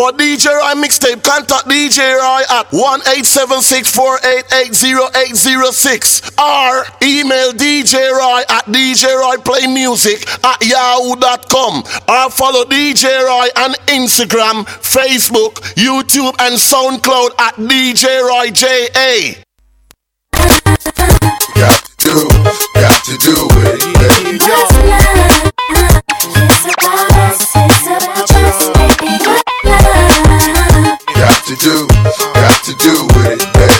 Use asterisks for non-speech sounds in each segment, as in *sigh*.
For DJ Roy mixtape, contact DJ Roy at 1 or email DJ Roy at djroyplaymusic at yahoo.com or follow DJ Roy on Instagram, Facebook, YouTube, and SoundCloud at DJ Roy JA. Got to do, got to do it. Got to do, got to do with it, baby.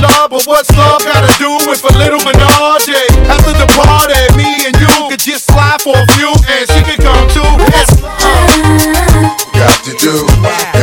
but what's love gotta do with a little menage? After the party, me and you could just slide for a few, and she could come too. Yes. Got to do, got to do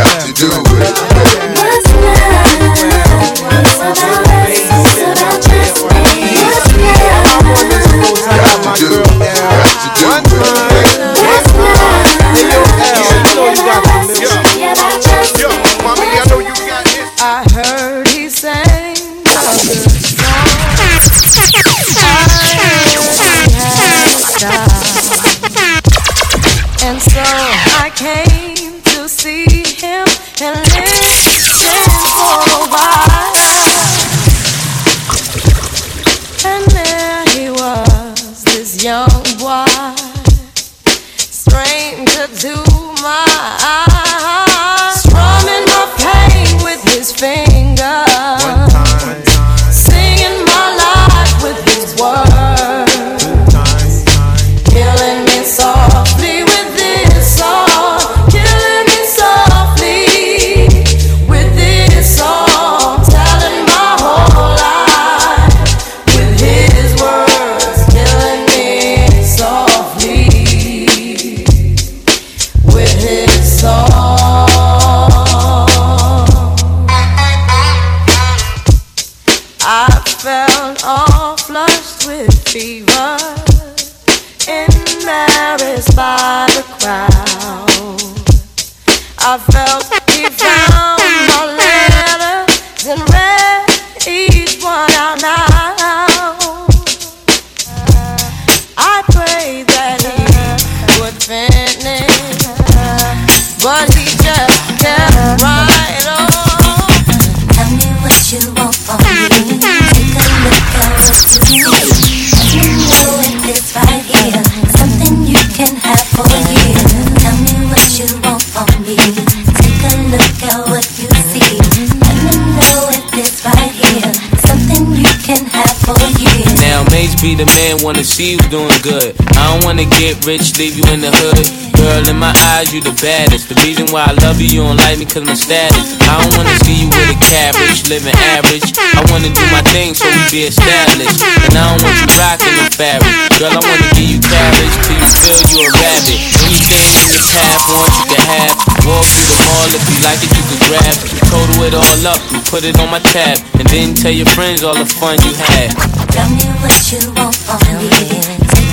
be the man, wanna see you doing good. I don't wanna get rich, leave you in the hood. Girl, in my eyes, you the baddest. The reason why I love you, you don't like me cause my status. I don't wanna see you with a cabbage, living average. I wanna do my thing so we be established. And I don't want you rocking the fabric. Girl, I wanna give you carriage till you feel you a rabbit. Anything in this half, want you to have. Walk through the mall if you like it, you can grab. Total it all up put it on my tab. And then tell your friends all the fun you had. Tell me what you want from me.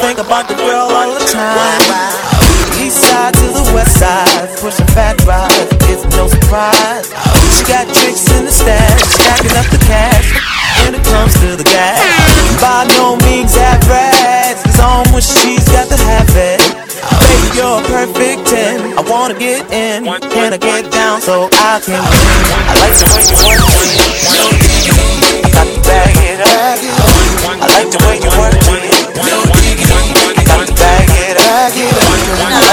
think about the girl all the time. East side to the west side, pushing fat rides, it's no surprise. She got tricks in the stash, stacking up the cash when it comes to the gas. By no means average, it's on when she's got to have it. Baby, you're a perfect 10. I wanna get in. Can I get down so I can win? I like the way you work it. I got to bag it up.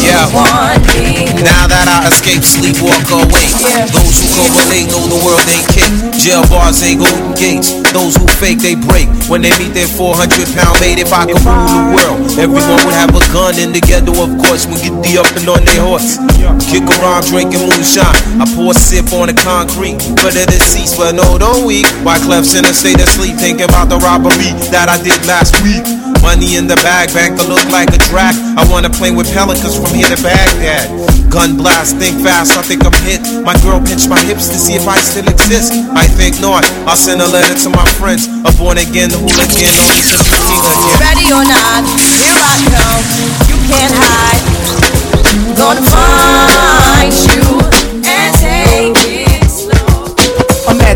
Yeah. Now that I escape, sleep, walk away. Those who correlate know the world ain't kick. Jail bars ain't golden gates. Those who fake, they break. When they meet their 400 pound mate, if I could rule the world, everyone would have a gun the ghetto, of course. We get the up and on their horse. Kick around drinking moonshine. I pour a sip on the concrete, but it is cease, but no, don't weep. Wyclef's in a state of sleep, thinking about the robbery that I did last week. Money in the bag, bank to look like a track. I wanna play with pelicans from here to Baghdad. Gun blast, think fast, I think I'm hit. My girl pinched my hips to see if I still exist. I think not. I'll send a letter to my friends. A born again hooligan, to be seen again. Ready or not, here I come. You can't hide. Gonna find you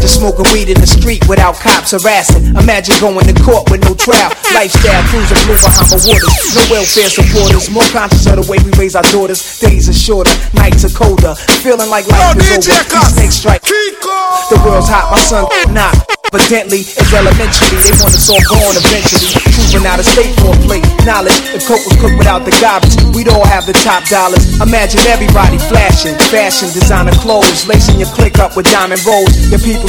smoking weed in the street without cops harassing. Imagine going to court with no trial. Lifestyle cruising blue Bahama waters. No welfare supporters. More conscious of the way we raise our daughters. Days are shorter, nights are colder. Feeling like life Yo, is DJ over. Snake strike. The world's hot, my son not. Evidently, it's elementary. They want us all gone eventually. Proving out of state for a plate. Knowledge, the coke was cooked without the garbage. We'd all have the top dollars. Imagine everybody flashing, fashion, designer clothes, lacing your click up with diamond rolls. Your people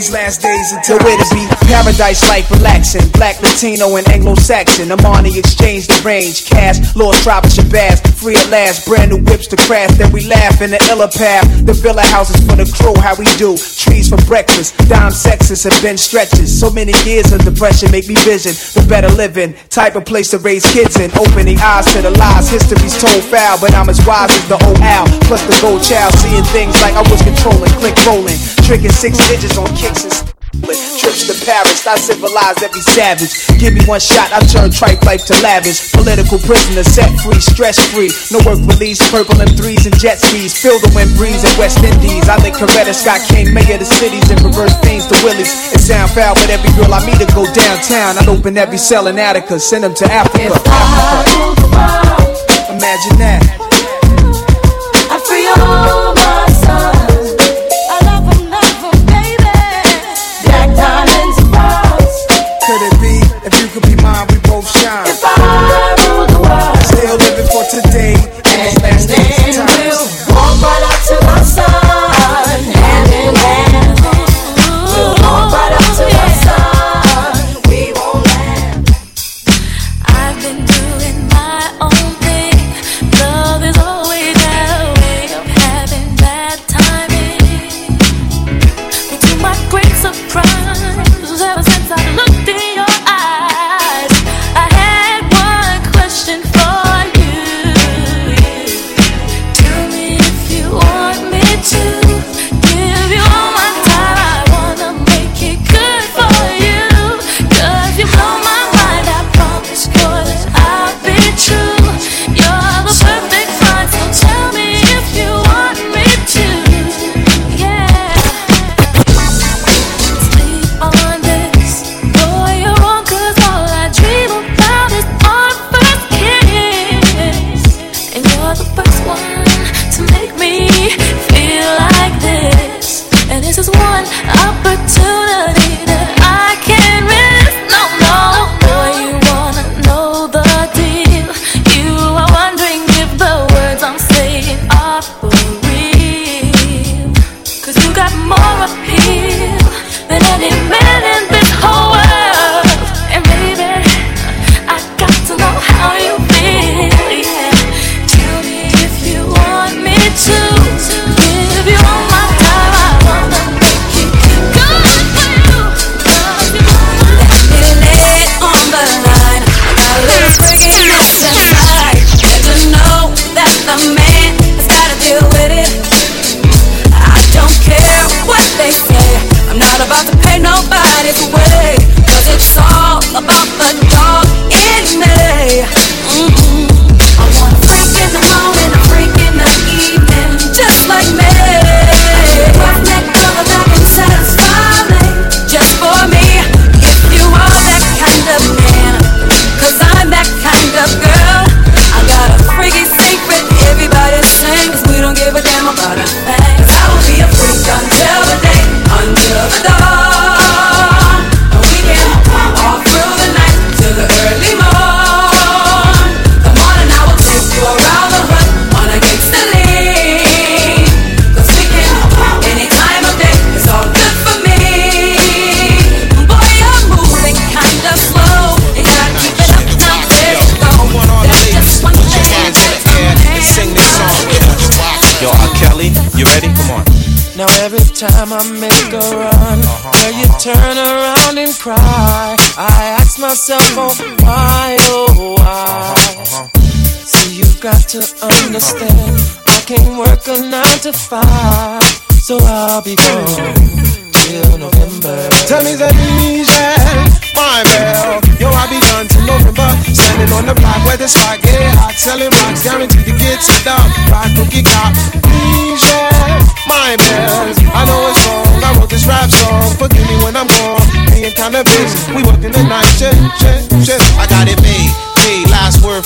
these last days until to be paradise life relaxing. Black, Latino, and Anglo-Saxon. Amani exchange the range. Cash, lost tribe of Shabazz. Free at last, brand new whips to crash. Then we laugh in the illa path. The villa houses for the crew, how we do. Trees for breakfast. Dime sexes have been stretches. So many years of depression make me vision the better living. Type of place to raise kids in. Opening eyes to the lies. History's told foul, but I'm as wise as the old owl. Plus the gold child, seeing things like I was controlling. Click rolling. Tricking six digits on and Trips to Paris, I civilize every savage. Give me one shot, I turn tripe life to lavish. Political prisoner, set free, stress free. No work release, purple M3s and jet skis. Feel the wind breeze at West Indies. I think Coretta Scott King, mayor of the cities, and reverse things to Willies. It sound foul, but every girl I meet to go downtown. I'd open every cell in Attica, send them to Africa. Imagine that.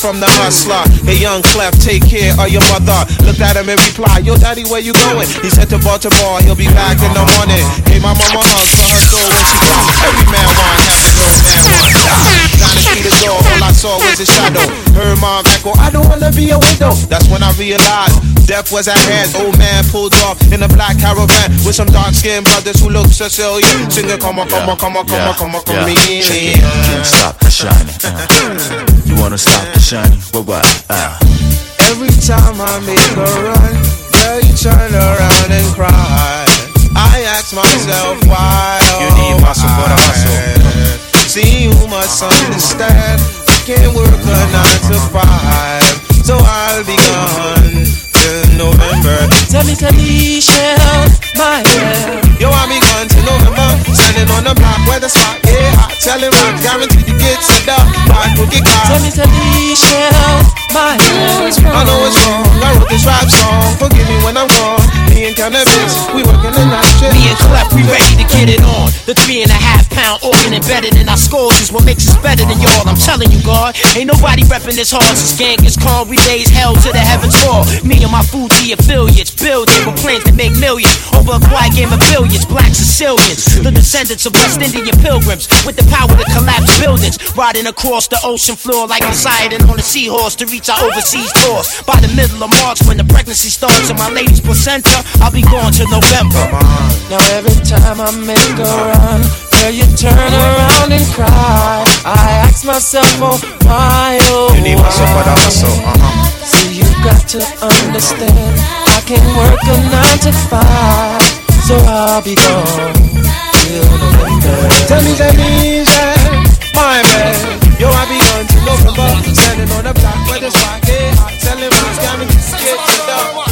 From the hustler. Hey, young Clef, take care of your mother. Looked at him and replied, Yo, daddy, where you going? He said to Baltimore, he'll be back in the morning. Hey, my mama for her soul when she died. Every man want heaven, no man want die. Trying to see the door, all I saw was a shadow. Her mom echo, I don't wanna be a widow. That's when I realized death was at hand. Old man pulled off in a black caravan with some dark skinned brothers who look Sicilian. Singing, come on, come on, come on, come on, come on, come on, Check it. Can't stop the shining. Uh. You wanna stop the shining? What what? Uh. Every time I make a run, girl, you turn around and cry. I ask myself why. You need muscle for the hustle. See, you must understand. I can't work a nine to five, so I'll be gone till November. Tell me, Talisha, my girl. Yo, I'll be gone till November. Standing on the block where the spot get hot. Selling rock, guaranteed to get set up. My cookie car. Tell me, Talisha, my girl. I know it's wrong. I wrote this rap song. Forgive me when I'm gone. Me and Canibus, we working the night shift. Me and Clef, we ready to get it on. The three and a half pound organ embedded in our skulls is what makes us better than y'all. I'm telling you, God, ain't nobody repping this hard since gang is called. We raise hell to the heavens fall. Me and my Fugee affiliates building with plans to make millions over a quiet game of billions. Black Sicilians, the descendants of West Indian pilgrims with the power to collapse buildings, riding across the ocean floor like Poseidon on a seahorse to reach our overseas tours. By the middle of March, when the pregnancy starts and my lady's placenta, I'll be gone till November. Now every time I make a run, girl, you turn around and cry. I ask myself, oh, why, oh, You need muscle for the hustle. Uh-huh. See, you got to understand, I can work a nine to five, so I'll be gone till November. Tell me that Michelle, my man. Yo, I be gone till November. Standing on the block where the spot get hot. Selling rocks, guaranteed to get set up.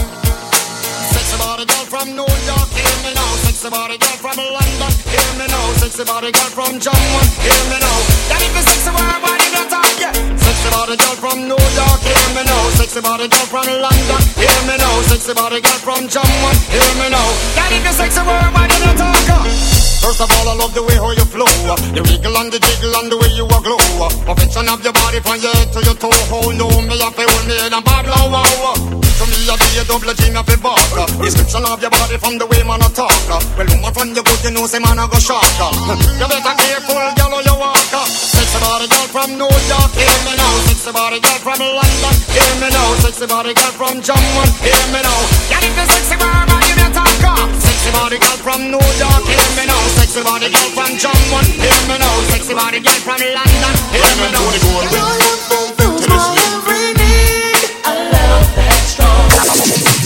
Sexy body girl from New York, hear me now. Sexy body girl from London, hear me now. Sexy body girl from Jamaica, hear me now. That if you sexy why you not talk? Yeah. Sexy body girl from New York, hear me now. Sexy body girl from London, hear me now. Sexy body girl from Jamaica, hear me now. That if you sexy why you not talk? First of all, I love the way how you flow. The wiggle and the jiggle and the way you a glow. Perfection of your body from your head to your toe. Oh no, me a feel me in a bad blow. Oh. To me, I be a double G, me fi bark. Description of your body from the way man a talk. Well, woman from your good, you know say man a go shock. *laughs* You better careful, girl, how you walk. Sexy body girl from New York, hear me now. Sexy body girl from London, hear me now. Sexy body girl from Jamaica, hear me now. Yeah, if you sexy man, you better talk. Sexy body girl from New York, hear me now. Sexy body girl from Jamaica, hear me now. Sexy body girl from London, hear me now. Do you believe? Never change. Always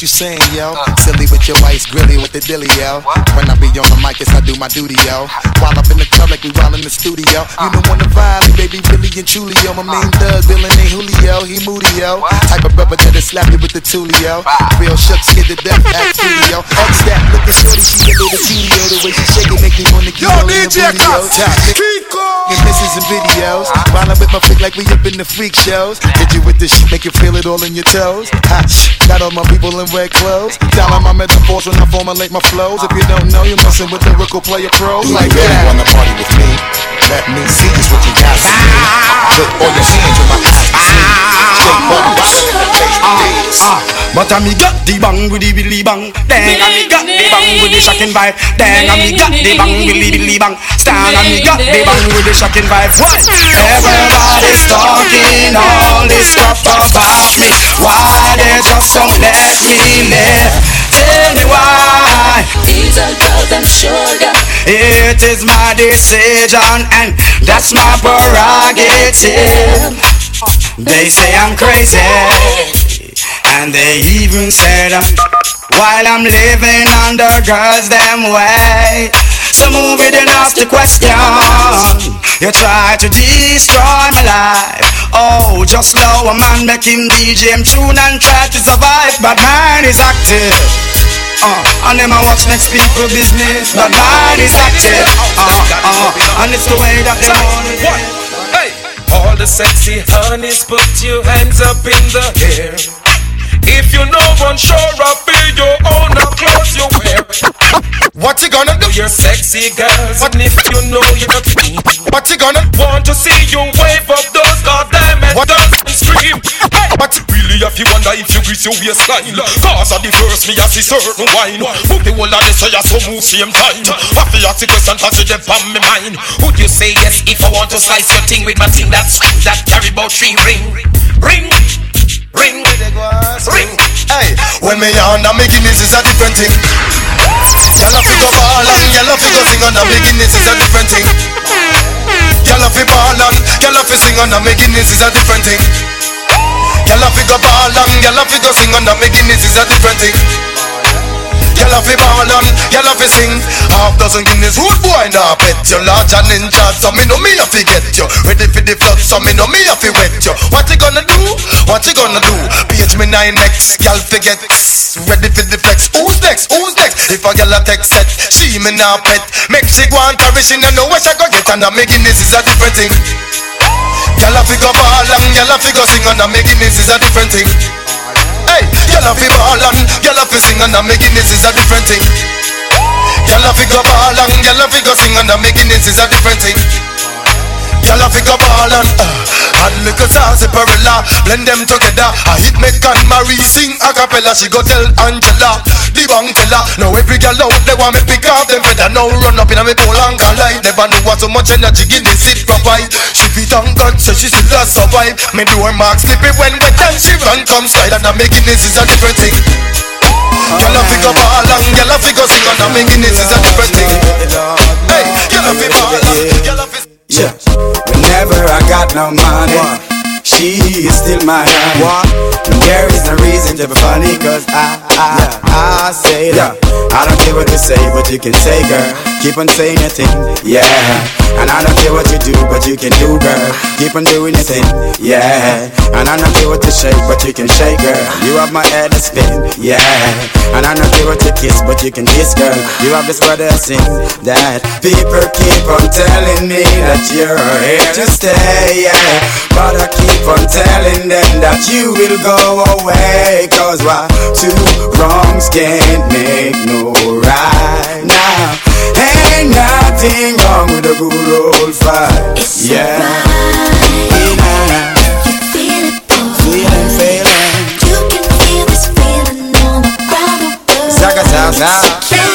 what you saying, yo. With your ice, grilly with the dilly, yo. When I be on the mic, yes, I do my duty, yo. While up in the club like we while in the studio. You know when the vibe, baby, Billy and Julio. My main thug, villain and Julio, he moody, yo. Type of brother that'll slap you with the tulio. Real shook, scared to death, act studio. X that, looking shorty, she a little cheerio. The way she shake it, make me wanna get on the yo. Top, and misses and videos. Wildin' with my freak like we up in the freak shows. Hit you with this shit, make you feel it all in your toes. Ha, got all my people in red clothes. Dialing my metaphors when I formulate my flows. If you don't know, you're messing with the lyrical player pros. Do Like you really that. wanna party with me? Let me see just what you got for me. Put all your hands on my eyes to see. Shake bum, rock, dance. But I me got the bang with the billy bang. Dang, I me got the bang with the shocking vibe. Dang, I me got the bang with the billy bang. Stand, I me got the bang with the shocking vibe. What? Everybody's talking all this stuff about me. Why they just don't let me live? Tell me why. These are drugs and sugar. It is my decision and that's my prerogative. They say I'm crazy and they even said I'm while I'm living under girls them way. So move it and ask the question. You try to destroy my life. Oh, just low a man make him DJ him tune and try to survive, but mine is active. Uh, and them I watch next people business, but mine is active. Uh, uh, and it's the way that they want it. Hey, all the sexy honeys, put your hands up in the air. If you know one sure I feel your own now clothes you wear. What you gonna do? You're sexy girls, and if you know you're not queen, what you gonna want to see you wave up those goddamn headers and scream. Hey, but really if you wonder if you grease your waistline, cause at the first me I see certain wine. Put the whole of this so you so move same time. I feel ask the question cause you dep on me mind. Would you say yes if I want to slice your thing with my thing that's that carry about three ring, ring, ring, with the glass ring. Hey, when me on the beginnings is a different thing. Y'all to go ball and y'all to go sing on the beginnings is a different thing. Y'all to ball and y'all to sing on the beginnings is a different thing. Y'all to go ball and y'all to go sing on the beginnings is a different thing. Y'all have to ball and y'all have to sing. Half dozen Guinness Rude boy now pet you. Large and ninja So me know me have to get you. Ready for the flood So me know me have to wet you. What you gonna do? What you gonna do? Page me nine next Y'all forget Ready for the flex. Who's next? Who's next? If a girl a text set She me now pet. Make she go on Paris She no know what she go get. And the Guinness is a different thing. Y'all have to go ball and y'all have to go sing. And the Guinness is a different thing Hey, y'all have to ball and y'all have to sing and the Guinness is a different thing. Y'all have to go ball and y'all have to go sing and the Guinness is a different thing. Y'all have to go ball and uh, add little sauce perilla, blend them together. I hit make and Marie sing a cappella. She go tell Angela, the bank teller. Now every girl out they want me pick up them feather. Now run up in a me pole and collide. Never know what so much energy Guinness it provide. She fit on God so she still a survive. Me do her mark it when wet and she run come slide and the Guinness is a different thing. Have to go ball and have to go sing and the Guinness is a different thing. Hey, y'all have to ball and y'all have to Yeah. Whenever I got no money, she is still my honey. There is no reason to be funny, cause I, I, I say that. I don't care what you say, but you can say, girl. Keep on saying your thing, yeah. And I don't care what you do, but you can do, girl. Keep on doing your thing, yeah. And I don't care what you shake, but you can shake, girl. You have my head to spin, yeah. And I don't care what you kiss, but you can kiss, girl. You have this brother sing that. People keep on telling me that you're here to stay, yeah. But I keep on telling them that you will go away. Cause why two wrongs can't make no right now. Ain't nothing wrong with a good old fight. It's yeah. Yeah. Feeling, feeling. You can feel this feeling all around the world. Zaga, zaga, zaga.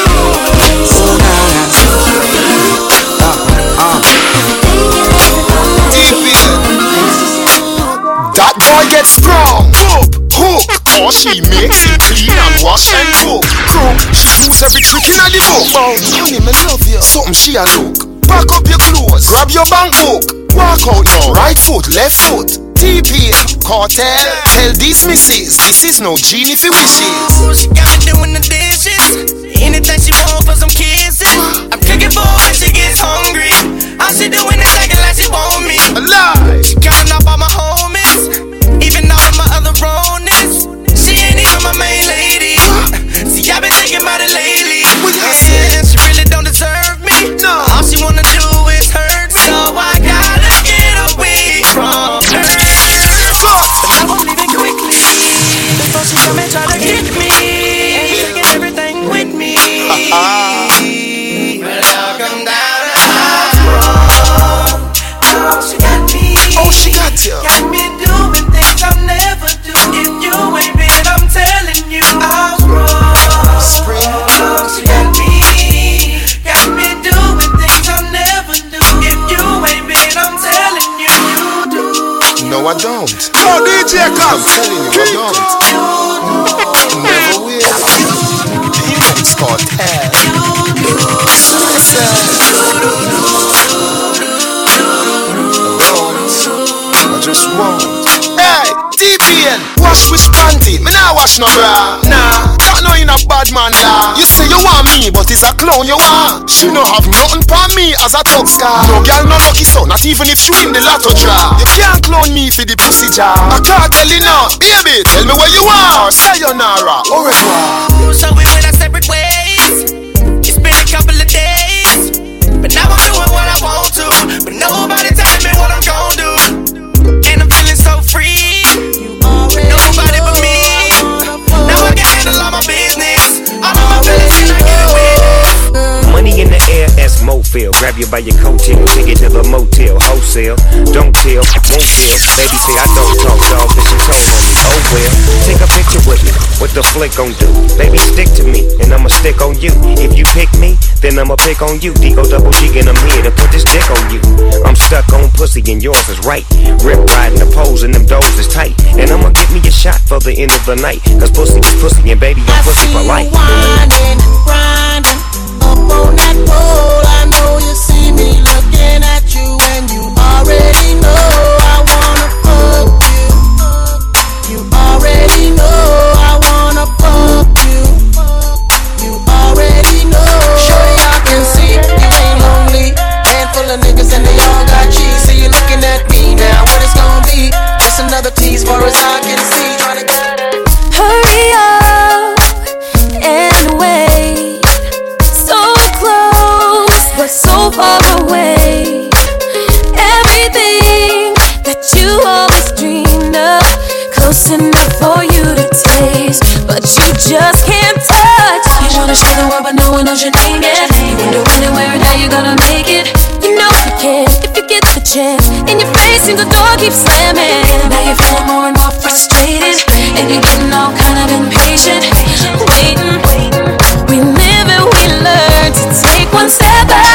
Boy strong. Hook, hook. Or she makes it clean and wash and cook. Crook, she use every trick in the book. Honey, me love you. Something she a look. Pack up your clothes, grab your bank book. Walk out now, right foot, left foot. TP, cartel, tell these misses, this is no genie for wishes. She got me doing the dishes. Anything she want for some kisses. I'm tricking for when she gets hungry. All she doing is acting like she want me. Alive. She counting Oh, she got me doing things I'll never do. If you ain't been, I'm telling you, I'll roll. Spring. Oh, she got me. Got me doing things I'll never do. If you ain't been, I'm telling you, you do. No, I don't. Yo, DJ I'm Cuz. telling you, I don't. Never will. Demons cartel. I Hey, TPN, wash with panty. Me nah wash no bra. Nah, that no in a bad man la. You say you want me, but it's a clown you want. She no have nothing for me as a thug scar. No girl no lucky so, not even if she win the lotto draw. You can't clone me for the pussy jar. I can't tell you now, baby. Tell me where you are. Say Sayonara, au revoir. So we went our separate ways. It's been a couple of days. But now I'm feel. Grab you by your coattail, take it to the motel, wholesale. Don't tell, won't tell. Baby say I don't talk, dog, but she told on me. Oh well, take a picture with me. What the flick gon' do? Baby, stick to me, and I'ma stick on you. If you pick me, then I'ma pick on you. D-O double G, and I'm here to put this dick on you. I'm stuck on pussy, and yours is right. Rip riding the pose, and them doors is tight. And I'ma give me a shot for the end of the night. Cause pussy is pussy, and baby, I'm pussy for life. Grinding, as I can see. Taste, but you just can't touch. You wanna share the world, but no one knows your name yet. You wonder when and where and how you gonna make it. You know you can if you get the chance. In your face, seems the door keeps slamming. Now you're feeling more and more frustrated, and you're getting all kind of impatient. Waiting, we live and we learn to take one step at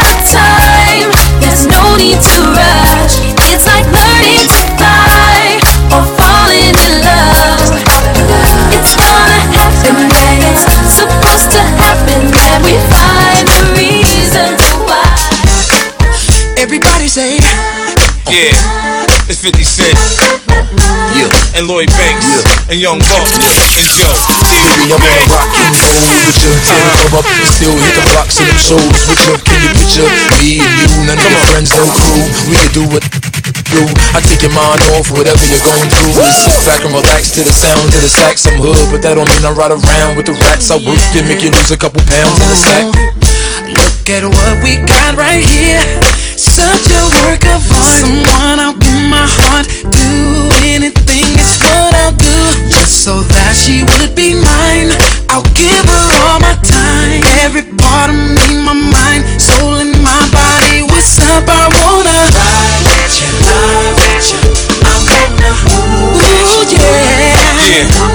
Yeah, it's 50 Cent. Yeah. And Lloyd Banks. And Young Buck. And Joe. Baby, I wanna rock and roll with you Till the club up and still hit the blocks of them shows with you Can you picture me and you, none of your friends, no crew We can do what do I take your mind off whatever you're going through And sit back and relax to the sound of the sax I'm hood, but that don't mean I ride around with the rats I work to make you lose a couple pounds in the sack Look at what we got right here. Such a work of art. Someone I'll give my heart. Do anything, it's what I'll do. Just so that she would be mine. I'll give her all my time. Every part of me, my mind, soul, and my body. What's up? I wanna ride at you, love at you. I wanna ooh, yeah. Yeah.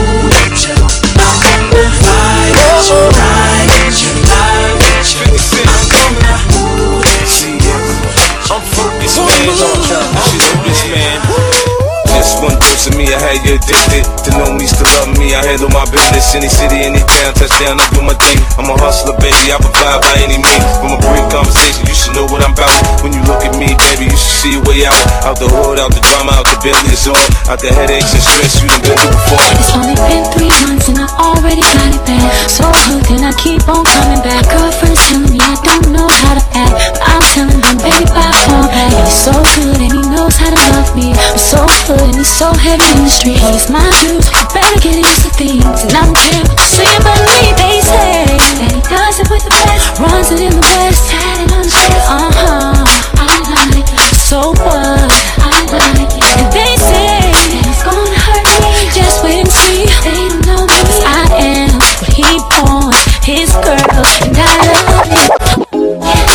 Addicted. To know me, still love me, I handle my business. any city, any town, touchdown, I do my thing. I'm a hustler, baby, I provide by any means. From a brief conversation, you should know what I'm about. When you look at me, baby, you should see a way out. Out the hood, out the drama, out the Bentley, it's all. Out the headaches and stress you done been through before. It's only been three months and I already got it back. So hooked and I keep on coming back. Girlfriend's telling me I don't know how to act. But I'm telling them, baby, I fall back. He's so good how to love me. I'm so good and he's so heavy in the street. He's my juice, you better get used to things. And I'm you say about me. They say that he does it with the best. Runs it in the west. It on the chest. Uh huh. I like it. So what? I like it. And they say that he's gonna hurt me. Just wait and see. They don't know me. I am what he wants. His girl. And I love it. Yeah,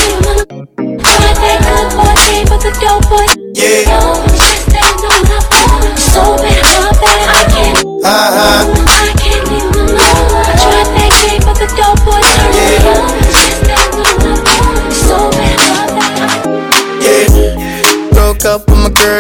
try that good boy but the dope boy. Yeah. No, it's just that no, not fun. So bad, how bad I can't. Uh-huh.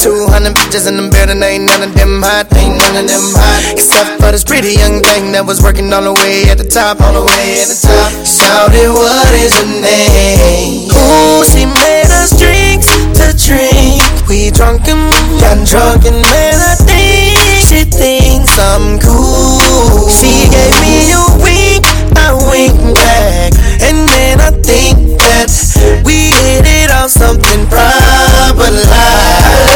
200 bitches in the building, ain't none of them hot, ain't none of them hot. Except for this pretty young thing that was working all the way at the top, all the way at the top. Shouted, what is her name? Ooh, she made us drinks to drink. We drunk and got drunk and man, I think she thinks I'm cool. She gave me a wink, I winked back, and then I think that we hit it on something proper like.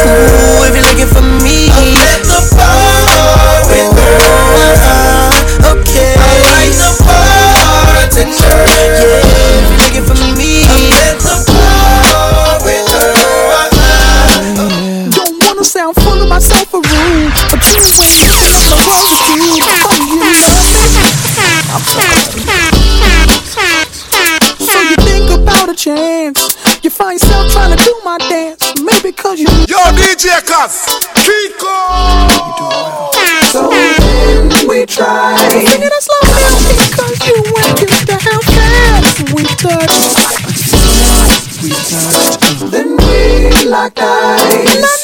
Ooh, if you're looking for me, I'm at the bar with her. Okay, I the if you're looking for me, I'm at the bar with her. Don't wanna sound full of myself or rude, but you ain't sorry. So you think about a chance. You find yourself trying to do my dance. Maybe cause you. Yo, DJ Cuss, Kiko. So then we try. Sing it slow down because you went you down fast. We touched. We touched. Then we locked eyes.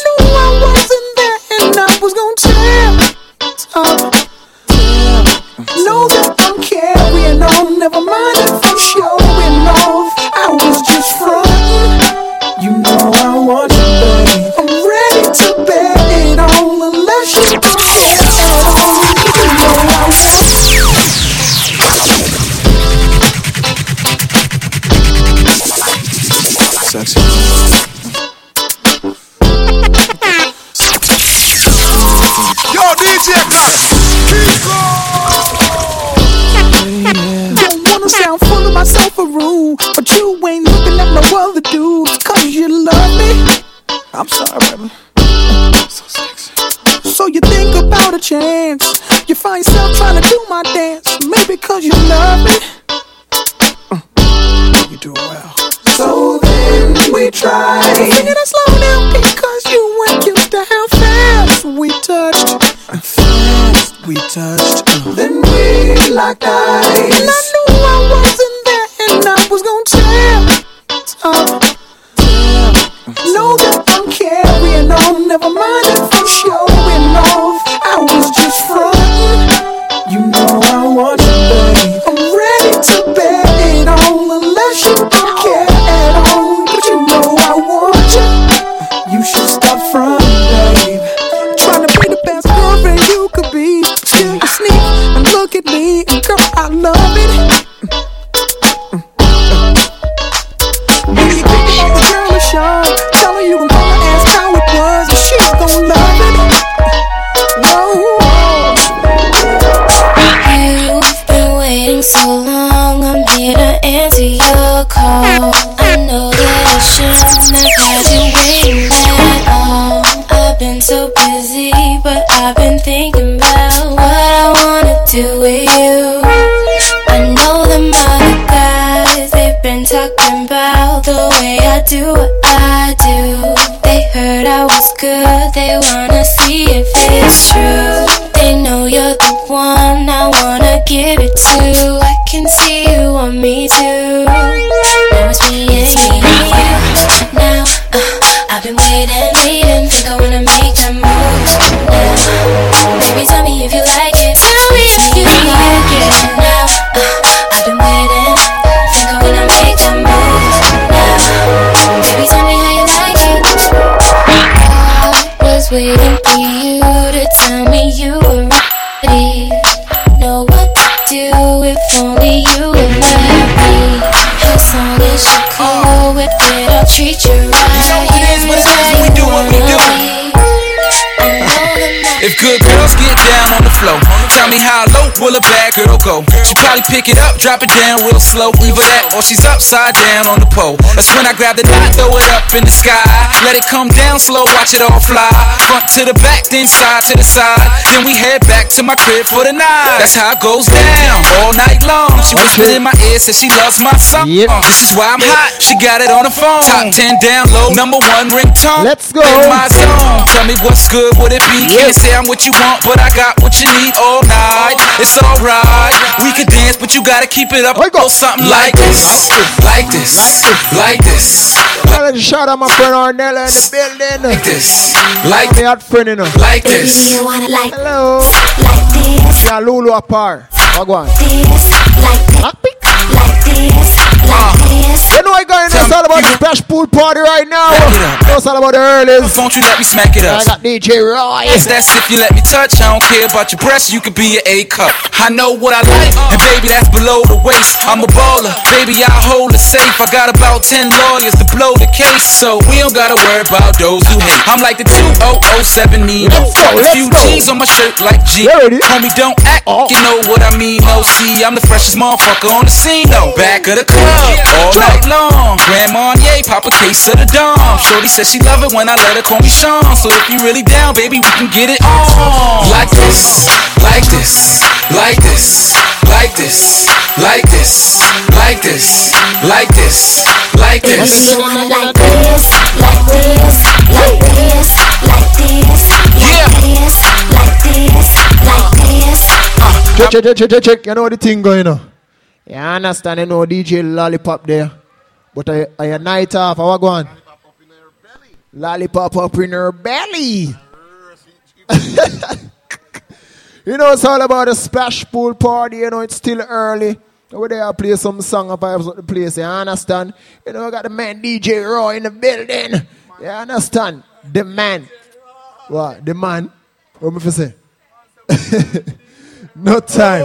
Do what I do. They heard I was good, they wanna see if it's true. They know you're the one I wanna give it to. Floor, tell me how low will a bad girl go? She probably pick it up, drop it down real slow. Either that or she's upside down on the pole. That's when I grab the knot, throw it up in the sky. Let it come down slow, watch it all fly. Front to the back, then side to the side. Then we head back to my crib for the night. That's how it goes down all night long. She whispered in my ear, said she loves my song. This is why I'm hot. She got it on the phone. Top 10 down low, number one ringtone. Let's go. In my zone. Tell me what's good, would it be? Can't say I'm what you want, but I got what you need all night. It's alright. We could dance, but you gotta keep it up. Go something like this, like this, like this. Well, let's shout out my friend Arnella in the building. Like this, like this me hot friend, you know. Like this. Hello. Like this. Yeah, Lulu apart. Wagwan. You know I got it's all about the splash pool party right now. It's all about the earlies. Won't you let me smack it up? I got DJ Roy. Yes, that's if you let me touch. I don't care about your breasts, you could be an A cup. I know what I like, and baby, that's below the waist. I'm a baller, baby, I hold it safe. I got about 10 lawyers to blow the case, so we don't gotta worry about those who hate. I'm like the 2007 Nino. A few G's on my shirt like G. Homie, don't act, oh. you know what I mean. No, see, I'm the freshest motherfucker on the scene, though. Back of the club, all night long. Grand Marnier, pop a case of the Dom. Shorty said she love it when I let her call me Sean. So if you really down, baby, we can get it on. Like this, like this, like this, like this, like this, like this, like this, like this. Like this, like this, like this, like this, like this, like this, like this. Check, check, check, check, check, check. You know what the thing going on. You understand? You know DJ Lollipop there. But I, I a night off. How I on? Lollipop up in her belly. *laughs* you know, it's all about a splash pool party. You know, it's still early. Over there, I play some song of vibes at the place. You understand? You know, I got the man DJ Roy in the building. You understand? The man. What? The man? What me for say? *laughs* no time.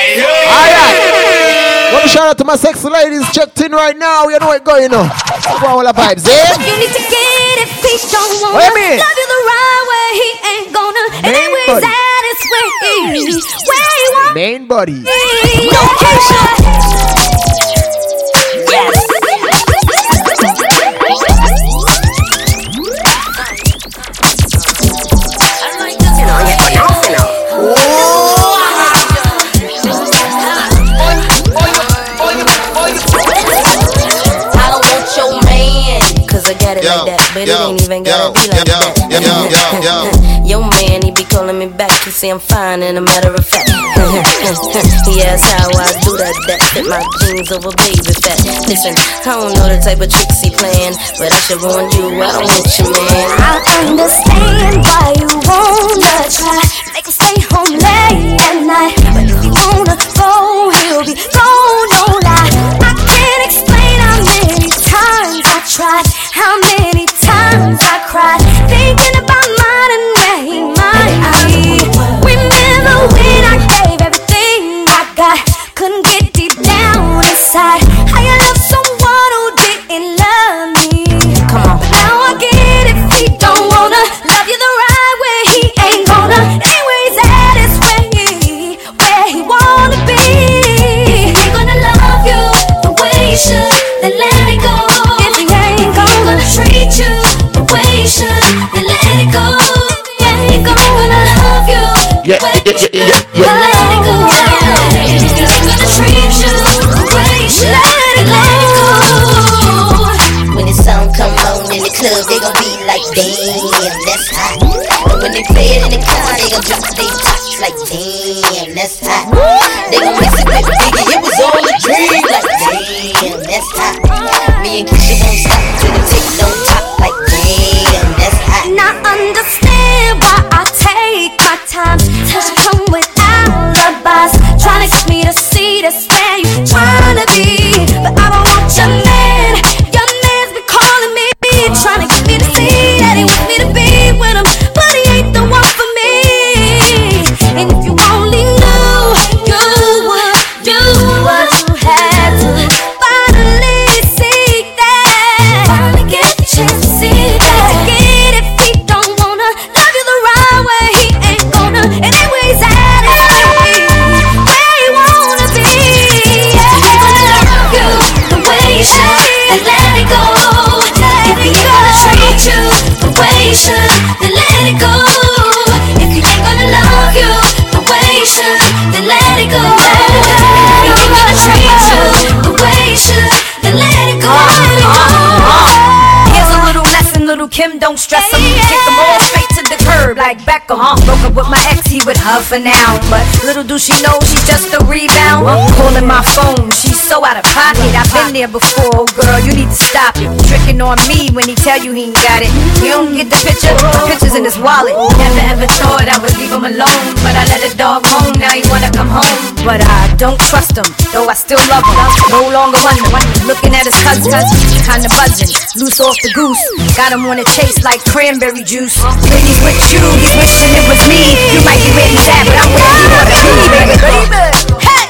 Alright. Want to shout out to my sexy ladies checked in right now. You know what going on. Go all the vibes, eh? You need to get it, he don't wanna What you mean? love you the right way. He ain't gonna. And Main then where he's body. where he, where want Main body. I it Yo, like that. But yo, it ain't even gotta yo, be like that. yo, *laughs* man, he be calling me back. He say I'm fine, and a matter of fact. *laughs* he asks how I do that. That fit my jeans over baby fat. Listen, I don't know the type of tricks he playing, but I should warn you, I don't want your man. I understand why you wanna try. Make him stay home late at night. But if you wanna go, he'll be gone, no lie. I can't explain how many times I tried, how many times I cried, thinking about mine and where he might be. Remember when I gave everything I got, couldn't get deep down inside. How you love someone who didn't love me? Come on. But now I get it. He don't wanna love you the right way. He ain't gonna. Anywhere he's at is where he, where he wanna be. If he gonna love you the way you should, then let it go. Let it go. It's gonna treat you the. Let it go. When the song come on in the club, they gon' be like, damn, that's hot. When they play it in the car, they gon' drop their tops like, damn, that's hot. They gon' it it was a dream, like, damn, that's hot. Me and take my time to come with alibis. Trying to get me to see that's where you trying to be. Like Beckham. Broke up with my ex, he would hug for now. But little do she know she's just a rebound. I'm Calling my phone, she's so out of pocket. I've been there before, oh girl, you need to stop it. Tricking on me when he tell you he ain't got it. You don't get the picture, the picture's in his wallet. Never ever thought I would leave him alone. But I let a dog home, now he wanna come home. But I don't trust him, though I still love him. No longer wonder, looking at his cousin, kinda buzzing. Loose off the goose, got him on a chase like cranberry juice. When he's with you, he's wishing it was me. You might be where he's at, but I'm where you wanna be, baby.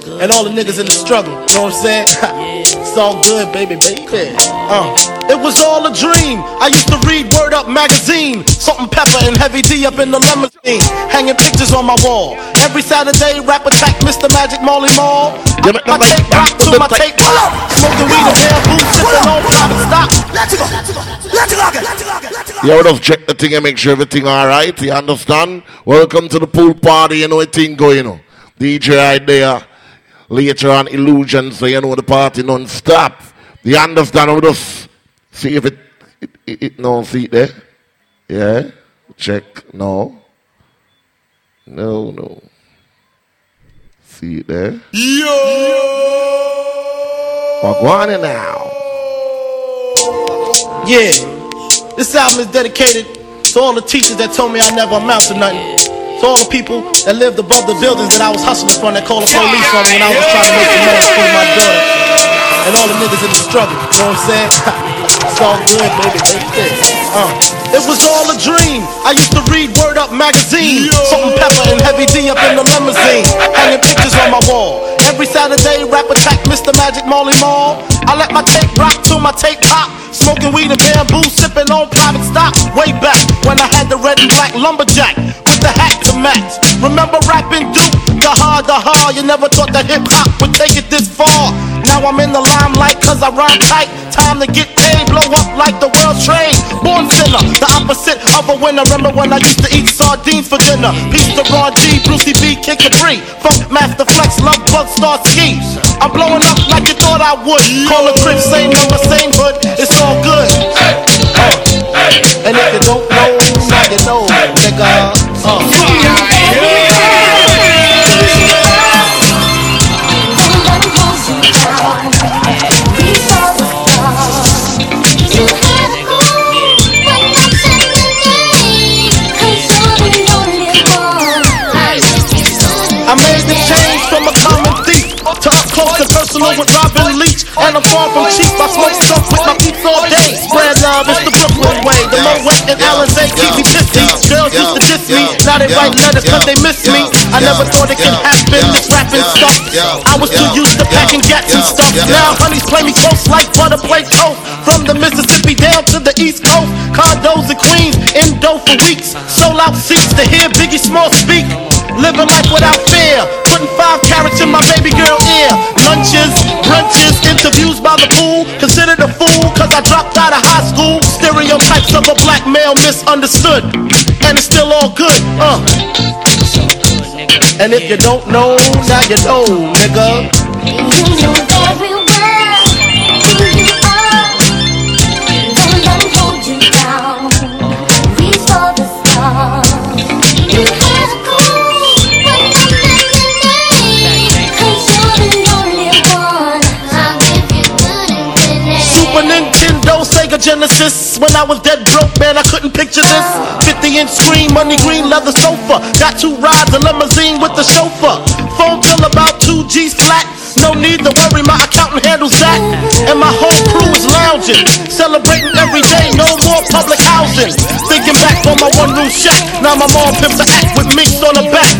And all the niggas in the struggle, you know what I'm saying? *laughs* it's all good, baby, baby. Uh, it was all a dream. I used to read Word Up magazine. Salt-n-Pepa and Heavy D up in the limousine. Hanging pictures on my wall. Every Saturday, rap attack Mr. Magic Marley Marl. I my tape rock to my tape rock. Smoking weed and bamboo, sipping on private stock. Let's go, let's go, let's go. You would have checked the thing and make sure everything alright, you understand? Welcome to the pool party, you know a thing going on. DJ right there. Later on illusions, so you know the party non-stop. You understand? We just see if it, it, it, it no see it there. Yeah? Check. No. No, no. See it there? Yo! Going now. Yeah. This album is dedicated to all the teachers that told me I never amount to nothing. To all the people that lived above the buildings that I was hustling from that called the police on me when I was trying to make some money for my daughter. And all the niggas in the struggle. You know what I'm saying? *laughs* it's all good, baby. Uh, it was all a dream. I used to read Word Up magazine. Salt-n-Pepa and Heavy D up in the limousine. Hanging pictures on my wall. Every Saturday, rap attack Mr. Magic Marley Marl. I let my tape rock till my tape pop. Smoking weed and bamboo, sipping on private stock. Way back when I had the red and black lumberjack with the hat to match. Remember rapping Duke? The hard, the hard. You never thought that hip hop would take it this far. Now I'm in the limelight cause I rhyme tight. Time to get paid, blow up like the world trade. Born sinner, the opposite of a winner. Remember when I used to eat sardines for dinner? Peace to Ron G, Brucey B, Kick Kid Capri. Funkmaster Flex, Love Bug, Starski. I'm blowing up like you thought I would. Call a crib, same number, same hood. It's all good. Uh, and if you don't know, now you know, nigga. Uh. With Robin Leach. And I'm far from cheap. I smoke stuff with my peeps all day. Spread love, it's the Brooklyn way. The Moët and Alizé keep me pissy. Girls used to diss me. Now they write letters cause they miss me. I never thought it could happen. This rapping stuff. I was too used to packing gats and stuff. Now honeys play me close like butter play coke. From the Mississippi down to the East Coast. Condos in Queens, in dough for weeks. Sold out seats to hear Biggie Small speak. Living life without fear. Putting five carats in my baby girl ear. Lunches, by the pool. Considered a fool cause I dropped out of high school. Stereotypes of a black male misunderstood. And it's still all good, uh. And if you don't know, now you know, nigga. When I was dead broke, man, I couldn't picture this. 50 inch screen, money green leather sofa. Got two rides, a limousine with the chauffeur. Phone bill about two G's flat. No need to worry, my accountant handles that. And my whole crew is lounging, celebrating every day. No more public housing. Thinking back on my one room shack. Now my mom pimps the act with me on the back.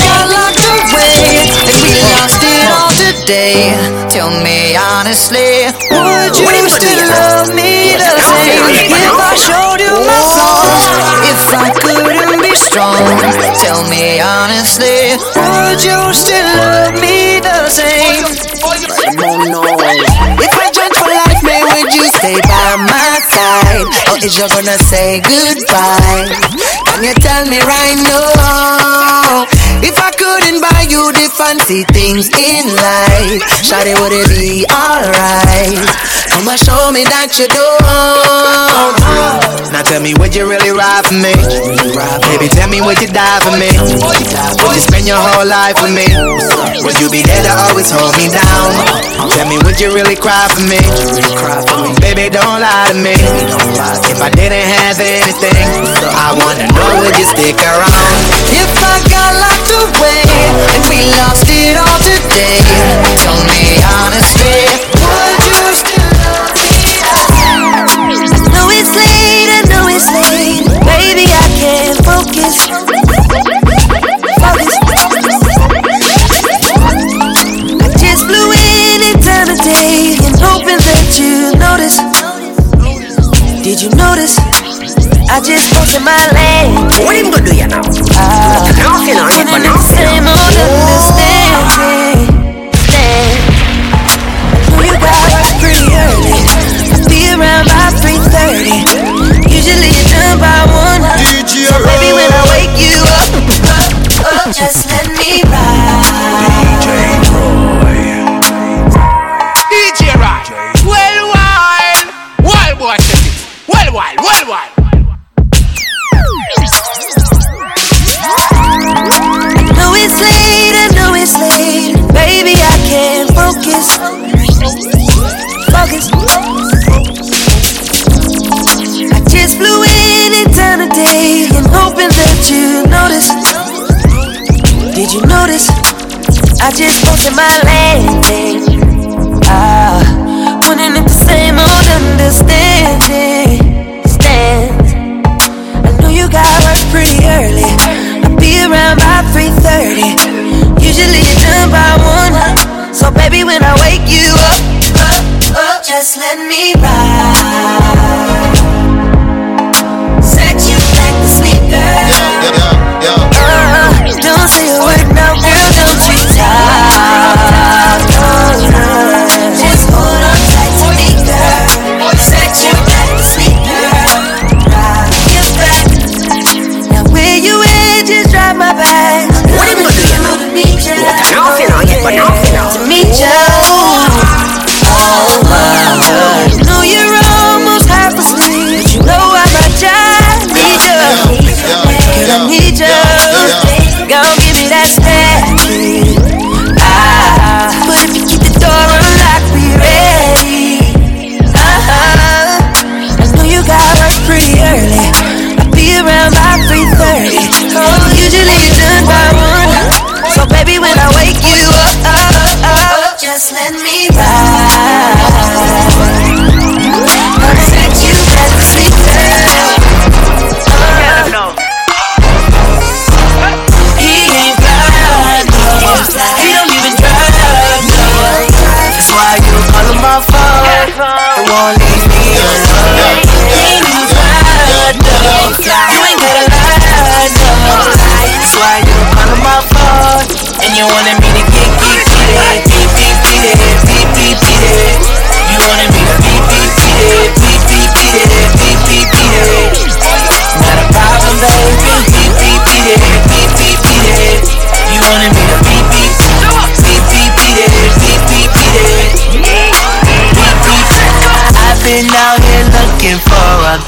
Today, tell me honestly, would you still love me the same? If I showed you my soul, if I couldn't be strong, tell me honestly, would you still love me the same? If I judge for life, man, would you stay by my side? Or is you gonna say goodbye? Can you tell me right now? If I couldn't buy you the fancy things in life, Shawty, would it be alright? Come and show me that you don't. Now tell me, would you really ride for me? Baby, tell me, would you die for me? Would you spend your whole life with me? Would you be there to always hold me down? Tell me, would you really cry for me? Baby, don't lie to me. If I didn't have anything, I wanna know, would you stick around? If I got locked and we lost it all today, tell me honestly, would you still love me? know it's late, I know it's late. Baby, I can't focus. Focus. I just in eternity and hoping that you notice. Did you notice? I just posted my land. What you gonna do you now? Uh, now I can run, but now I can't. Same old understanding. We got up pretty early. Be around by 3:30. Usually you're done by one. DJ so baby, when I wake you up, up, up just let me ride. DJ Roy. DJ Roy. Well, wild, wild boy, well, wild, well, wild. late, I know it's late. Baby, I can't focus. Focus. I just flew in and down today and hoping that you notice. Did you notice? I just posted my landing. Ah, wanting it the same old understanding. By 3:30. Usually you're done by one. So baby, when I wake you up, up, up, just let me ride. Won't leave me alone. Fly, no. You ain't gotta lie, no. That's why you call my phone. And you wanted me to get, it. Beat, beat it. Beat, beat it. You wanted me to beat, beat it. Beat, beat it. Beat, beat it. Not a problem,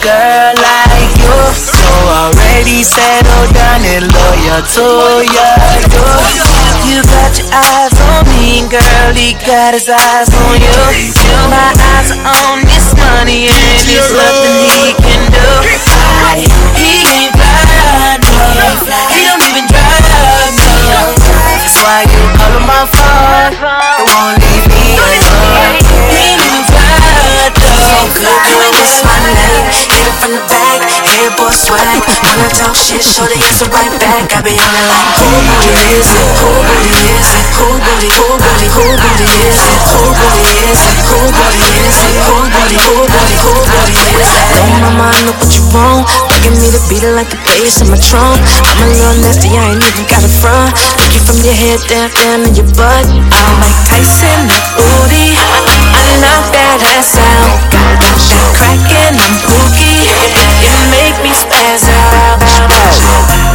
girl like you. So already settled down and loyal to you. You got your eyes on me, girl. He got his eyes on you. My eyes are on this money, and there's nothing he can do. I, he ain't fly, no. He don't even drive, no. That's why you call him my phone. Hit it from the back, hair boy swag. I talk shit, show the answer right back. I be on it like, who booty is it? Who booty is it? Who booty, who booty, who booty is it? Who booty is it? Who booty is it? Who booty, who booty, who booty is it? Know my mind, know what you want. Begging me to beat like the bass in my trunk. I'm a little nasty, I ain't even got a front. Take you from your head down, down to your butt. I'm like Tyson, the booty. I knock that ass out. Got that crackin', I'm pookie. You make me spaz out.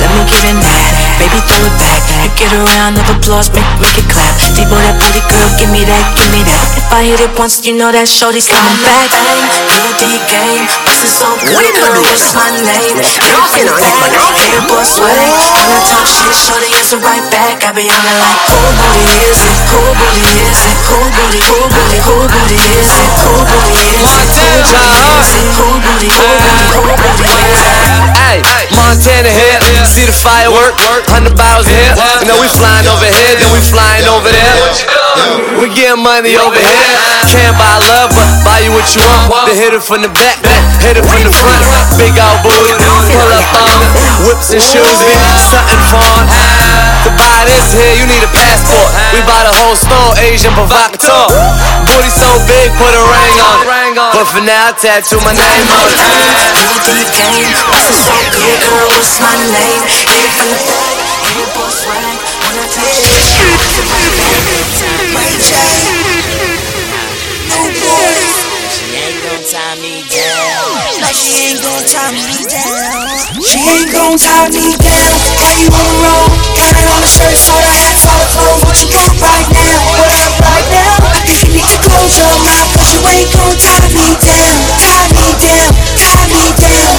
Let me get in that. Baby, throw it back. You get around of applause, make, make it clap. Debo, that pretty girl, give me that, give me that. If I hit it once, you know that shorty's coming back. Bang, UD game, bustin' so good, girl, what's my name? Hit it from the back, hit it boy sway. When I talk shit, shorty answer right back. I be on it like, who booty is it? Who booty is it? Who booty, who booty, who booty is it? Who booty is it? Who booty is it? Who booty, who booty, who booty is it? Hey, Montana here, see the firework, hundred bottles here. You know we flying over here, then we flying over there. We getting money over here. Can't buy love, but buy you what you want. Then hit it from the back, hit it from the front. Big old booty, pull up on it. Whips and shoes, we have something fun. To buy this here, you need a passport. We buy the whole store, Agent Provocateur. Booty so big, put a ring on it. But for now, I tattoo my name on it. UD game, bustin' so good, girl, what's my name? Hit it tie me down. She ain't gon' tie me down. She ain't gon' tie me down. How you wanna roll? Got it on the shirts, all the hats, all the clothes. What you got right now? What up right now? I think you need to close your mouth, cause you ain't gon' tie me down. Tie me down, tie me down.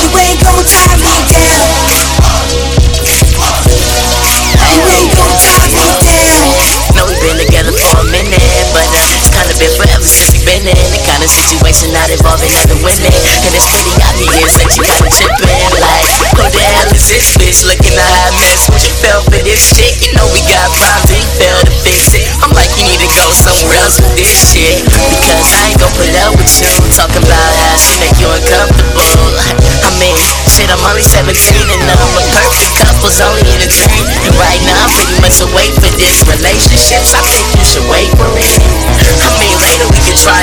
You ain't gon' tie me down. Forever been in. The kind of situation not involving other women. and it's pretty obvious that you got a chip in. Like, who the hell is this bitch looking a hot mess? What you fell for this shit? You know we got problems, we fail to fix it. I'm like, you need to go somewhere else with this shit. Because I ain't gon' put up with you. Talk about how she make you uncomfortable. I mean, shit, I'm only 17 and I'm a perfect couple's only in a dream. And right now, I'm pretty much awake for this relationship. I think you should wait for it. I mean, later we can try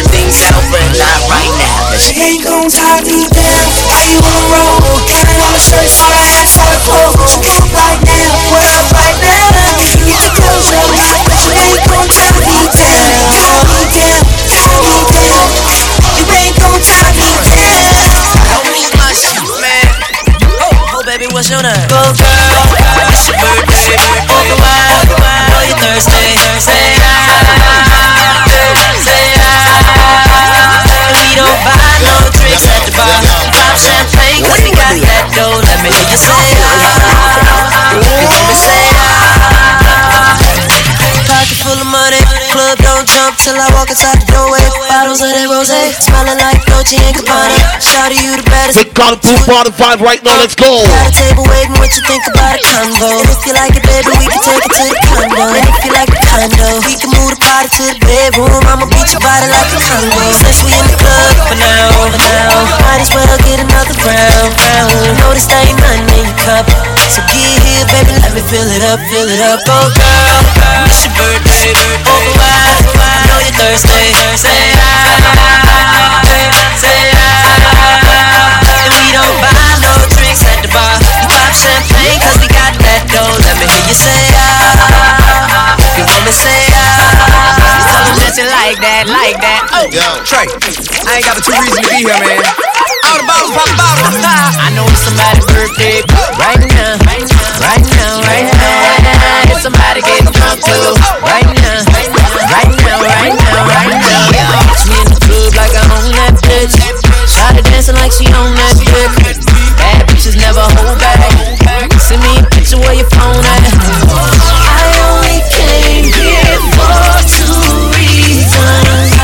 tie me down? How you wanna roll? It on the shirt, so I asked how to close. What you up right now? What up right now? You get the clothes up, but you ain't gon' tie me down. Tie me down, tie me down. You ain't gon' tie me down. Don't lose my shit, man. Oh, oh, baby, what's your name? Go girl, it's your birthday. Open wide, know you thirsty. Say ah, Buy no drinks at the bar. Pop champagne 'cause we got that dough. Let me hear you say ah. You hear me say don't jump till I walk inside the doorway. Bottles of that rose, smelling like Dolce and Gabbana. Shout you the baddest. Big Kung Fu Party 5 right now, let's go. Got a table waiting, what you think about a combo? If you like it, baby, we can take it to the condo. And if you like the condo, we can move the party to the bedroom. I'ma beat your body like a combo. Since we in the club for now, for now, might as well get another round, round. Know this ain't nothing in your cup, so get here, baby, let me fill it up, fill it up. Oh girl, it's your birthday, oh, open wide, I know you're thirsty. Say ah, say. And we don't buy no drinks at the bar. We pop champagne 'cause we got that dough. Let me hear you say ah. You want me say ah? Tell 'em that like that, like that. Oh, Trey, I ain't got but two reasons to be here, man. All the bottles, pop the bottles. I know it's somebody's birthday right now, right now, right now, right now. Getting drunk too right now, right now, right now, right now. Me in the club like I own that bitch. Shawty dancing like she own that dick. Bad bitches never hold back. Send me a picture where your phone at. I only came here for two reasons.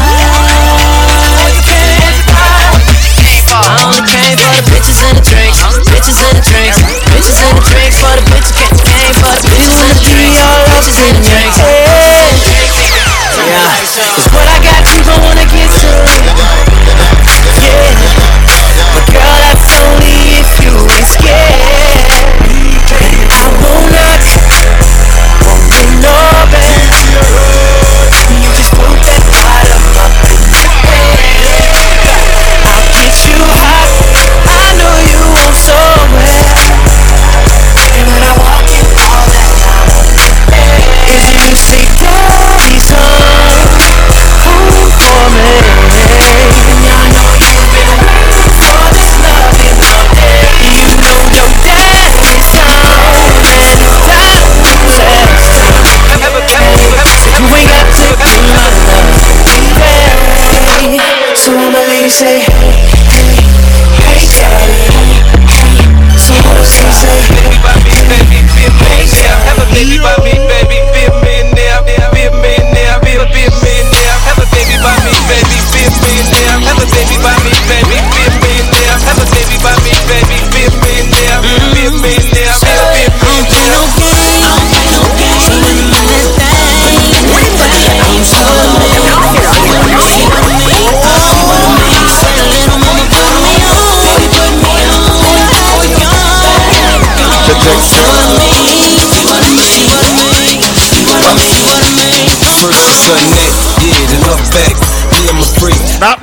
I can't I only came for the bitches and the drinks, bitches and the drinks, bitches and the drinks for the bitches came for the bitches and the drinks, bitches and the drinks.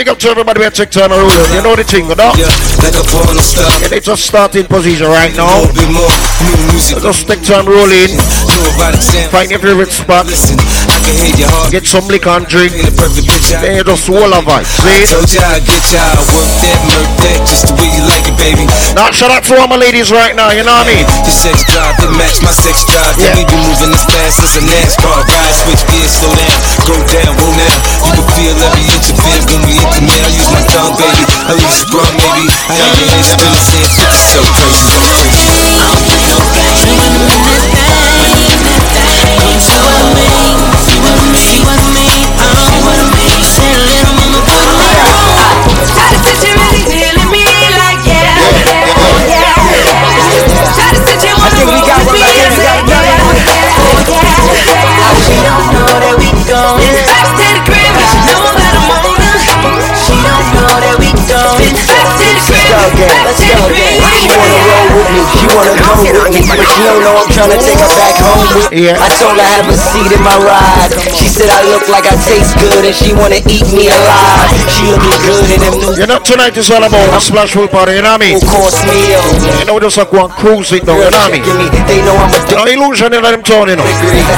Big up to everybody who check turn around. You know the thing, you know? Yeah, like a porn star. Yeah, they just position right now. A bit more new music. Just stick turn rolling. Know about example. Find your favorite spot. Listen, I can hear your heart. Get some liquor and drink. In the perfect picture. Then you just swallow vibe. I See? told ya I get ya, I work that, murk that, just the way you like it, baby. Now, shout out to all my ladies right now, you know what I mean? Your sex drive, it match my sex drive. Yeah. We be moving as fast as a NASCAR ride. Switch gears, slow down, go down, whoa now. You can feel every inch of it when we intimate. I use my tongue, baby. I use a bra, maybe. I have your saying shit so crazy, crazy. That we going. Back to the crib, back to the crib. She wanna roll with me. She wanna go She don't know I'm trying to take her back home with me. I told her have a seat in my ride. She said I look like I taste good and she wanna eat me alive. She looking good in them new You know, tonight is all about a splash pool party, you know what I mean? course meal. You know, just like one cruise it now, you know what I mean? They know I'm a No illusion in them town, you know.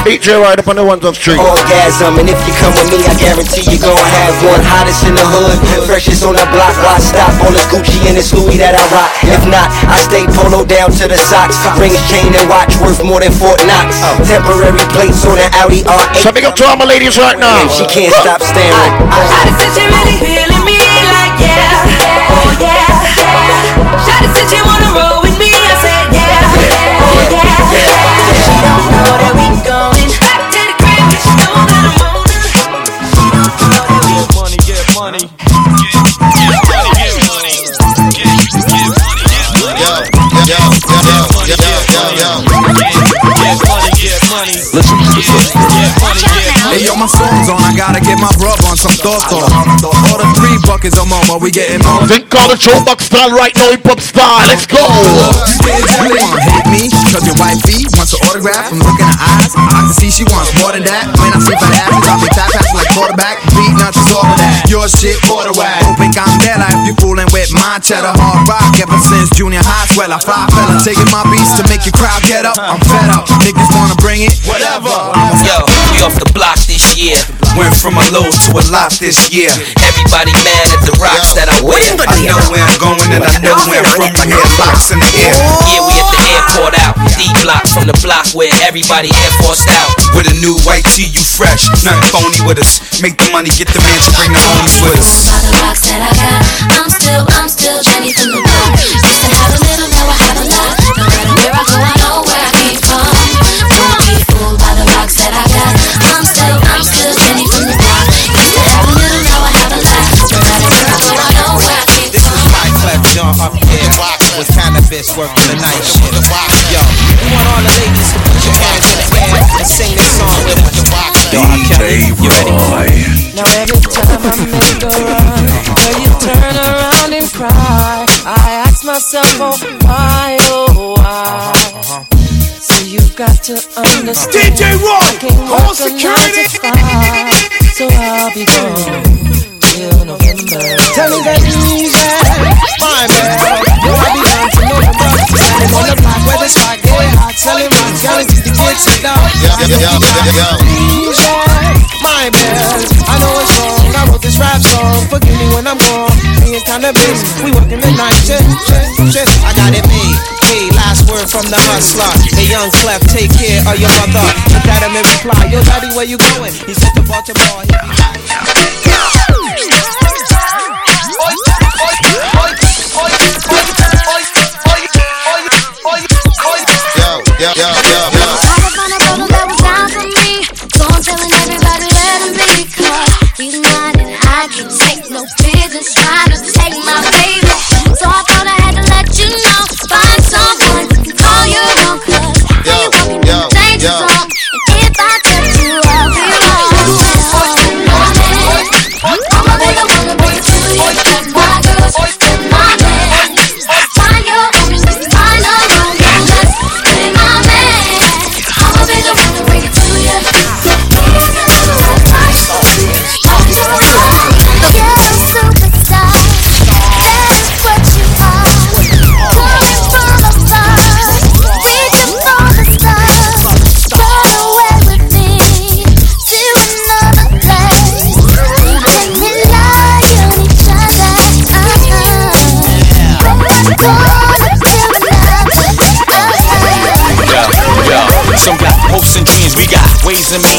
DJ right up on the one top street. orgasm And if you come with me, I guarantee you gon' have one Hottest in the hood, freshest on the block Why stop on this Gucci and this Louis that I rock If not, I stay polo down to the socks Rings, chain, and watch worth more than Fort Knox Temporary plates on an Audi R8 So big up to all my ladies right now. And she can't stop staring Shawty said she really feeling me like yeah, the. Hey yo, my song's on. I gotta get my grub on some thought thought. Order three buckets of mama. We getting more. Think call the showbox style right now, hip hop style. Let's go. You wanna hate me? Cause your wifey wants an autograph from looking her eyes. I can see she wants more than that. When I see fat ass, drop me tap like quarterback. Beat not just all of that. Your shit, order whack. Hoping I'm there if you fooling with my cheddar hard rock. Ever since junior high, swell I fly fella. Taking my beats to make your crowd get up. I'm fed up. Niggas wanna bring it. Whatever. Yo, we off the block this year. Went from a low to a lot this year. Everybody mad at the rocks that I wear. I know where I'm going and I know where I'm from. I hear locks in the air. Yeah, we at the airport out. D block from the block where everybody air forced out. With a new white tee, you fresh. Nothing phony with us. Make the money, get the man to bring the homies with us. By the rocks that I got, I'm still, I'm still Jenny from the with Canibus working the night shift. Yo, we want all the ladies to put your hands in the air and sing this song with us. Yo, I can't. You ready? Now every time I make a run, girl, you turn around and cry. I ask myself, oh why, oh why? So you've got to understand. DJ Roy, I can't call work a nine security. to five, so I'll be gone till November. Tell me that easy, my man. You I be down to November. Standing on the block where the spot get hot, selling rocks, guaranteed to get sit down. Easy, my man. I know it's wrong. I wrote this rap song. Forgive me when I'm gone. Me and Canibus, we working the night shift, shift, shift. I got it made. Hey, last word from the hustler. Hey, young Clef, take care of your mother. Look at him and reply, yo, daddy, where you going? He said to Baltimore. He Yo, yo, yo, yo. Try to a brother that was me. So I'm telling everybody let him be. Cause he's not and I can take no business trying to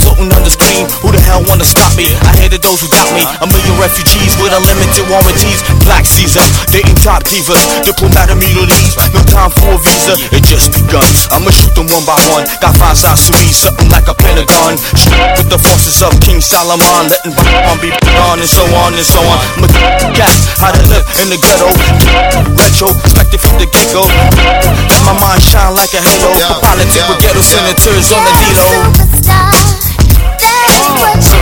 floating on the stream. Who the hell wanna stop me? I hated those who doubt me. A million refugees with unlimited warranties. Black Caesar, dating top divas. The cool that immunities, no time for a visa. It just begun. I'ma shoot them one by one. Got five sides to me, something like a pentagon. Shoot with the forces of King Solomon, letting on be on and so on and so on. I'm a cat, how to live in the ghetto. Retro, expected from the get go. Let my mind shine like a halo. For politics with ghetto senators on the Dino. That's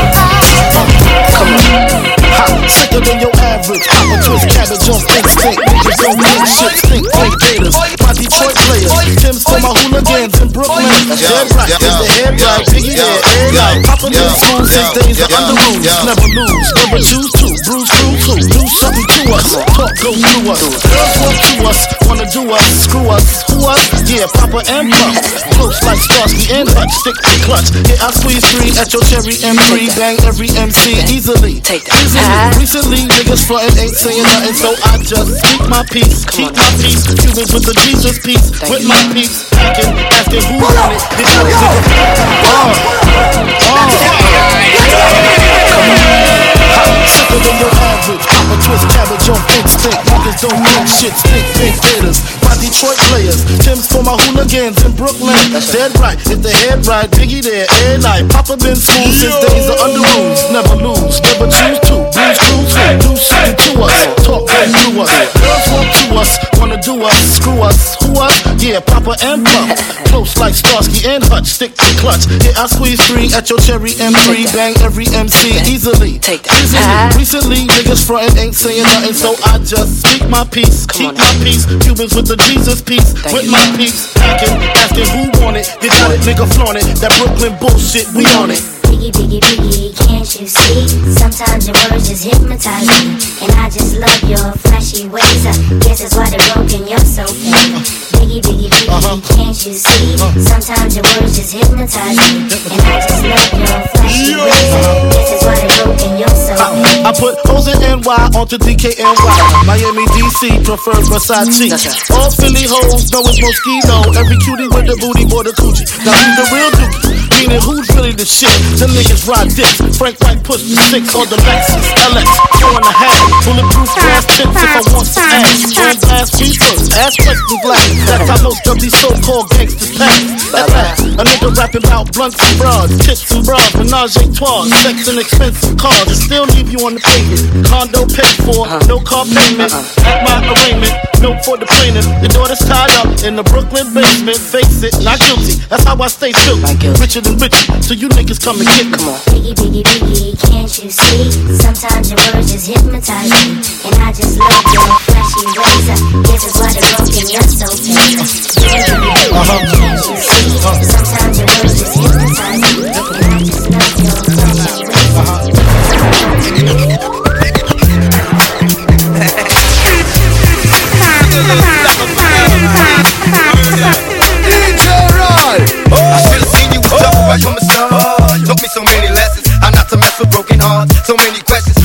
what you are. Ha, sicker than your average. Papa twist cabbage on instinct. Niggas don't make shit stink. Fake gators. My Detroit players. Tim's for my hooligans in Brooklyn. Dead right. Is the head right? Biggie there. Air night. Papa been school since days of under rules. Never lose. Never choose to. Bruce through to. Do something to us. Talk go through us. Girls want to us. Wanna do us. Screw us. Who us? Yeah, Papa and Puff. Close like Starsky and Hutch. Stick to clutch. Yeah, I squeeze three at your cherry M3. Bang every MC easily. Take that. Easily. Recently, niggas frontin' ain't saying nothing, so I just speak my peace. Keep my peace. Cubans with the Jesus peace. With my peace. Asking, asking who want it. This shit is Sicker than your average. Papa twist cabbage on instinct. Niggas don't know shit. Stink, big gators. My Detroit players. Tim's for my hooligans in Brooklyn. Dead right. If the head right, Biggie there. Air night. Papa been school since days of under rules. Never lose. Never choose to. Bruce cruise to. Do something to us. Talk right through us. Girls want to us. Wanna do us. Screw us. Who us? Yeah, Papa and Puff. Close like Starsky and Hutch. Stick to clutch. Yeah, I squeeze three at your cherry M3. Bang every MC easily. Take that. Recently, uh-huh. niggas frontin' ain't saying nothing, so I just speak my peace. Keep my peace. Cubans with the Jesus peace. With my peace. Asking, asking who want it. You got it, nigga flaunt it. That Brooklyn bullshit, we on it. Biggie, biggie, biggie, can't you see? Sometimes your words just hypnotize me. And I just love your flashy ways. I guess that's why they're broken, you're so fake. Biggie, biggie, biggie, uh-huh. can't you see? Sometimes your words just hypnotize me. And I just love your flashy ways. I guess that's why they're broken, you're so fake. I put hoes in NY onto DKNY. Miami, DC, prefer Versace. Mm-hmm. All Philly hoes know it's Moschino. Every cutie with the booty, boy, the coochie. Now who's the real dookie? Meaning who's really the shit? Them niggas ride dicks. Frank White push the six on the Lexus LX. Four and a half. Bulletproof glass tips if I want some ass. Don't blast me first. Ask questions last. That's how most of these so-called gangsters pass. At last, a nigga rapping about blunts and bras, chips and bras, menage a trois, sex and expensive cars, and still leave you on the pavement. Condo paid for, uh-huh. no car payment. Uh-huh. At my arraignment, no for the plaintiff. Your daughter's tied up in the Brooklyn basement. Face it, not guilty. That's how I stay true. Than richer, so you niggas come and get me. Come on. Biggie, biggie, biggie, can't you see? Sometimes your words just hypnotize me. And I just love your flashy ways. I guess it's why they're broken, you're so biggie, biggie, uh-huh. can't you see? Uh-huh. Sometimes your words just hypnotize me. And I just love your flashy ways.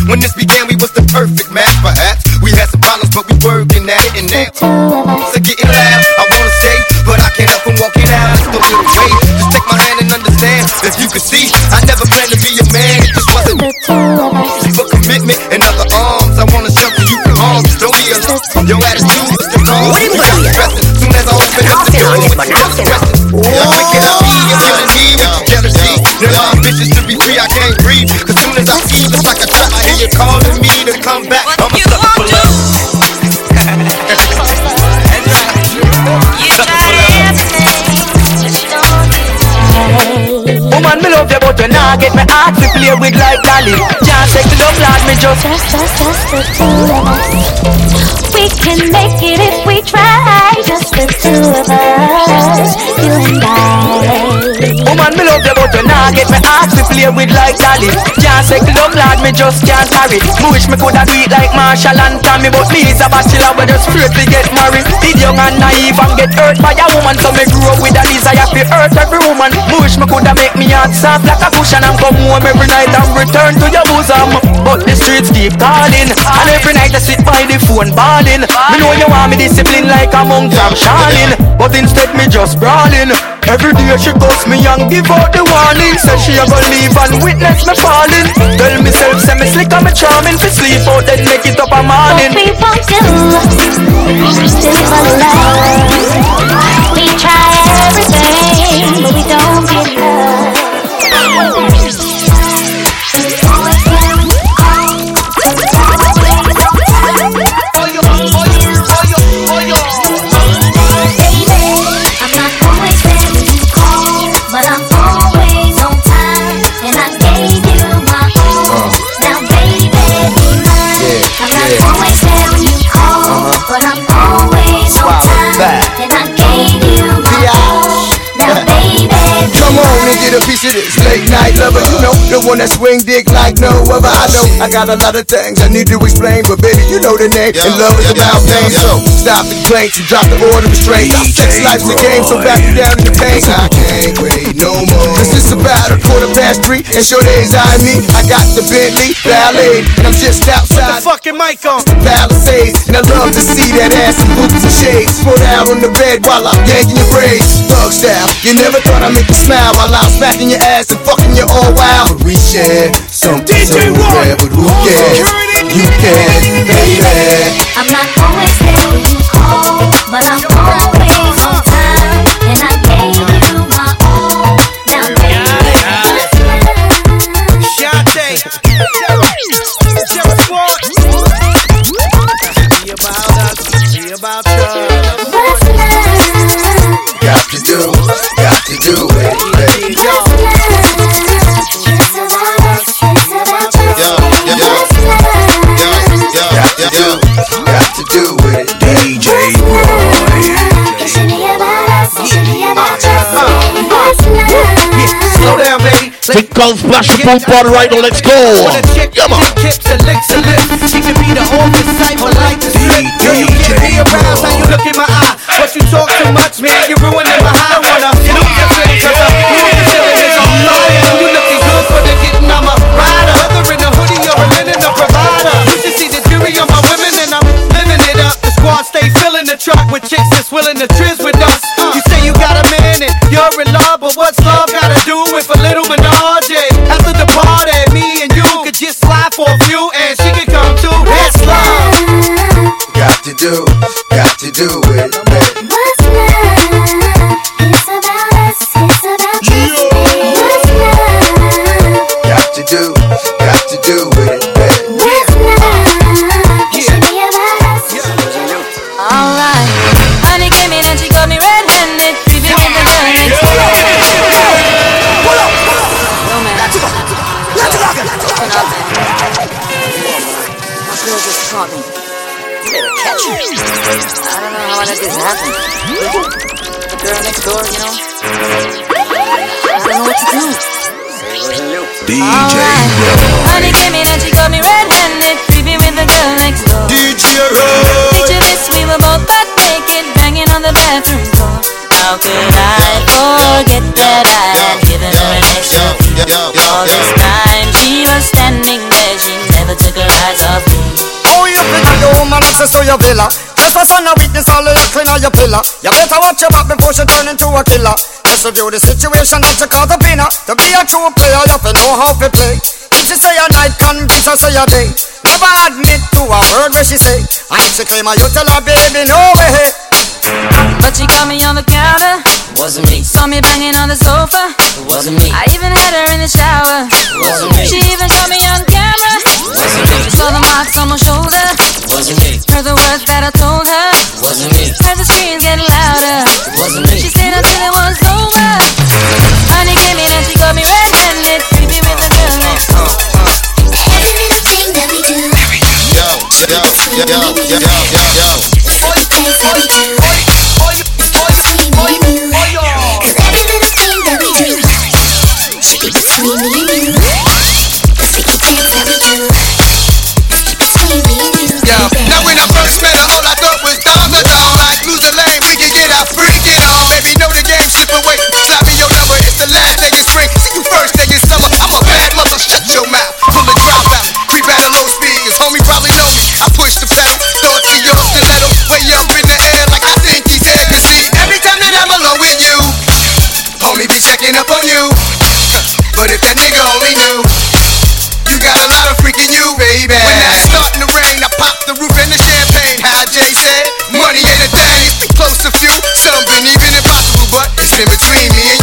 When this began, we was the perfect match. Perhaps we had some problems, but we working at it. And now, so getting loud. I wanna say, but I can't help from walking out. It's the little way. Just take my hand and understand. If you could see, I never planned to be a man. It just wasn't for commitment and other arms. I wanna shelter you from harm. Don't be alone. Your attitude is the wrong. Soon as I open up the door, it's resting. How wicked I be if you're in need of jealousy. Never ambitious to be free, I can't me to come back. I'm a sucker for love. Woman, me love you, but you not get me heart to play with like dolly. Can't take the love, Lord, me just. Just, just, just the two of us. We can make it if we try. Just the two of us, you and I. Woman, me love you, but you not get me heart to play with like dolly. Can't the love, Lord, me just can't carry. Me wish me coulda it like Marshall and Tommy, but me is a bachelor, we just afraid to get married. Did young and naive and get hurt by a woman, so me grow up with a desire to hurt every woman. Me wish me coulda make me heart soft like a cushion and come home every night and return to your bosom. But the streets keep calling, and every night I sit by the phone bawling. Me know you want me discipline like a monk from Shaolin, but instead me just brawling. Every day she calls me and give out the warning. Say she a go leave and witness me falling. Tell myself say me slick and me charming. Fi sleep out then make it up a morning. What won't do is for love. We try everything, but we don't the one that swing dick like no other. I know I got a lot of things I need to explain, but baby, you know the name. And love is about pain, so stop the complaints and drop the order of restraint. Sex life's the game, so back you down in the pain. I can't wait no more. Cause it's about a quarter past three, and sure days I me. I got the Bentley Ballet, and I'm just outside. Put the fucking mic on. Palisades, and I love to see that ass in boots and shades. Put out on the bed while I'm yanking your braids. Thug style, you never thought I'd make you smile while I'm smacking your ass and fucking you all wild. But we share something so rare, but who cares? You can, baby. I'm not always there when you call, but I'm always down, baby. Think on splash the pool party right now, let's go. Come on. Kips and licks and lips. She can be the office type, but like to strip. You get me you look in my eye. But you talk too much, man, you your villa? Just a son of witness, all of you clean on your pillar. You better watch your back before she turn into a killer. Just review the situation that you call the winner. To be a true player, you have to know how to play. If she say a night, convince her say a day. Never admit to a word where she say. And if she claim her, you tell her, baby, no way. But she caught me on the counter. Wasn't me. Saw me banging on the sofa. It wasn't me. I even had her in the shower. Wasn't me. She even caught me on camera. Wasn't me. She saw the marks on my shoulder. Wasn't me. Heard the words that I told her. Wasn't me. Heard the screams getting louder. Wasn't me. She stayed until it was over. Honey came in and she got me red-handed, creepy with the girl uh, uh. next door. Yo, yo, yo, yo, yo, yo, yo. Yo, your mouth. Pull the drop out, creep out of low speed. Cause homie probably know me. I push the pedal, throw it to your stiletto. Way up in the air like I think he's heavy. See, every time that I'm alone with you, homie be checking up on you. But if that nigga only knew. You got a lot of freaking you, baby. When that's starting to rain, I pop the roof and the champagne. How Jay said, money ain't a thing. Close a few, some been even impossible, but it's in between me and you,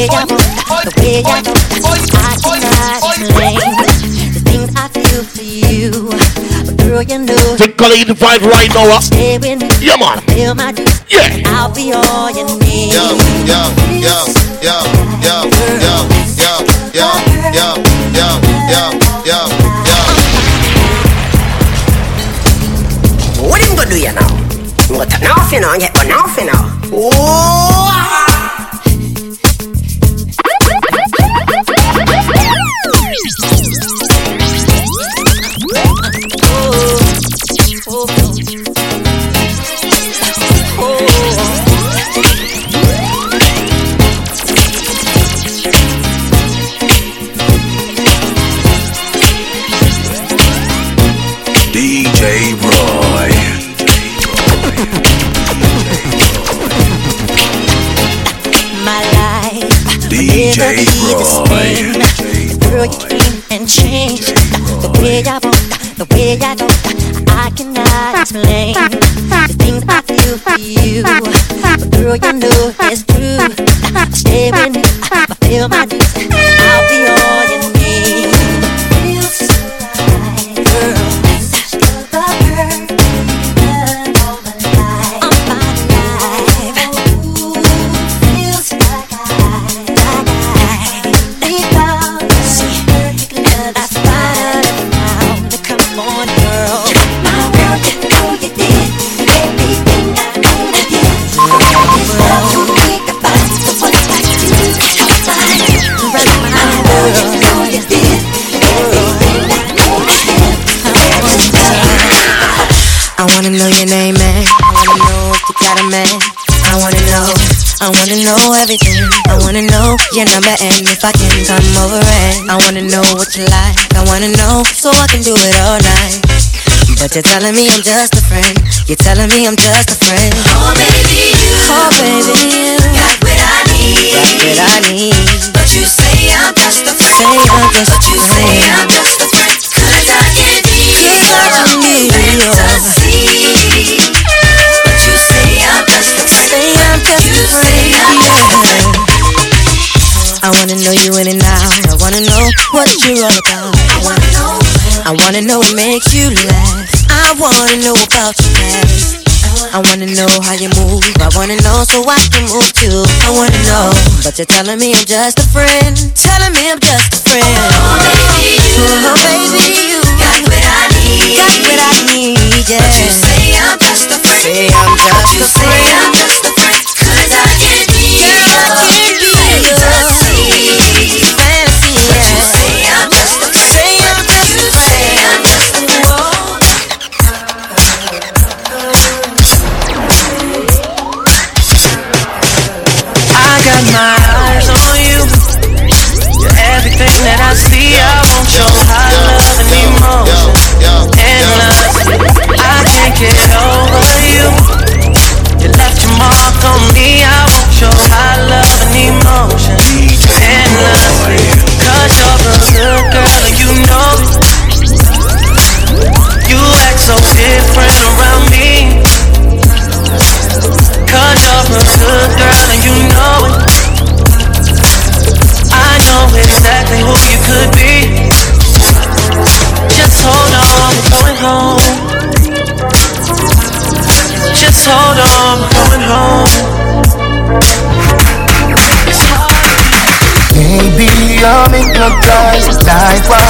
way I move, the way I move, I cannot explain the things I feel for you. But girl, you know. Take color you vibe right now. Stay with me. Yeah, man. Feel my juice. Yeah. I'll be all you need. Yo, yo, yo, yo, yo, yo, yo, yo, yo, yo, yo, yo, yo. What am I gonna do you now? I'm gonna turn off you know Yeah, get one off you know. Ooh. telling me I'm just a friend. You're telling me I'm just a friend. But you're telling me I'm just a friend, telling me I'm just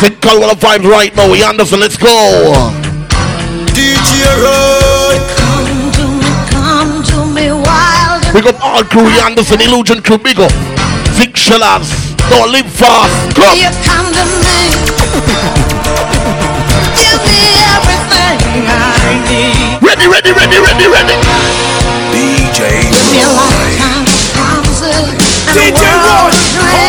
Think call one of vibes right now. We Anderson, let's go. DJ Roy. Come to me, come to me, wild. Big up all crew, Anderson, Illusion crew, big up. Vic Shellers, don't live fast. Come. You come to me. *laughs* Give me everything I need. Ready, ready, ready, ready, ready. DJ Give me a Roy. lifetime of promises and a DJ world Roy.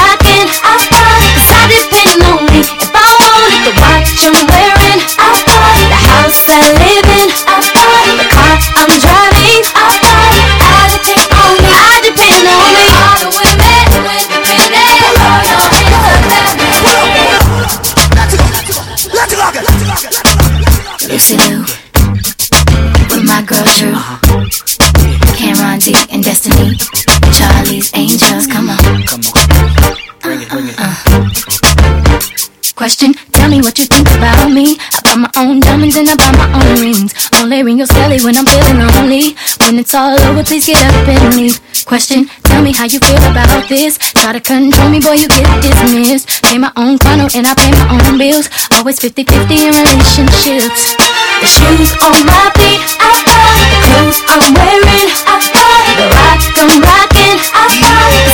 Question, tell me what you think about me. I buy my own diamonds and I buy my own rings. Only ring your celly when I'm feeling lonely. When it's all over, please get up and leave. Question, tell me how you feel about this. Try to control me, boy, you get dismissed. Pay my own condo and I pay my own bills. Always 50 50 in relationships. The shoes on my feet, I buy. The clothes I'm wearing, I buy. The rock I'm rocking, I buy.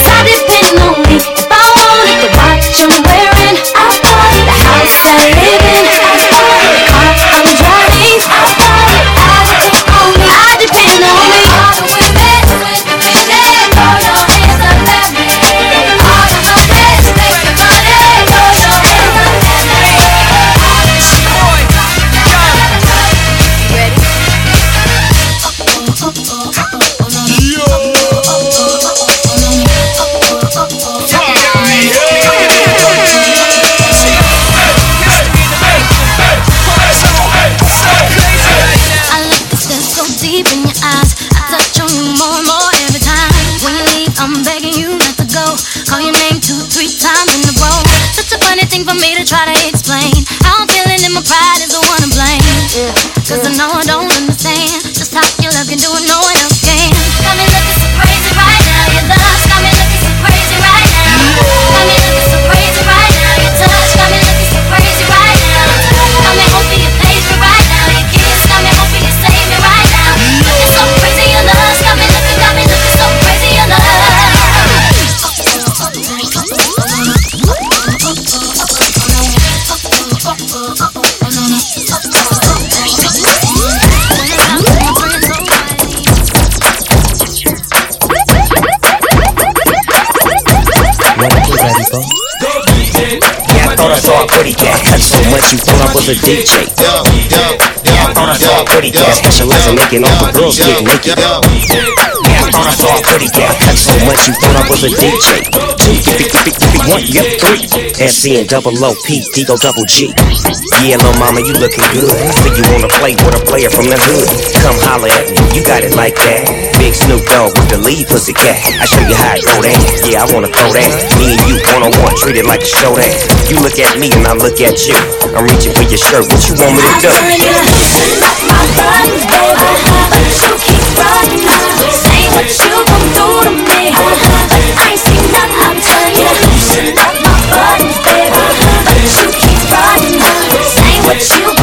Pretty cat. Touch so much you thought I was a DJ. Yeah, I thought I saw a pretty cat. Specialize in making all the girls get naked. I thought I saw a pretty cat. Touch so much you thought I was a DJ. One, yep, three. SC and double O P, double G. Yeah, little mama, you looking good. So you wanna play with a player from the hood? Come holler at me, you got it like that. Big Snoop Dogg with the lead pussy cat. I show you how I go down. Yeah, I wanna throw that. Me and you one on one, treat it like a show that. You look at me and I look at you. I'm reaching for your shirt. What you want me to do? I'm running, baby. But you keep running. Say What you gon' do to me? Say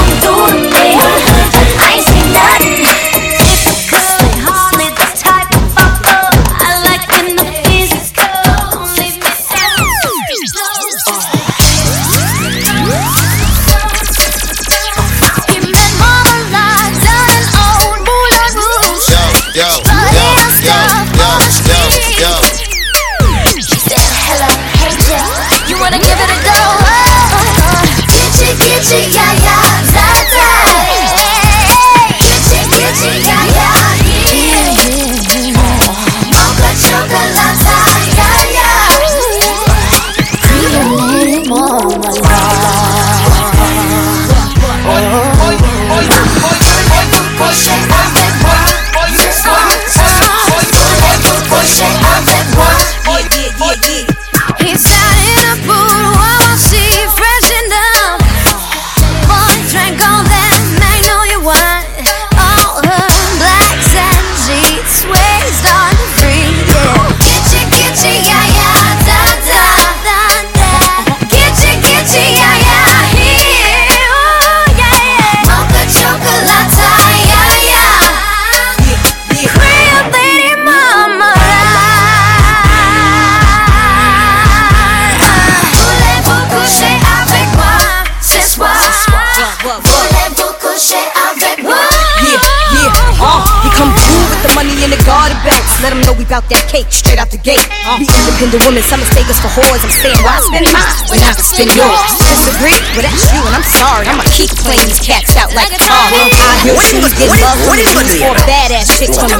independent women, some mistake us for whores. I'm saying, why I spend mine when I can spend yours? Disagree? Well, that's you, and I'm sorry. I'ma keep playing these cats out like a car. I hear shoes get love from the dudes for badass chicks on the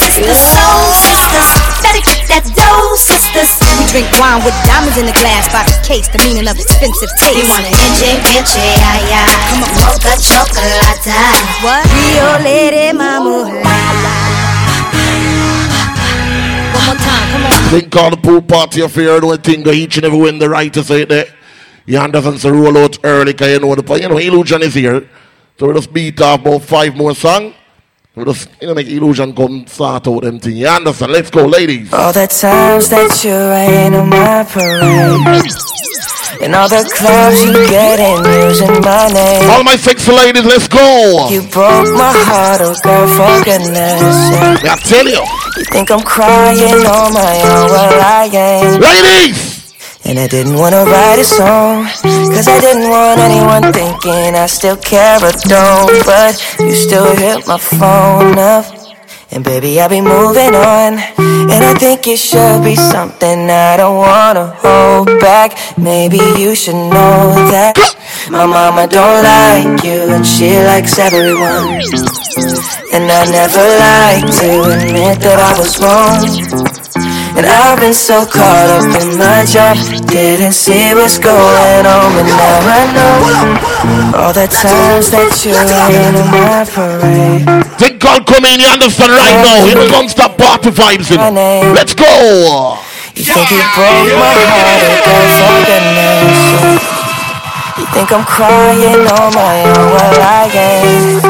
Sisters, soul sisters, better get that dough, sisters. We drink wine with diamonds in the glass by the case, the meaning of expensive taste. He wanna gitchy, gitchy, yeah, yeah. Come on, mocha chocolate. What? Rio Lady Mama. One more time, come on. Thing called the pool party affair, don't think that each and every win the right to say it there. You understand, so roll out early, cause you know the you know illusion is here. So we just beat off about five more songs. We just you know make illusion come start out them thing. You understand? Let's go, ladies. All the times that you rain on my parade And all the clubs you get in using my name All my sexy ladies, let's go. You broke my heart, oh girl, for goodness sake I tell you You think I'm crying on my own, well I ain't Ladies! And I didn't wanna write a song Cause I didn't want anyone thinking I still care or don't. But you still hit my phone up And baby, I'll be moving on. And I think it should be something I don't wanna hold back. Maybe you should know that My mama don't like you And she likes everyone. And I never like to admit that I was wrong and I've been so caught up in my job Didn't see what's going on But now I know All the times that you on my parade Think God come in, you understand right now. You don't stop party vibes in. Let's go. You think you broke my heart, for goodness sake. You think I'm crying on my own, well I ain't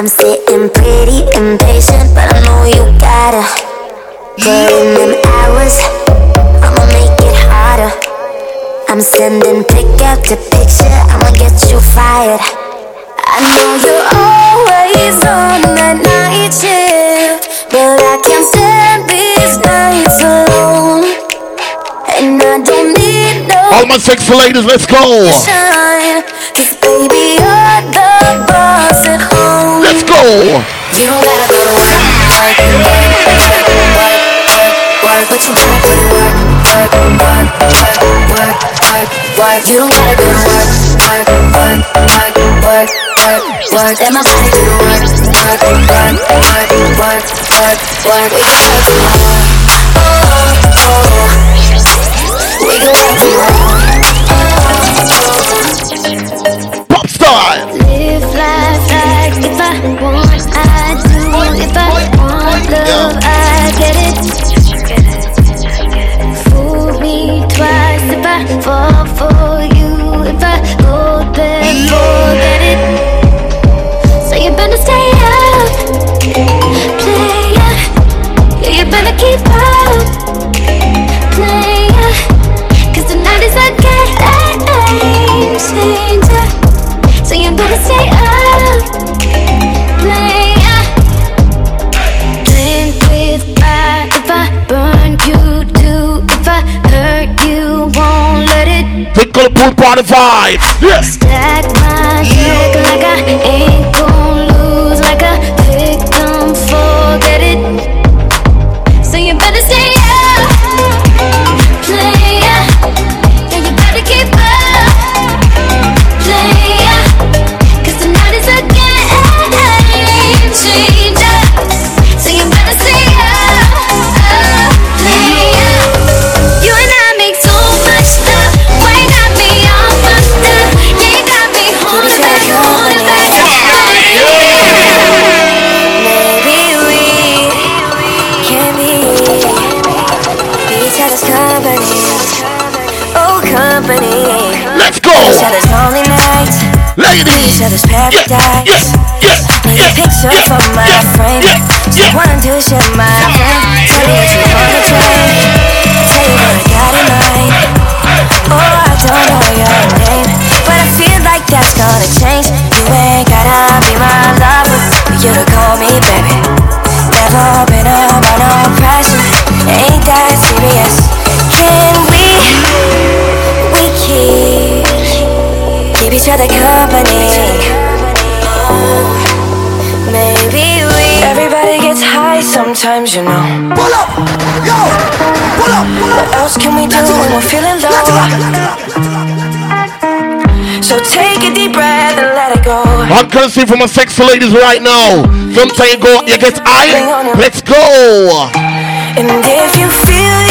I'm sitting pretty impatient, but I know you gotta. But in them hours, I'ma make it harder. I'm sending pick up to picture, I'ma get you fired. I know you're always on the night shift, but I can't stand these nights alone. And I don't need no. All my sexy ladies, let's go. Shine, Cause baby, you're the boss go. You don't gotta go to work, work, work, work, work, work, work, work, work, work, work, work, work, work. You don't gotta go to work, work, work, work, work, work, work. Let my body do the work, work, work, work, work, work, work. We can work tomorrow. Oh, oh. We can work You keep up, player. Cause tonight is a game changer. So you better stay up, player. Playing with fire. If I burn you too, if I hurt you, won't let it Think of the pool party vibe. Yes. stack my deck like I ain't nights. Ladies. Each other's paradise. Need a picture for my frame. Someone to share my brain. Tell me what you wanna try. Tell you what I got in mind. Oh, I don't know your name, but I feel like that's gonna change. You ain't gotta be my lover, you to call me baby. Never been about no pressure, each other company? Maybe we, everybody gets high sometimes, you know. Pull up, yo, pull up, pull up. What else can we do when we're feeling low? So take a deep breath and let it go. I'm gonna see for my sexy ladies right now. Sometimes you go, you get high. Let's go. And if you feel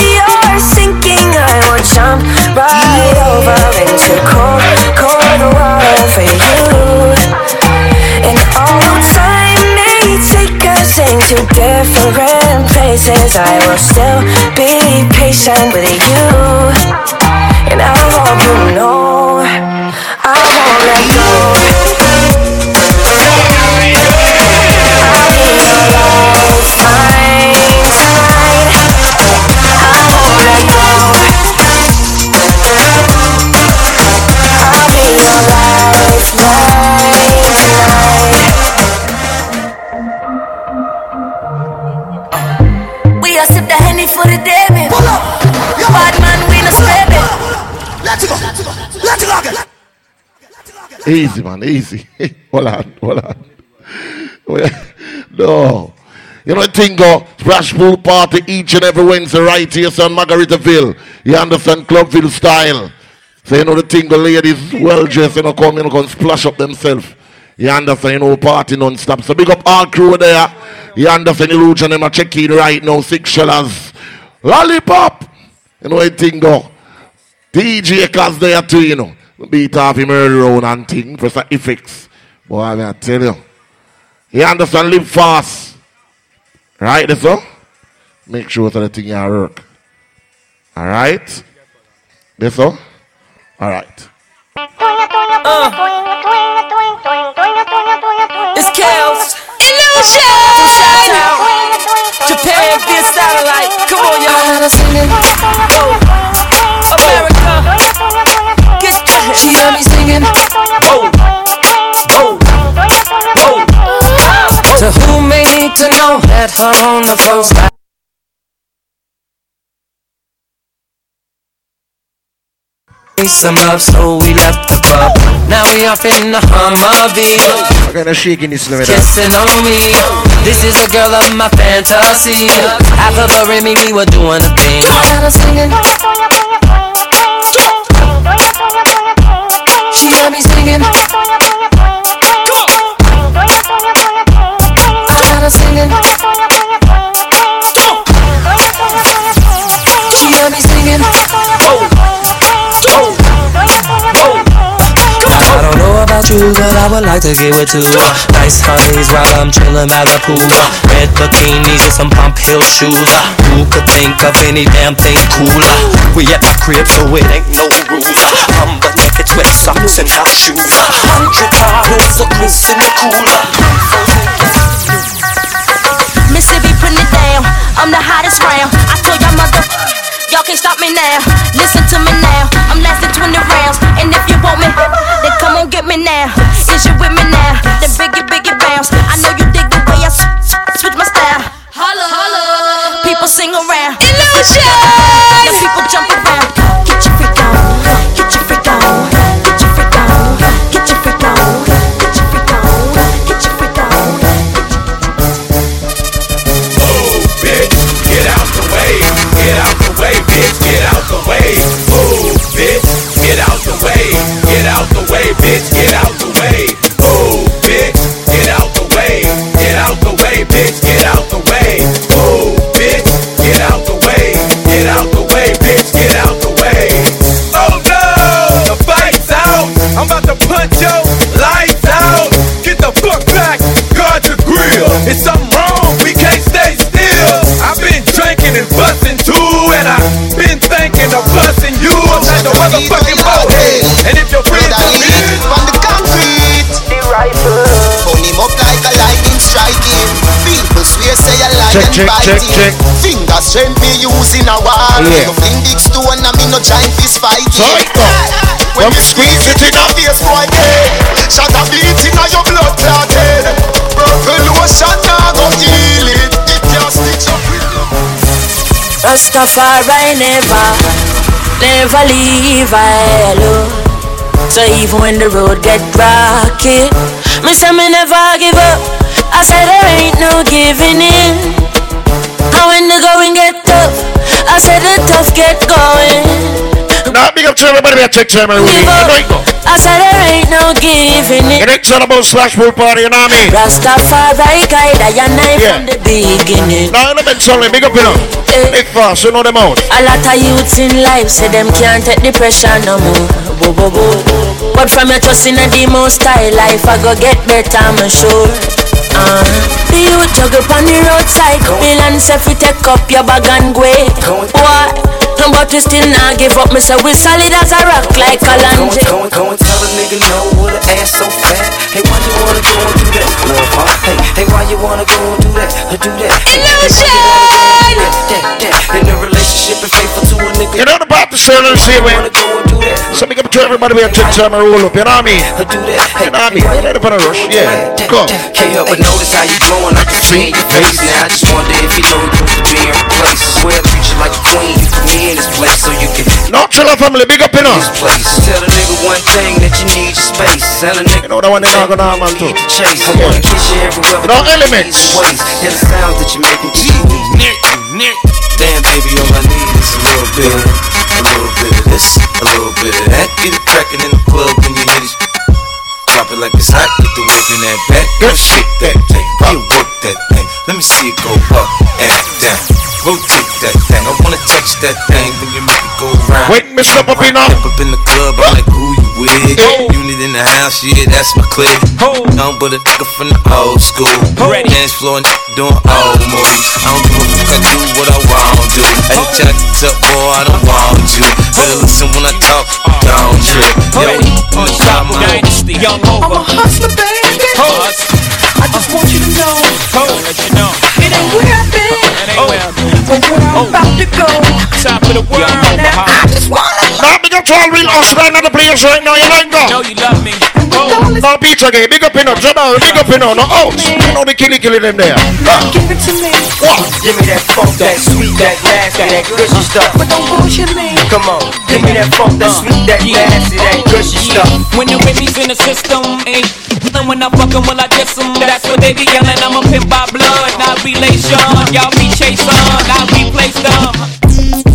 you're sinking, I will jump right over into cold, cold water for you. And although time may take us into different places, I will still be patient with you. And I hope you know I won't let go. Easy, man, easy. *laughs* hold on, hold on. no. You know the thing go, Splash Pool Party each and every Wednesday right here on Margaritaville. You understand Clubville style. So you know the thing go ladies well dressed, you know, come you know, come splash up themselves. You understand, you know, party non-stop. So big up all crew there. You understand, illusion them a check in right now, six shillers. Lollipop! You know the thing go. DJ cause there too, you know. Beat off him early round and thing, press the effects. Boy, I mean, I tell you. You understand, live fast. Right, that's all? Make sure that the thing you work. Alright? That's all? Alright. Uh. It's chaos. Illusion. Japan via satellite. Come on, y'all. She heard me singing. Oh. Oh. Oh. To who may need to know that her on the floor. Some up, so we left the club. Now we off in the Humvee. Bit. Kissing on me. This is a girl of my fantasy. After the Remy, we were doing a thing. Got her singing. Had me singing. I got her singing. You, but I would like to get with two uh, Nice honeys while I'm chillin' the pool. Red bikinis and some pump heel shoes Who could think of any damn thing cooler? We at my crib, so it ain't no rules I'm but naked, sweat socks and house shoes Hundred bottles of Chris in the cooler Mississippi putting it down. I'm the hottest round. Can't stop me now. Listen to me now. I'm lasting 20 rounds, and if you want me, then come on get me now. Is you with me now? Then biggie biggie bounce. I know you dig the way I switch my style. Holla holla. People sing around. Illusion. The people jump around. Get your freak on. Get your freak on. Get your freak on. Get your freak get out the way, move, bitch, get out the way, get out the way, bitch, get out the way, move, bitch, get out the way, get out the way, bitch, get out the way, move, bitch, get out the way, get out the way, bitch, get out the way. Oh no, the fight's out. I'm about to punch your lights out. Get the fuck back, guard the grill. It's something wrong, we can't stay still. I've been drinking and busting I've been thinking of busting you like the motherfucking bowhead. And if your friends are in, on the concrete. The rifle. Burn him up like a lightning striking. People swear say a lion Check, check, check, biting. check. Finger strength me using a war. Yeah. You fling big stone and me no giant fist fighting. So. When Come. you squeeze it in a face, boy, yeah. Shot a beat in a your blood clotted. Purple lotion now go heal it. Rastafari never, never leave I alone. So even when the road get rocky, me say me never give up. I said there ain't no giving in. And when the going get tough, I said the tough get going. Now, big up to everybody that take time and read. Right go. I said there ain't no giving in. It ain't about slash pool party, you know what I mean? Rastafari guide I and I Yeah. from the beginning. Now, me tell me, big up, you know. Big fast, you know them out. A lot of youths in life say them can't take the pressure no more. Bo, bo, bo. But from your trust in a the most high life, I go get better, I'm sure. Uh, the youth juggle on the roadside, bill and say take up your bag and go. away. What? But we still not give up, me say we solid as a rock like a Go and, lunge. go and, go and tell a nigga no with an ass so fat. Hey, why you wanna go and do that? Love, huh? Hey, hey, why you wanna go and do that? Or do that? Hey, hey, wanna go and do that? That, that. In a relationship and faithful to a nigga. You know the about the same and same way. So make up to everybody we have to time and roll up, you know what I mean? You know what I mean? You ready for the rush? Yeah. Go. Can't help but notice how you glowing. I can see in your face. Now I just wonder if you know you could be in place. I swear treat you like a queen. You put me in this place so you can. No chiller family, big up, know. This place. Tell a nigga one thing that you need your space. Tell a nigga. You know that one they not gonna have man too. Chase. I wanna kiss you everywhere. but No elements. Ways. And the sounds that you make me Nick, Nick. Damn, baby, I need is a little bit, a little bit of this, a little bit of that. Get it crackin' in the club when you hit it. Drop it like it's hot, get the whip in that back. Girl, shake that thing, you work that thing. Let me see it go up and down. Rotate that thing. I wanna touch that thing when you make it go round. Wait, Mr. Papino. Step up in the club, I'm like, who you with? Unit in the house, yeah, that's my clique. No, but a nigga from the old school. Dance floor, nigga doing old moves. I don't give a fuck, I do what I want to. Hey, check it up, boy, I don't want you. Better listen when I talk, don't trip. Yo, Unstoppable Dynasty, Young Hova. I'm a hustler, baby. I just want you to know. It ain't where I've been. But where I'm oh. about to go. Top of the world. Now I just wanna Now big up to all real hustle in the place right now, you know go. Know you love me. Don't No pizza game, big up in us, Jamal, big up in us, no outs. You know the killy killy them there. Give it to me. What? Give me that funk, that sweet, that nasty, that gushy stuff. But don't bullshit me. Come on, give me that funk, that sweet, that nasty, that gushy stuff. When the baby's in the system, ain't and when I fuck 'em, will I diss 'em? That's what they be yelling. I'm a pimp by blood, not relation. Y'all be chasing, I replace them.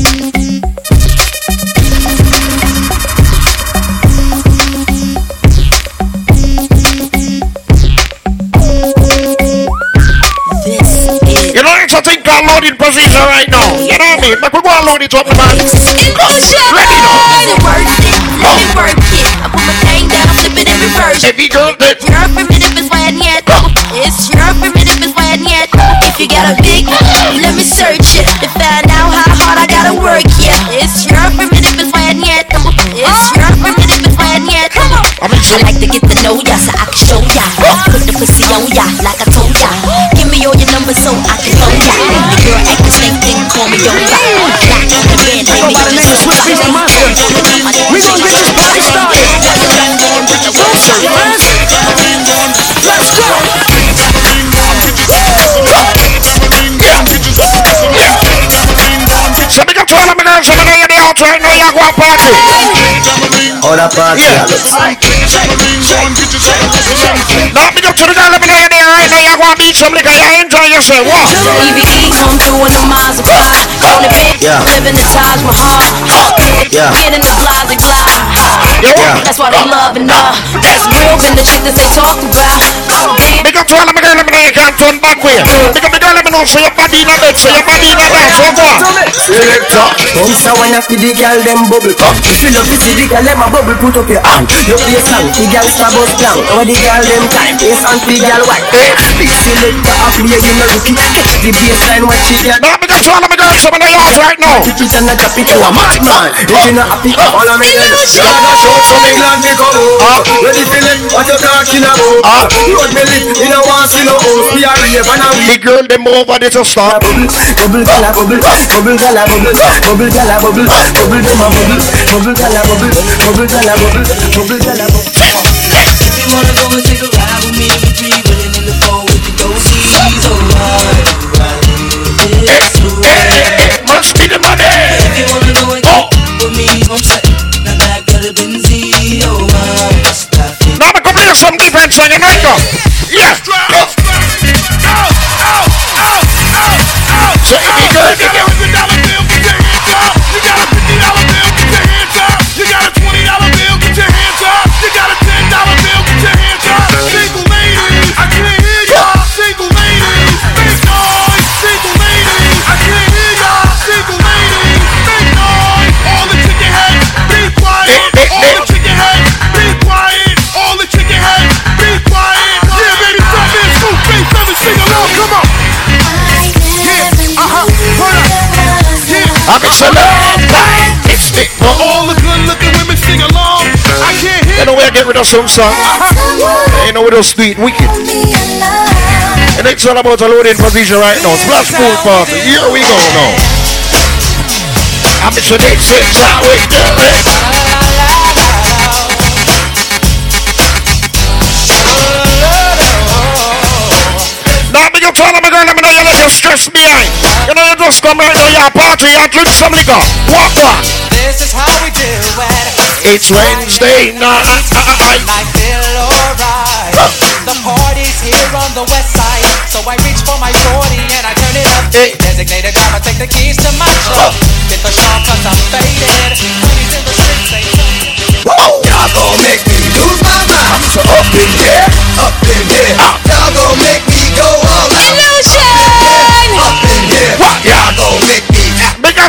You know, it's a thing called loading position right now. You know what I mean? But we go and load it up, man. Ready now. Work it, let me work it. I put my thing down, flip it in reverse. Every girl that Your primitive is why I need It's your primitive is why I need If you got a big, let me search it to find out how hard I gotta work. Yeah, it's your primitive is I need It's your primitive is why I need I like to get to know ya so I can show ya. Put the pussy on ya like I told ya. Me all your numbers so I can phone ya. The girl act the same thing, call me on ya. Back on the bed, Go name of Swizz Beatz Master. We gon' get this party started. Let's go. So big up to all of my girls over there in the house right now. You go and party. All that party, Yeah. I look like. Now big up to the girl over there in there right now. You go and beat some liquor. You enjoy yourself. What? EVE come through in the Maserati. Call it big, Yeah. live in the Taj Mahal. Hot pit, Yeah. get in the Plaza Glide. Yeah. That's why they loving her. That's real than the shit that they talk about. Oh, big. Big up to all of my girls over there. You can't turn back way. Big up the girl over there. So your body in a bed. So your body in a dance. So go on. Selector. Come so when I see the girl them bubble up. If you love to see the girl them a bubble, put up your hand. You play song, the girl star bus down. How the girl them time, bass and the girl white. Big selector a play, you know rookie. Catch the baseline, watch it, yeah. Now big up to all of my girls over there right now. Pick it and a drop it to a madman. If you not happy, all of me girls. You gotta show some England me come out. Ready for it? What you talking about? Road me lit, you know want see no house. We are rave and a The girl them over there to stop. Bubble gala bubble, bubble gala bubble, bubble gala bubble, bubble dem a bubble, bubble gala bubble, bubble gala bubble, bubble gala bubble. If you wanna go and take a ride with me, we three willing in the four with the go-sees. Alright, alright. It's alright. Be the money. If you wanna go and get with me, I'm set. Now back to the alright. That's I'm celeb. It's the For all the good looking women sing along. I can't hear You know where I get rid of some song. Ain't no way those sweet wicked. And it's all about a loading position right now. Splash pool party. Here we go now. I'm Mr. Nick Six. I wait know you let your stress behind. You know you just come right now, you're party, you drink some liquor. Walk walk. This is how we do it. It's Wednesday night. I feel alright. The party's here on the west side, so I reach for my shorty and I turn it up. It's designated driver, take the keys to my truck. Get the shop cause I'm faded. Ladies in the streets say Whoa, y'all gon' make me lose my mind. I'm So up in here, up in here. Y'all gon' make me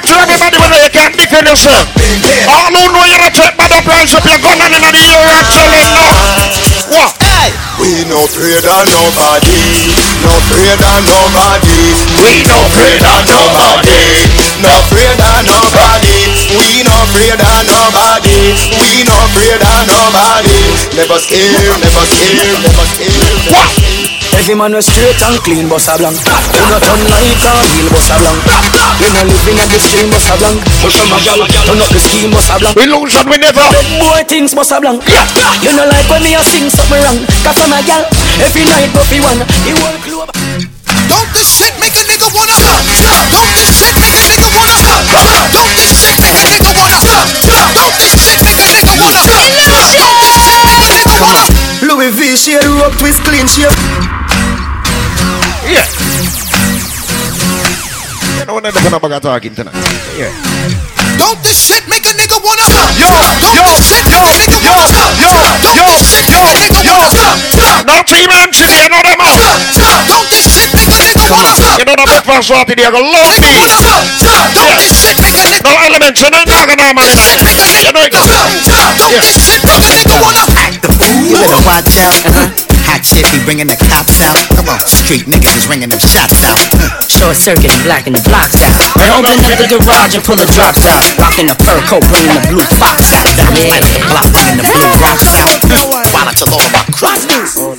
Big to everybody when you can defend yourself. All who know you're a check by the price of your gun and in the ear and chilling now. What? We no afraid of nobody, no afraid of nobody. We no afraid of nobody, no afraid of nobody. We no afraid of nobody, we no afraid of nobody. Never scared, never scared, never scared. What? Every man was straight and clean, boss a blank. You not turn like a real boss a blank. You not living at the stream, boss a blank. Push on my gal, turn up the scheme, boss a blank. Illusion we never. Big boy things, boss a blank. You know like when me a sing something wrong. Cause I'm a gal, every night Buffy one. The whole club. Don't this shit make a nigga wanna stop? Don't this shit make a nigga wanna stop? Don't this shit make a nigga wanna stop? Don't this shit make a nigga wanna stop? Don't this shit make a nigga wanna Louis V shade, rope twist, clean shade. Yeah. You know when they're gonna talking tonight. Yeah. Don't this shit make a nigga wanna stop? Yo, don't this shit make a nigga wanna stop? Yo, don't this shit make a nigga wanna stop? Now three men should you know them up. Don't this shit make a nigga wanna stop? You know the breakfast party they go love me. Don't this shit make a nigga No elements, you know not gonna man. You know it go. Don't this shit make a nigga wanna Act the fool, you better watch out. Uh-huh. Hot shit be bringing the cops out. Come on, street niggas is ringing them shots out. Short circuit, and blacking the blocks out. We're opening up the garage and pull the drops out. Rocking the fur coat, bringing the blue fox out. Yeah. Block bringing the blue rocks out. While I took all my cross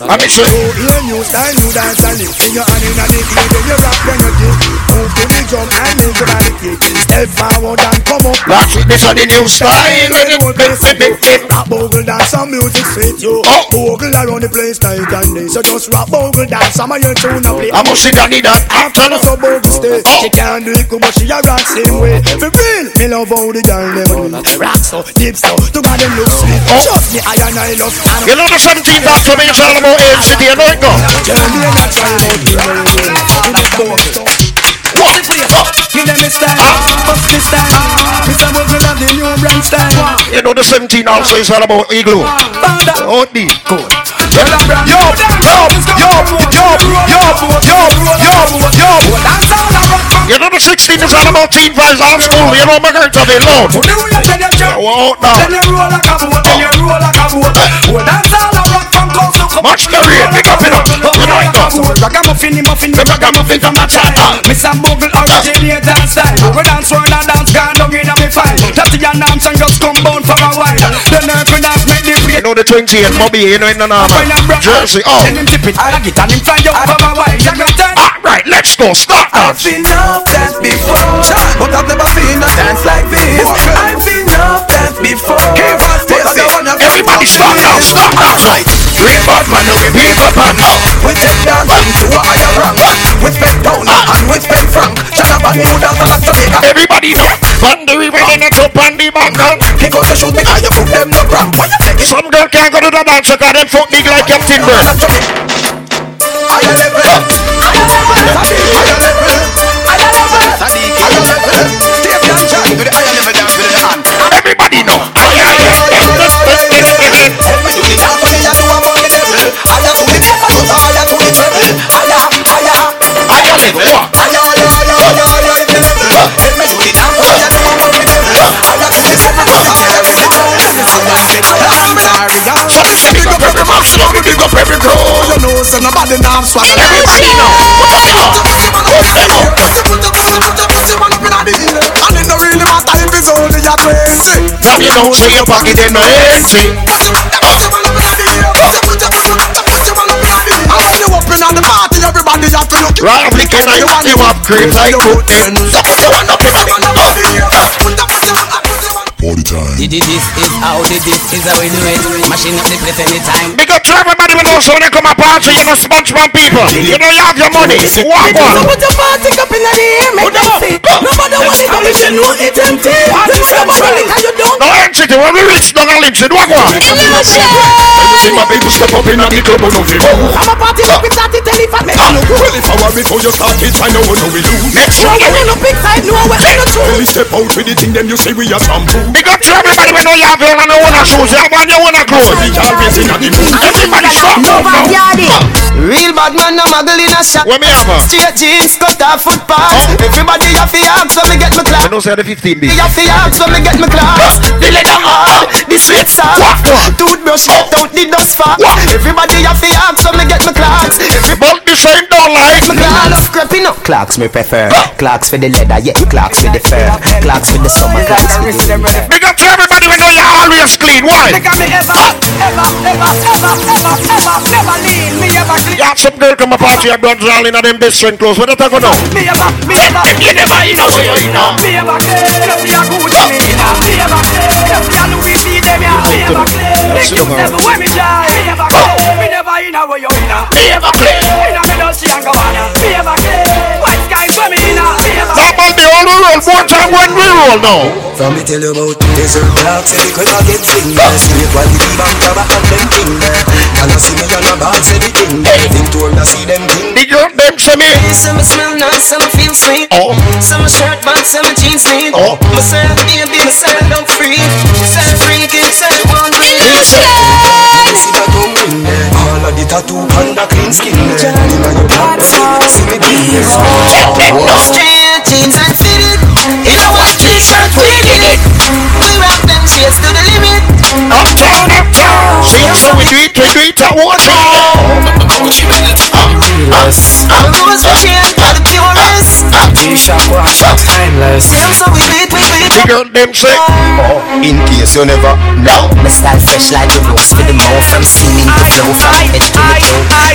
I mean, sure. Hear new style, new dance and lift In your hand in the key, then you rock when you dip Move to the drum and make your body. Kick Step forward and come up. Rock with this on the new style. When you big, big, big, big. Rock bogle dance and music fit you. Oh. Bogle around the place night and day. So just rock bogle dance, some of your tune a play I must sit down in that after After the so bogle stay She can't do it but she a rock same way. For real, me love how the girl them do Rock so, deep so, to God them look sweet. Trust me, I and I love and to me, that's provincial about AMC, the anointing know it go. Tell me I'm not trying to What's it Give them a style, bust the style Mr. Bogle have the new brand style. You know the 17th also is all about Igloo. Oh, the good. Yo, yo, yo, yo, yo, yo, yo, yo, yo You know the 16th is all about teen vibes off school. You know my girl to be loud. Oh, no. Then you roll like a boat, then you roll like a boat. Oh, that's all I rock from coast to coast Match the rate, pick up it up. Know it go. Ragamuffin, the muffin, the ragamuffin from my child Mr. Bogle originator style. We dance world and dance gone down in a me file. Tatty and Armstrong just come bound for a while. The nerve and dance make the You know the 28th, Bobby, you know in the normal. Jersey, oh. Then him tip it, I get and him fly out for a while. You got that? Ah, right, let's go. Start I've been up dance before. But I've never seen a dance like this. I've been up dance before. But I don't wanna Everybody start now, start now. Real bad man, we beat up and now. We take dancing to a higher rank We spend down and we spend frank Shut up and move down to Jamaica Everybody know. On the river, then it's up on the back now. Kick out the shoes because you put them no cramp What you take it? Some girl can't go to the dance because them fuck big like Bird. Higher level Higher level Higher level Higher level Stay to the higher level dance with the hand Everybody know. Big up every man, so we big up every crew. You know, so nobody now swag. Everybody now. What's? Put put a twenty. You know, your no empty. Put up the ear. Put put up like Put. Party time. This is how this is how we do it. Mashing up the place anytime. Big up to everybody who knows when they come up party, you know, SpongeBob people. You know, you have your money. Walk on. Put your party up in the air, make them see Nobody want it, but you know it empty Them say about the liquor you don't No entity, when we reach down and lips, walk on. You see my people step up in the club, no feel. I'm a party like we started tell if I make you look Well, if I were before you start it, I know what we lose. Next Sure, one, you ain't no big side, no way, ain't no true Well, you step out with the thing, then you say we are shampoo. Big up to everybody who know you have your own shoes, you have on your own clothes. We always in the mood. Everybody stop now. Real bad man, no muggle in a shot. Where me have her? Straight jeans, cut off foot pants. Oh. Everybody have to ask when me get my class. I don't say the 15 Me big. have to ask when me get my class. The leather hard, the sweat soft. Toothbrush cut out the dust fat. Everybody have to ask when me get my class. Everybody the same don't like. Girl of scrapping up. Clocks me prefer. Clocks for the leather, yeah. Clocks for the fur. Clocks for the summer. Clocks for the winter. Big up to everybody we know you're always clean. Why? Look me ever, ever, ever, ever, ever, ever, never lean. Me ever clean. You have some girl come up party and blood all in them best friend clothes. What you talking about? Me ever, me ever. You never know where you. Me ever clean. Me a Gucci me inna. Me ever clean. Me a Louis V them ya. Me ever clean. Big up everywhere me fly. Me ever clean. Me never you. Me ever clean. Inna me dusty and Gabbana. Me ever clean. That man the roll. More time when we roll now. From me tell you about desert clocks Every quick I get fingers Straight while the beam and grab and them finger Can I see me on a box everything Think to I see them thing Big up them say me. Some smell nice, some feel sweet. Oh. Some shirt box, some jeans neat. Oh. Myself, baby, myself, don't free. Myself free, kid, self one free. See that tongue ring there All of the tattoo and the clean skin there Inna your black See me beat Straight jeans shades to the limit. Uptown, uptown. See how we do it, we do it at one Us. All those we change for the purest. T-shirt wash up timeless. Them so we beat, we beat. Big up them say. In case you never know. My style fresh like the rose with the mouth From seeming to flow from head to the toe. I,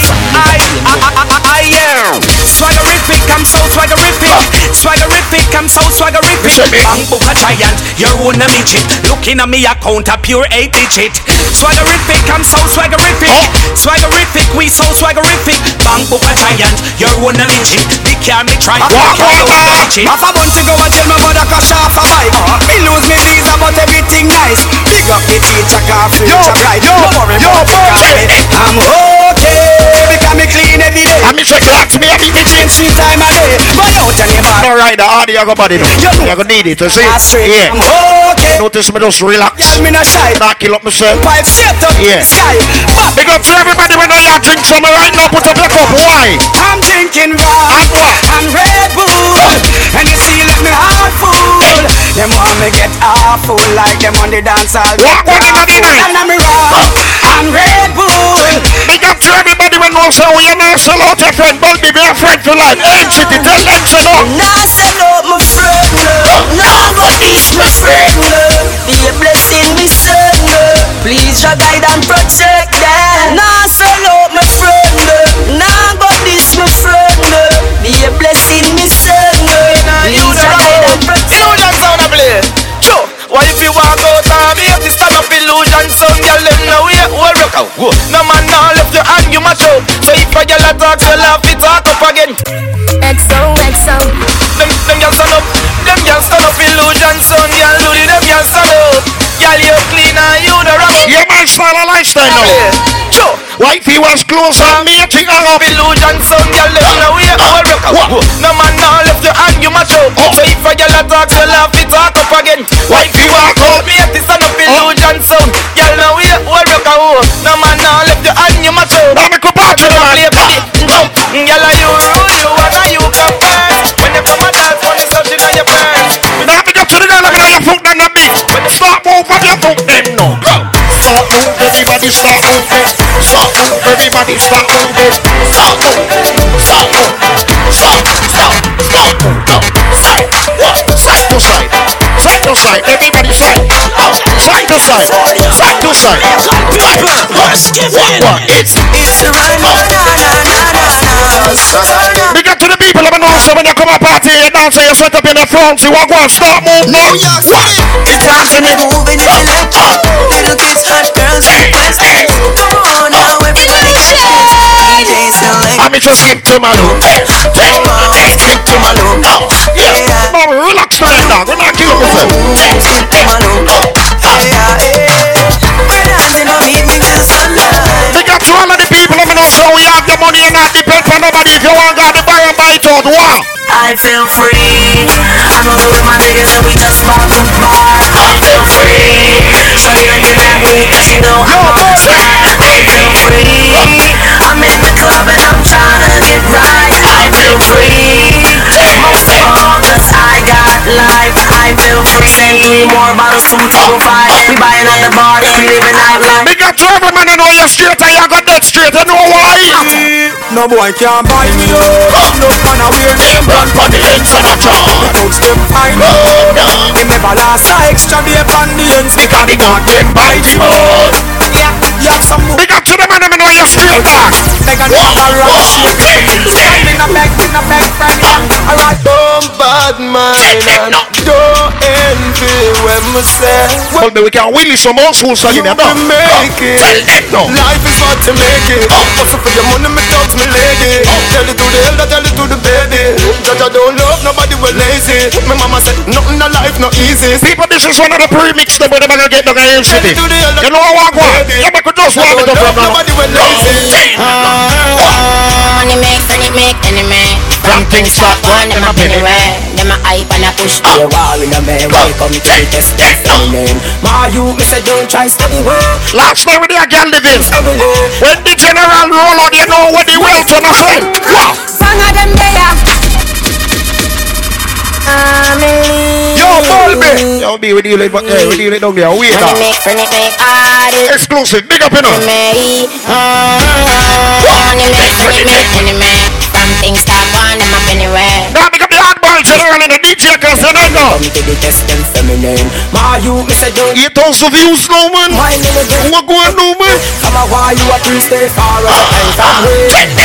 I am swaggerific, I'm so swaggerific, swaggerific, I'm so swaggerific. Bang book a giant, you're one a midget. Looking at me account a pure eight digit. Swaggerific, I'm so swaggerific, eh? swaggerific, we so swaggerific. Bang book a giant, you're one a midget. They can't be trying. Half a month ago I tell my brother crash off a bike. Me lose me visa but everything nice. Big up the teacher, car future bright. No worry about the car. I'm okay because me clean every day. I miss a clocks me, I beat me Change three time a day. But out your neighbor. Alright, the audio go body. You gonna need it, you see? Yeah. Okay. Notice me just relax. Yeah, me not shy. Not kill up myself. Pipe straight up Yeah. sky. But Big up to everybody when I drink some right now. Put up your cup. Why? I'm drinking rum and Red Bull. And you see, let me heart full. Them want me get awful like them on the dance hall. What? What in the night? And I'm rum and Red Bull. Big up to everybody when knows how we are not sell out your friend. Be a friend for life. Aim City, tell them so no. Nah, sell out my friend, love. Nah, go dish my friend. Be a blessing, me son. Please, your guide and protect them. Nah, sell out my friend, love. Nah, go dish my friend. Be a blessing, Why if you walk out and be to stand up illusion some girl them know we all rock out. Whoa. No man now left your hand you mash out. So if a girl a talk, so laugh it talk up again. XOXO. Them them girls stand up, them girls stand up illusion son girl do the them girls stand up. Girl you clean and you the rock. Yeah, man, style a lifestyle now. Sure. Wifey was close on me, think I up. Illusion son girl them know we all ah, rock out. Whoa. No man now left your hand you mash out. Oh. So if a girl a talk, so laugh it talk up again. Why if you walk out, me at the stand up illusion oh. sound. Girl now we all rock out. No man now left your hand you out. Now me come back to the man. Girl are you rule you and are you first. When you come a dance, money something on your purse. Now me go to the girl, at your foot, then the beat. Everybody start moving. Start move, everybody start moving. Start move, start move, start, start, start move. Go. Side, what? Side to side, side to side. Everybody side, out, side to side, side to side. People, let's give it. It's It's na na na na na na. Big up to the people of the north, so when you come up party, you dance, you set up in the front, you walk one, start move now. The dance the moving in the left. Little kids, hot girls. Come on now, everybody get it. DJ select. I'm just skip to my on, Skip to my loop. Yeah. No, relax now, dog. We're not killing myself. skip to my loop. Yeah, yeah. We're dancing, me with the sunlight. Big up to all of the people of the so we have the money and not depend on nobody. If you want, got the buy and buy it out. Wow. I feel free. I'm a with my niggas and we just the bar. I feel free. Shorty looking at me cause she know I'm on track. I feel free. I'm in the club and I'm trying to get right. I feel free. Most all cause I got life. I feel free. Send three more bottles to 205. We buying at the bar, we living out life. Big up to every man, you know you're straight you that straight. You know why? No no boy can't buy me out. No man a wear name brand for the international. The thugs them fine. Them never last a extra day on the ends because the God them buy the out. Big up to the man, I know you're straight back. Like a shake. Stand in a bag, in a bag, friend. Alright. Don't bad mind and don't envy when we say Well, we can willy some school song in you can make it. No. Life is what to make it. Hustle for your money, me to me lady. Tell it to the elder, tell it to the baby. Judge I don't love nobody, we lazy. My mama said nothing in life not easy. People, this is one of the pre-mix them where they're gonna get the in city. You know what I want? You make a just warm it up from now. Nobody will lazy. Money make, money make, money make. From things start one, them up anywhere. Them a hype and a push ah. Stay wall in a man, welcome to the test, test name. My you, me say don't try to study way. Last night with the girl living. When the general roll out, you know what the wealth on the side. Wow. Bang of them there. Yo, Bulby. Yo, be with you, like, hey, with you, like, down there. Wait Money up. make, money make, all this. Exclusive. Big up, you know. Money uh, make, money make, money make. From things start one, them up anywhere. General and the DJ, cause they don't know. Come to the test, them feminine. My you, me say don't. 8,000 views, no man. My little girl. What going on, man? A you a free stay far away and.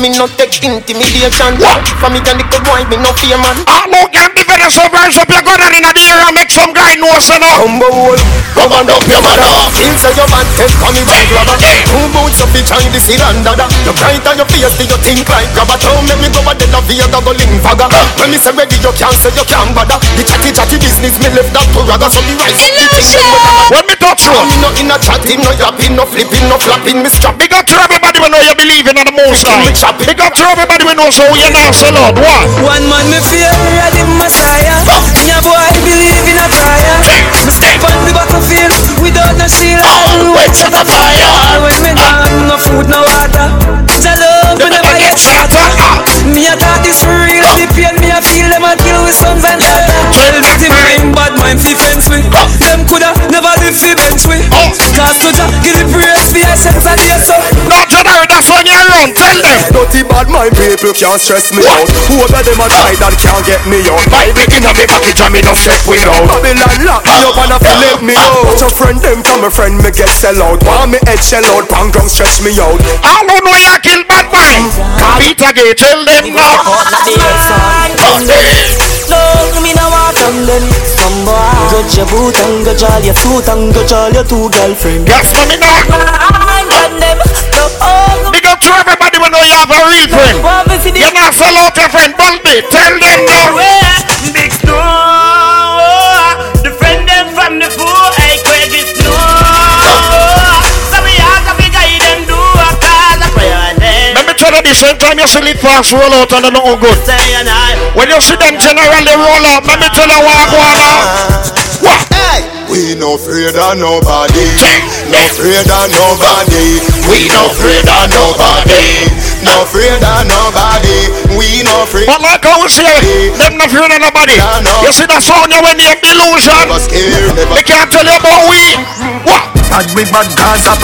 Me no take intimidation. From me and the good boy, me no fear man. Ah, I know can be very surprised up your gun in the air and make some guy know so now. Humble come and up your mother. Inside your man, head come me back rubber. Two boots up in China, and dada. You bright on your face, do you think like grabber? Don't make me go a dead of the other go link fagger. Uh. When me say ready, you can't say you can't bother. The chatty chatty business, me left that to rather. So me rise up the thing them with a When me touch road. Me no in a chatting, no yapping, no flipping, no flapping. Me strap Big up to everybody we know you believe in the most high. Big up to everybody we know so you now say Lord. What? One man me fear the Messiah. Me a boy believe in a prayer. Me step on the battlefield without no shield. Always at a fire. When me ah. not no food, no water. Jah love me never get shatter. Me a thought this for real. The pain sons and daughter. Well, victim bad mind fi fence. Them coulda never live fi bench we. Oh. Cause to Jah give the praise for your sense of your soul. No, January, that's when you're wrong. Tell them. Dirty bad mind people can't stress me out. Whoever them a try that can't get me out? Bible in a me package and me no step without Babylon lock me up and a fi let me out. But your friend them from a friend me get sell out. Want me head shell out, pang ground stretch me out. I don't know you kill bad mind. Peter Gay, tell them now. No, me no want from them. Some boy Go your boot and go jolly your suit and go jolly your two girlfriend Yes, mommy now. from them Go Big up to everybody we know you have a real friend. You not sell out your friend, Bulby. Tell them now. Big snow, the them from the pool, hey Craig is snow. So we have to be guide them do a call a prayer and then Let me tell you this, same time you see it fast roll out and they nothing good. say and When you see them generally roll out, let me tell you what I go on now. What? We no afraid of nobody No afraid of nobody We no afraid of nobody No afraid of nobody We no afraid But like I was saying, them not fearing of nobody. You see that sound you when you delusion. Never scared, never They can't tell you about we. What? Bad big bad Gaza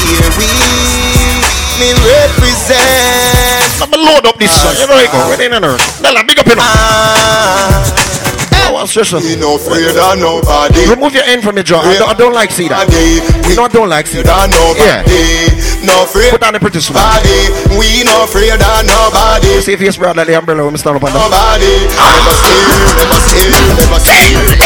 Here we Me represent Let me load up this song. You know you go. Ready in there. Nella, big up you know. Ah. This one? We no afraid of nobody Remove your hand from your jaw. I don't, I don't like see that. You know I don't like see that. Yeah. No afraid Put on the pretty smile. Nobody, we no afraid of nobody. See if you spread like the umbrella when we stand up on the. Nobody, never scared, never scared, never scared.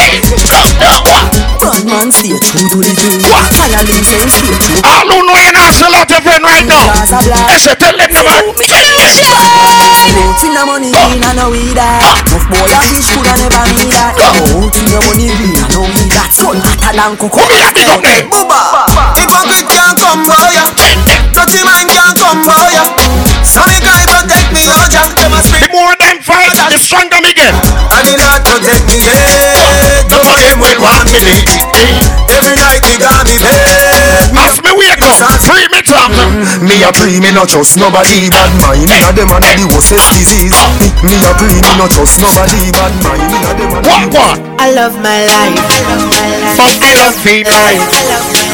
Bad man stay true to the dream Fire links and stay true All who know you not sell out your friend right now. I said tell them the man. Out in the money in and no we that Enough boy that bitch coulda never be that. Out in the money in and no we that Son hotter than cocoa. Booba Hypocrite can't come boy ya. Dirty mind can't come boy ya. So me guy protect me, Jack, them a The more them fight, the stronger me get. And the Lord protect me, yeah Some of them will want me lick Every night they got me bed As me wake up, free me top. Me a a pre, me no trust nobody bad mind. Inna them a the worstest disease. Me, me a pre, me no trust nobody bad mind. Inna them a What what? I love my life. But me love feel life. Reggae stuff feel life.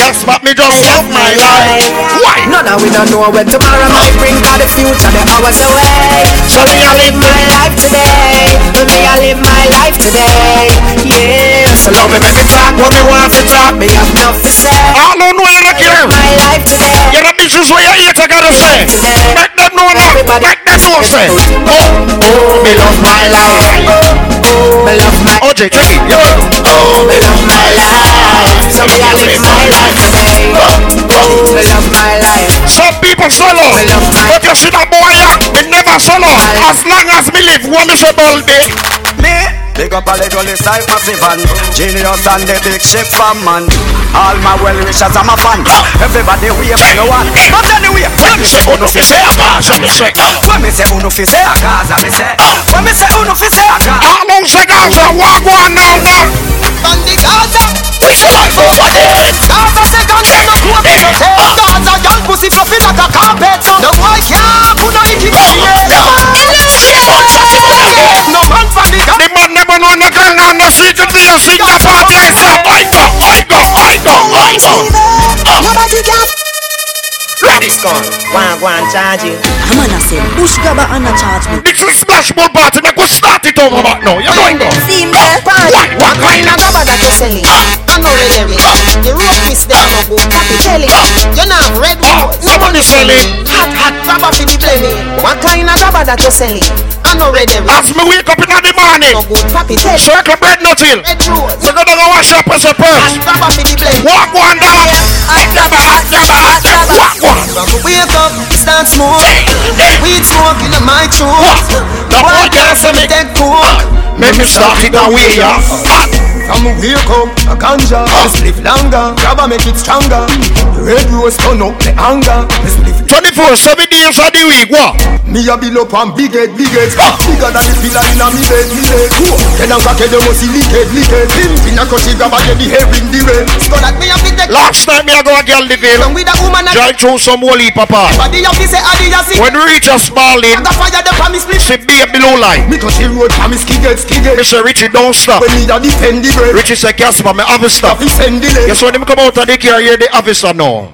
Guess what? Me just love my life. Why? No, no, we don't know where tomorrow might bring for the future, the hours away. So me, I live my life today. For me, I live my life today. Yeah. So love me, make me talk what me want to talk. Me have enough to say. I don't know you look here. My life today. You know this is what you eat, I gotta say. Make them know now. Make them know say. Oh, oh, me love my life. Me love my OJ, take it. Yo. Oh, me love my life. So me, I live my life today. Oh, me love my life. Some people solo. But you see that boy, yeah, me never solo. As long as me live, one is a day. Me Big up a little list I massive and Genius and the big ship fan man All my well wishers I'm a fan Everybody we have no one But anyway When me say uno fi say a Gaza me say When me say uno fi say a Gaza me say. When me say uno fi say a Gaza All them say Gaza Walk one now now On the Gaza We say life over there Gaza say ganja no coke in your tail Gaza young pussy fluffy like a carpet. No boy can't put no icky No man for the The man never know no girl on the street to be a sing a party. Like that. I go, I go, I go, I go. Nobody can. Ready score One, one, charge you. I'm gonna say, push grabber and a charge me. This is splash ball party. Make we start it over back now. You going go? See him there, party. What? What kind of grabber that you selling? I know red every. The rope is there, no go. Happy telly. You know red rose. Somebody selling. Hot, hot grabber for the belly. What kind of grabber that you selling? I know red every. As me wake up in the morning, No good, papi telly. circle bread nothing. Red rose. So go down and wash up as a purse. Grabber for the belly. Walk one dog. Hot grabber, hot grabber, hot grabber. Walk one. From the wake up, start smoke. Weed smoke in my throat. The boy can't say me. Take coke. Make me start it away, yeah. From wake up, a ganja. Me spliff longer, grabber make it stronger. The red rose turn up the anger. Me spliff 24, 7 days of the week, what? Me a build up and big head, big head. Bigger than the pillar in a me bed, me bed. Then I'm cocky, they must see licked, licked Him in a cushy grabber, get the hair in the way So that me have to take Last night me I go a girl the bill. Come with a woman and Drive through some holy papa. Body have to say adi a sick When we reach a small lane, The fire the promise me. see be a below line. Me touch the road, for me skigget, skigget Me say Richie don't stop. When me a defend the bread Richie say Casper, me have to stop. Fi send the leg Guess when him come out of the car, hear the officer now.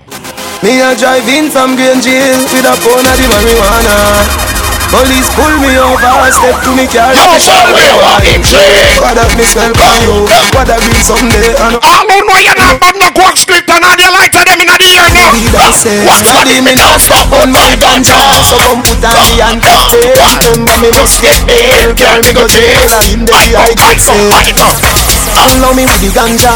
Me a drive in from Green Jail With a pound of the marijuana. Police pull me over, step to me car. Yo, son, we want him say. What that me smell from you. What that bring someday I don't know you're not bad no coke script and all the lights of them in the ear now. I What's what Daddy me not stop on my ganja? So come put on the handcuff Remember me must get bail Carry me go jail And in the I get safe Allow me with the ganja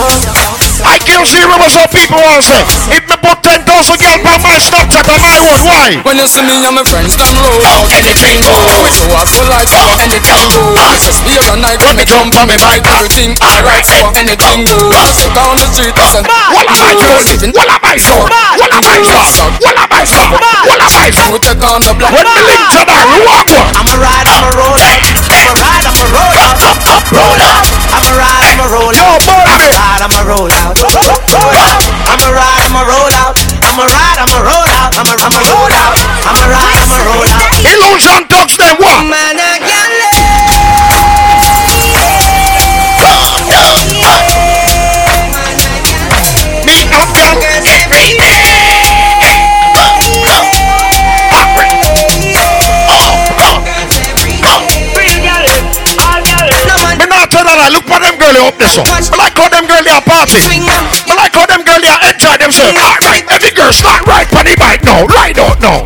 I can see rumors of people want say, if me put 10,000 girl on my Snapchat on my own, why? When you see me and my friends them roll out anything go oh, We so hard for life so anything go oh, Just be a night when me jump on me bike Everything alright so anything go oh, So down the street I said What am I doing? What am I so? What am I so? What am I so? What am I so? We take on the block When me link to that, walk one. I'm a ride, I'm a roll I'm a ride, I'm a roll out Roll out I'm a ride, I'm a roll out I'm a ride, I'm a roll out Roll out I'm a ride, I'm a roll out I'm a ride, I'm a roll out I'm a, I'm a roll out I'm a ride, I'm a roll out Illusion talks them what? Man, I can't Me girl they up there so. I like how them girl they are party. I like how them girl they are enjoy themselves. Alright, every girl start right for the bike now. Right out now.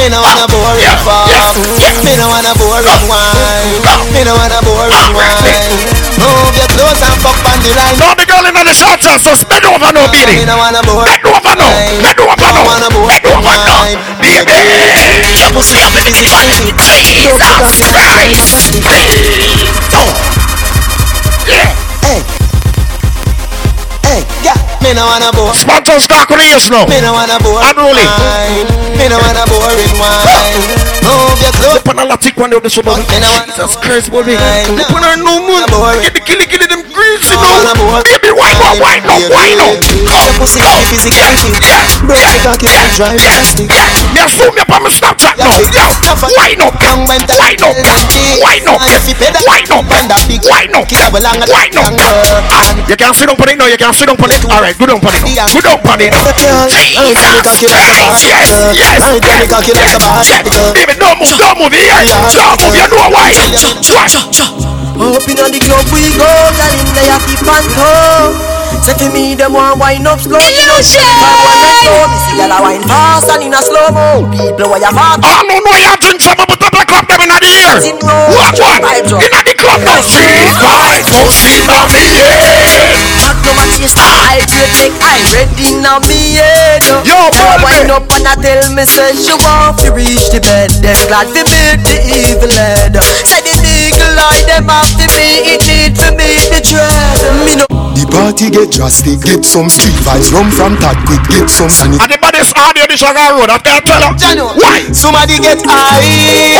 Me no wanna ah, boring Yeah, fuck yeah, Me no wanna boring ah, wine ah, Me no wanna boring wine Move your clothes and fuck on the line Now the girl in the shorts and so bend over now, baby. Me no wanna boring Bend over now. Bend over boring Bend over wine Baby. Your pussy have me busy fighting Jesus Christ. Me no wanna Sponsors dark on the ears now. Me no wanna boring Unruly. Me no wanna boring wine Move your clothes. A tick one of the super. Jesus Christ, baby. Put on no more. Get the killy killy them greasy now. Baby, why not? Why not? Why not? Your pussy got me physical thing. Broke the cocky and dry plastic. Yeah, zoom me up on my Snapchat now. Yo, why not? Why not? Why not? Why not? Why not? Why not? You can't sit down on it now. You can't sit down on it. All right, go down on it. Go down on it. Jesus Christ, yes, yes. Baby, don't move, don't move here. Don't move. You know why? Watch. Up in the club we go, girl in there tip and toe. Say to me them want wine up slow. You Illusion. Me see girl a wine fast and in a slow mo. People where you fast. I don't know you drink some, but the cup them in the ear. What what? In the club now. Street vibes, oh see my head. Magnum a taste I take take I ready now me head. Yo, Girl wine up and I tell me say she want to reach the bed. Them glad to meet the evil head. Say the eagle eye them to be it need to meet the dread. Me no. The party get drastic, get some street vibes, rum from that quick, get some sanity. And the baddest audio this Sugar Road, I can't tell her. Why? Somebody get high.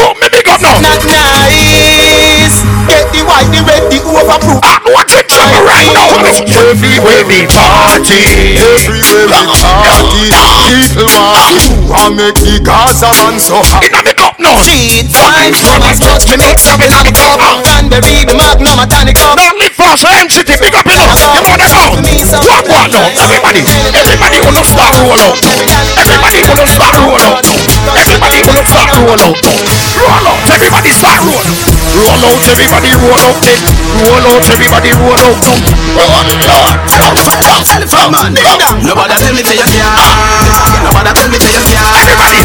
Oh, me big up now. Not nice. Get the white, the red, the overproof. Ah, I'm watching trouble right now. Everywhere we party. Everywhere we party, ah, ah, people want to and make the Gaza man so hot. Inna the cup now. Street vibes, mama's touch me mix up in a the cup. Cranberry, the magnum, a tonic cup. Don't live fast, MCT, big up in us. You what I know? What one now? Everybody, everybody wanna start roll out. Everybody wanna start roll out. Everybody wanna start roll out. Roll out, everybody start roll. Roll out, everybody roll out. Roll out, everybody roll out. Roll out. Nobody tell me say you can't. Nobody tell me say you can't. Everybody.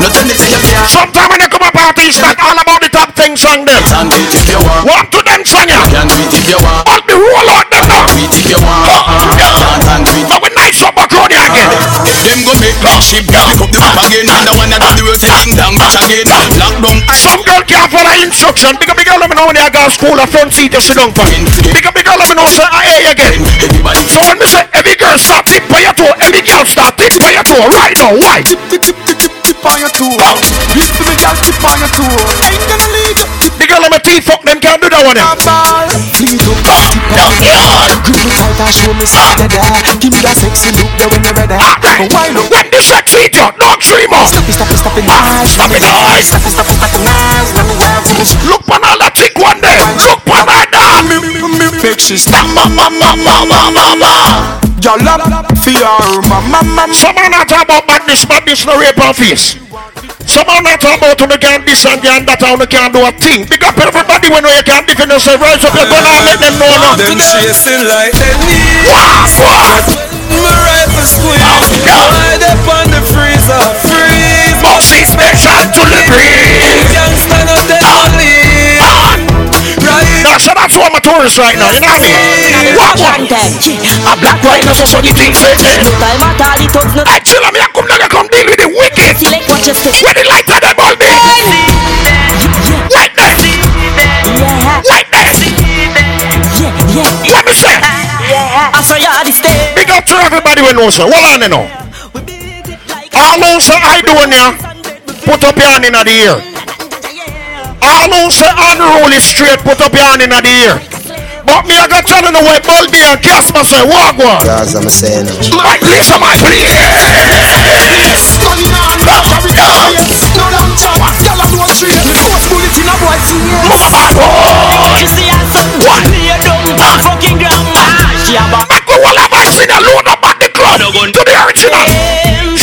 No tell me say you can't. Sometimes when you come up party, it's not all about the top thing song them. Can do it if you want. Walk to them song ya. Can do it if you want. Ship, pick up the whip again. And the one that do the world say ding dong, bitch again. Lock down. Some girl can't follow instruction. Big up, big girl, let me know when you go to school. A front seat, you sit down for. Big up, big girl, let me know say I hear again. So when me say every girl start tip by your toe, every girl start tip by your toe. Right now, why? Tip, tip, tip, tip, tip, tip on your toe. Tip, tip, tip, tip on your toe. Ain't gonna leave you. The girl, let me teeth fuck them can't do that one. Please tip on your Grip me tight show me something. Give me that sexy look there when you're ready. But why not? When the sex hit you, no dreamer. Stop it, stop it, stop it, nice. Stop it, nice. Stop it, stop it, stop it, nice. Let me have this. Look on all that thick one there. Look on that. Make she stop, ma, ma, ma, ma, ma, ma, ma. Y'all for your mama, mama. Some are not talk about badness, badness, no rape on face. Some are not talk about who can't this and and that and who can't do a thing. Big up everybody when you can't defend yourself. Rise up your gun and make them know now. Them chasing like they need. Wow, wow. My rifle squeeze. Wide up on the freezer. Freeze. Bossy special to the breeze. Youngster so that's what I'm a tourist right now, you know what I mean? What? A black white, no so so the thing eh. time at all, it not Hey, chill, me, I come down, I come deal with the wicked. Select what you Where the light of them all be? Like that. Like that. Let me say. I saw you the stage Big up to everybody we know, sir. What on you know? All those I doing ya, put up your hand in the air. All those unruly straight, put up your hand in the air. But me, I got trying to know where Baldy and Casper say, walk one. Guys, I'm saying. Like Lisa, my please. She see her something Lay her down Fucking grandma She a back Make we all have I seen a load up at the club to the original.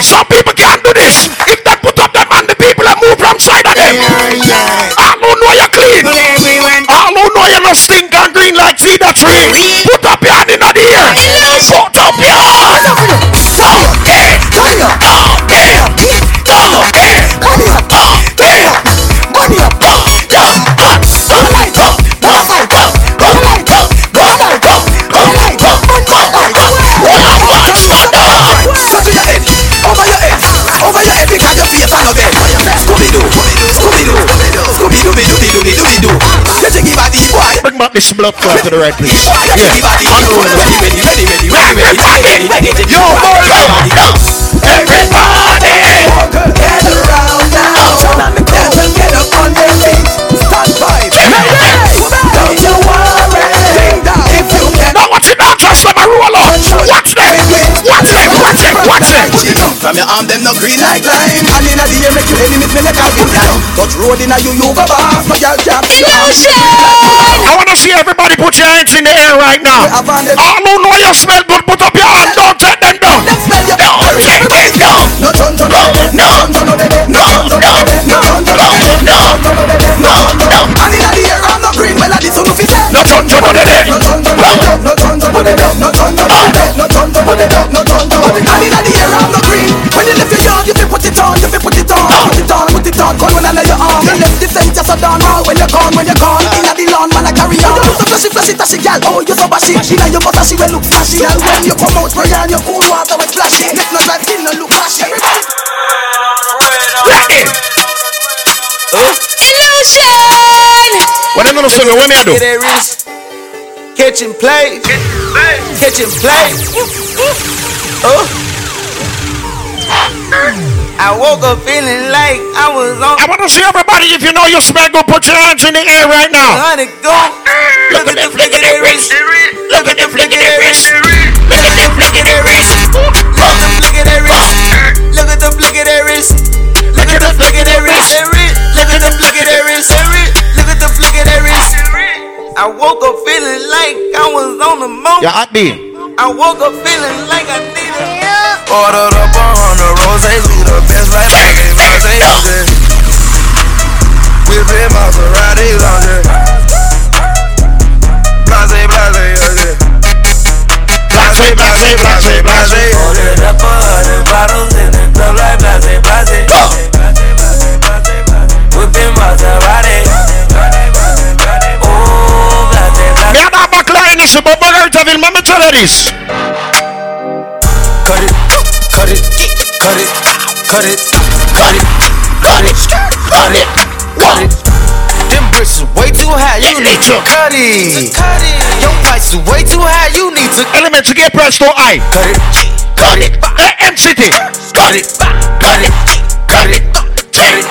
Some people can't do this. If they put up them and the people that move from side of them. I don't know you're clean. I don't know you're not stink and green like cedar tree. Put up your hand in the air. Put again. Bring back this blood clot to the right place. Yeah. me boy. Yo. Everybody, get around now. Stand by them. Don't you worry. If you can. Now watch it now. Trust them and roll on. Watch them. Watch them. Watch them. Watch them. From your arm, them no green like lime. And inna the air, make you enemies me like a big time. Touch road inna you, you go boss. No girl can't be your. I want to see everybody put your hands in the air right now. All who know you smell good, put up your hands. Don't take them down. Don't take them down. No turn to no, no, no, no, no, no, no, no, no, no, no, no. And inna the air, I'm no green melody, so no fi say. No turn to no, no, no turn to no, no turn to no, no turn to no, no turn to no, no turn to no. And on, put it. Come when I lay your arm, you left the center so down now. When you're gone, when you're gone, inna the lawn, man I carry on. You so flashy, flashy, tashy, gal. Oh, you so bashy. Inna your butt, she will look flashy. And when you come out, spray on your cool water when splashy. Next not like skin, no look flashy. Ready. Illusion. What am I gonna sing? What me I do? Kitchen play. Kitchen play. Oh. I woke up feeling like I was on. I want to see everybody. If you know your smack, go put your hands in the air right now. Look, at the flick of their wrist. Look at the flick of their wrist. Look at the flick of their wrist. Look at the flick of their wrist. Look at the flick of their wrist. Look at the flick of their wrist. Look at the flick of their wrist. Look at the flick of their wrist. I woke up feeling like I was on the moon. Yeah, I did. I woke up feeling like I needed Ordered up a hundred roses, we the best right like a rose. Whipping Maseratis on it. Blase, blase, okay. Blase, blase, blase, blase. Ordered up a hundred bottles in the club like blase, blase. Whipping Maserati. Oh, blase, blase. Me and that McLaren is a bubble out of him. Let me tell you this. Cut it, cut it, cut it, cut it, cut it, cut it, cut it, cut it. Them bricks is way too high, you need to cut it. Your price is way too high, you need to Element to get pressed to I. cut it, cut it, AM City. cut it, cut it, cut it, cut it,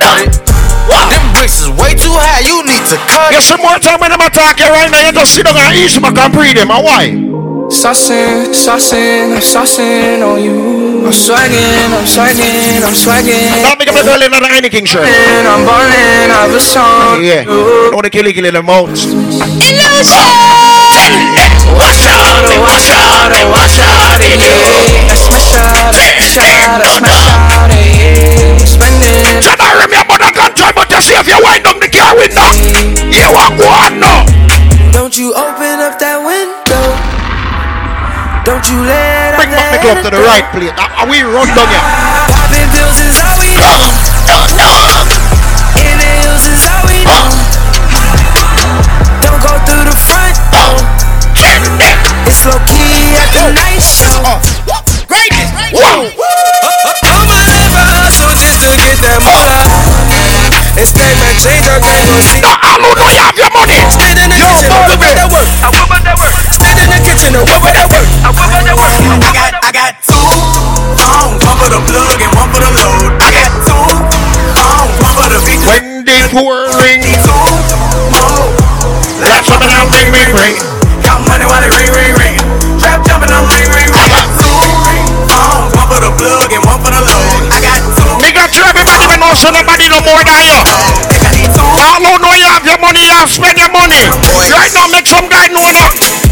cut it. Them bricks is way too high, you need to cut You it. some more time when I'm attacking right now, you just sit down and ease my can breathe him. And why? Saucing, saucing, I'm saucing on you. I'm swagging, I'm swagging, I'm swagging. Now make up a girl in another Heineken shirt. I'm balling, I have a song. Yeah. Don't want to kill kill in the mouth. Watch out, oh, watch out, oh, watch out, eh, yeah. I smash out, I smash out, I control, but you see if you wind up the car window. You want one now. Don't you open up that window. Don't you let Bring back the club to the right, please. Are, we run down here. Popping pills is all we do. In the hills is all we do. Don't go through the front door. It's low key at the night show. Greatness. Whoa. Spend in the what about that work? I whip about that work. I got, I got two phones, one for the plug and one for the load. I got two phones, one for the beat. When the poor ring. Two more. That's something I'll ring, ring, ring. Count money while it ring, ring, ring. Trap jumping on ring, ring, ring. I got two phones, one for the plug and one for the load. I got two. Make sure everybody we know so nobody no more than you. Think I need two. Know you have your money, you have spend your money. Right now, make some guy know that.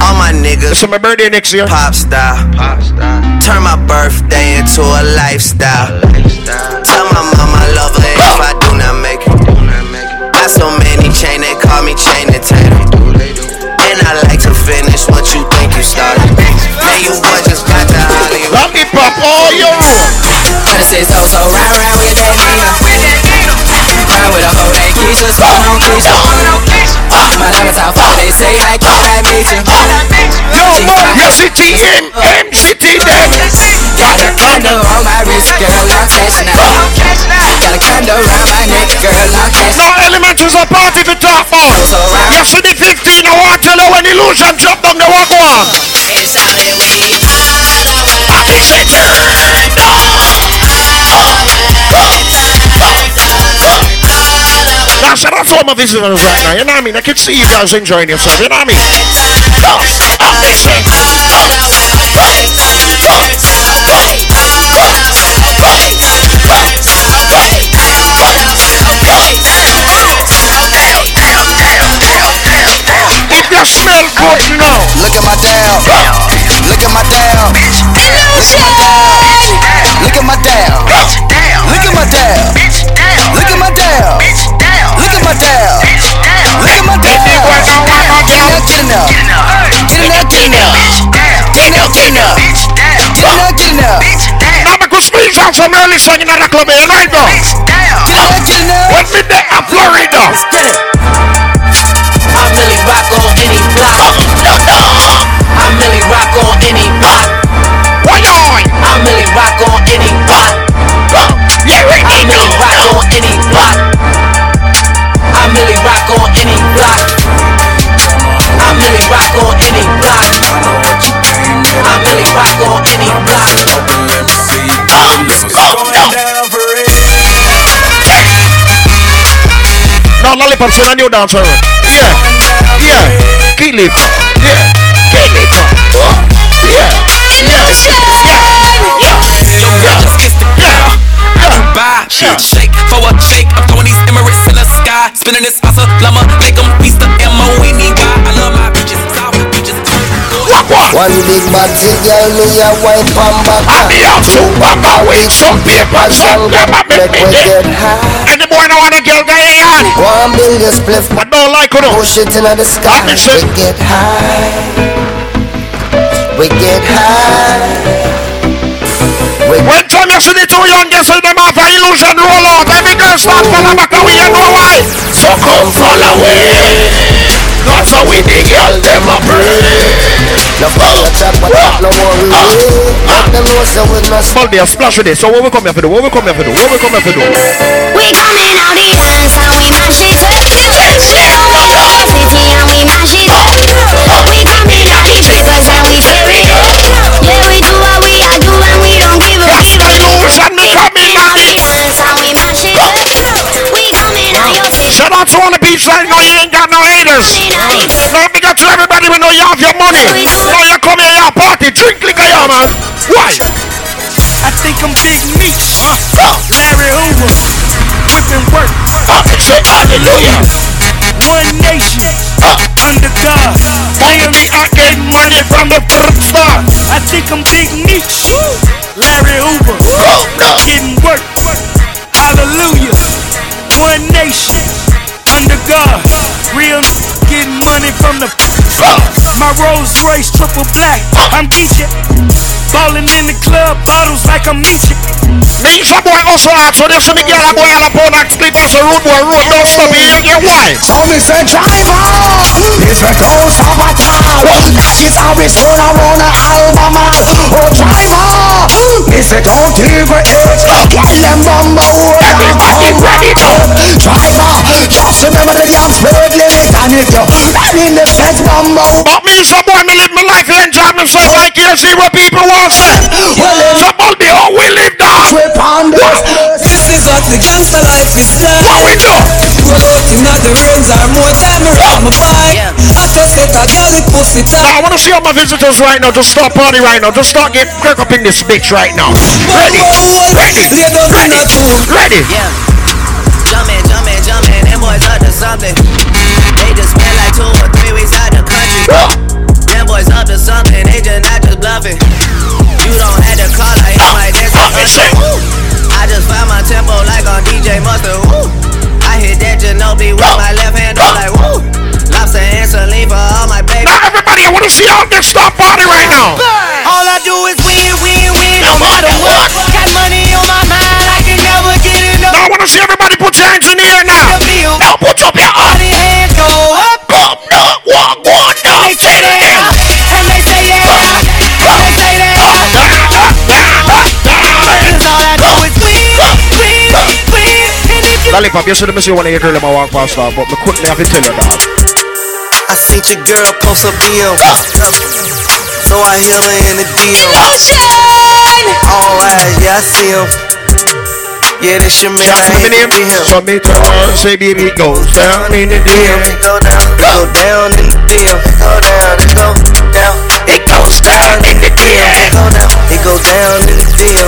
All my niggas. it's my birthday next year. Pop star. Pop star. Turn my birthday into a lifestyle. Tell my mom I love her if I do not make it. Not. Got so many chain, they call me chain and tater. And I like to finish what you think you started. Man, you boy just got to Hollywood. Let me pop all your Tryna say so, so round, round with that Nina. Ride with a hoe named Keisha, so no Keisha. My love is how far they say I can I meet you. No more hesitate, hesitate. Got a condo on my wrist, girl, I'm cashing out. Got a condo around my neck, girl, I'm cashing out. No element is a part of the top bar. Yesterday 15, I want to know when illusion drop down the walk on. It's how that we are. Happy Center. Down. No. Now, shout out to all my visitors right now, you know what I mean? I can see you guys enjoying yourself, you know what I mean? You smell good now, Look at my down. Look at my down. Look at my down. Look at my down. Look at my down. Look at my down. Look at my dial. Look at my dial. Get it up, get it up. Get it up, get it up. Get it up, get it up. Get it up, get it Get Nada com os mijos, o Get sangue na reclame, é doido. Get me the a Florida? I really rock Get any block. I really rock Get any block. Why on? I Get rock on any block. Yeah, Get really rock on any block. Now Lollipop's in a new dancer. Yeah, yeah. Keep it. Yeah, keep it. Oh, yeah, yeah, Yeah. Buy, shake for a shake. I'm throwing these Emirates in the sky. Spinning this hustle, llama, make them piece the M-O-N-E-Y. One big body girl, me a wipe on back. I be out to Baba with some papers and them a make me get high. And the boy don't want a girl guy on. One billion spliff, but don't like it. Push it into the sky. We get high. We get high. we When time you see the two youngest in them have an illusion roll out, every girl start follow back and we you know why. So come follow away. That's how we the girl them a pray. No follow chat, but no worry. Let them know so we must. Small beer splash with this. So what we come here for do? What we come here for do? What we come here for do? We coming out the dance and we mash it up. We going to the city and we mash it up. We coming out the triggers and your city. Shout out to on the beach right now, you ain't got no haters. Now big up to everybody we know you have your money. Now you come here, you party, drink liquor, yeah, man. Why? I think I'm Big Meech, Larry Hoover, whipping work. say hallelujah. One nation, under God. Miami, I get money from the first start. I think I'm Big Meech, Larry Hoover, getting work. Hallelujah. One nation, under God. Real getting money from the My Rolls Royce triple black. I'm Geechee. Ballin' in the club, bottles like I'm ninja boy also out. so there's some girl a boy on a board and sleep as a rude boy rude, Don't stop me, you get why? So Mr. Driver, it's the toast of a town. It's always what I wanna Alabama. Oh driver, it's a don't give a it. While them bumble wood, I'm ready. Driver, just remember the damn speed limit and if you run in the fence bumble. But Misha boy, me live my life and enjoy myself like you zero people want say. So all the how we live down. This is what the gangster life is like. What we do? Floating at the rains are more time around my bike. I just set a girl with pussy tight. Now I want to see all my visitors right now. Just start party right now. Just start get crack up in this bitch right now. Ready? Ready? Ready? Ready? Yeah. Jumpin', jumpin', jumpin', them boys up to something. They just spent like two or three weeks out of the country. Them boys up to something, they just not just bluffing. Don't have to call like him like that's a country. I just found my tempo like on DJ Mustard. Woo. I hit that Ginobili with my left hand, I'm like woo. Lobster and saline for all my baby. Now everybody, I want to see all this stop party right now. All I do is win, win, win, no matter what. Got money on my mind, I can never get enough. Now I want to see everybody put your hands in the air now. Now put up your hands. go up. Up, no, walk, one, They lip. You should have you one of your girl in my walk past that, but I couldn't have to tell that. I seen your girl post a bill. So I hit her in the deal. Alright, yeah, I see him. Yeah, this your man. Shout out to him. Show me down, say baby, go down in the deal. Go down, go down in the deal. Go down, go down. It goes down in the deal. Go down slow down to the deal.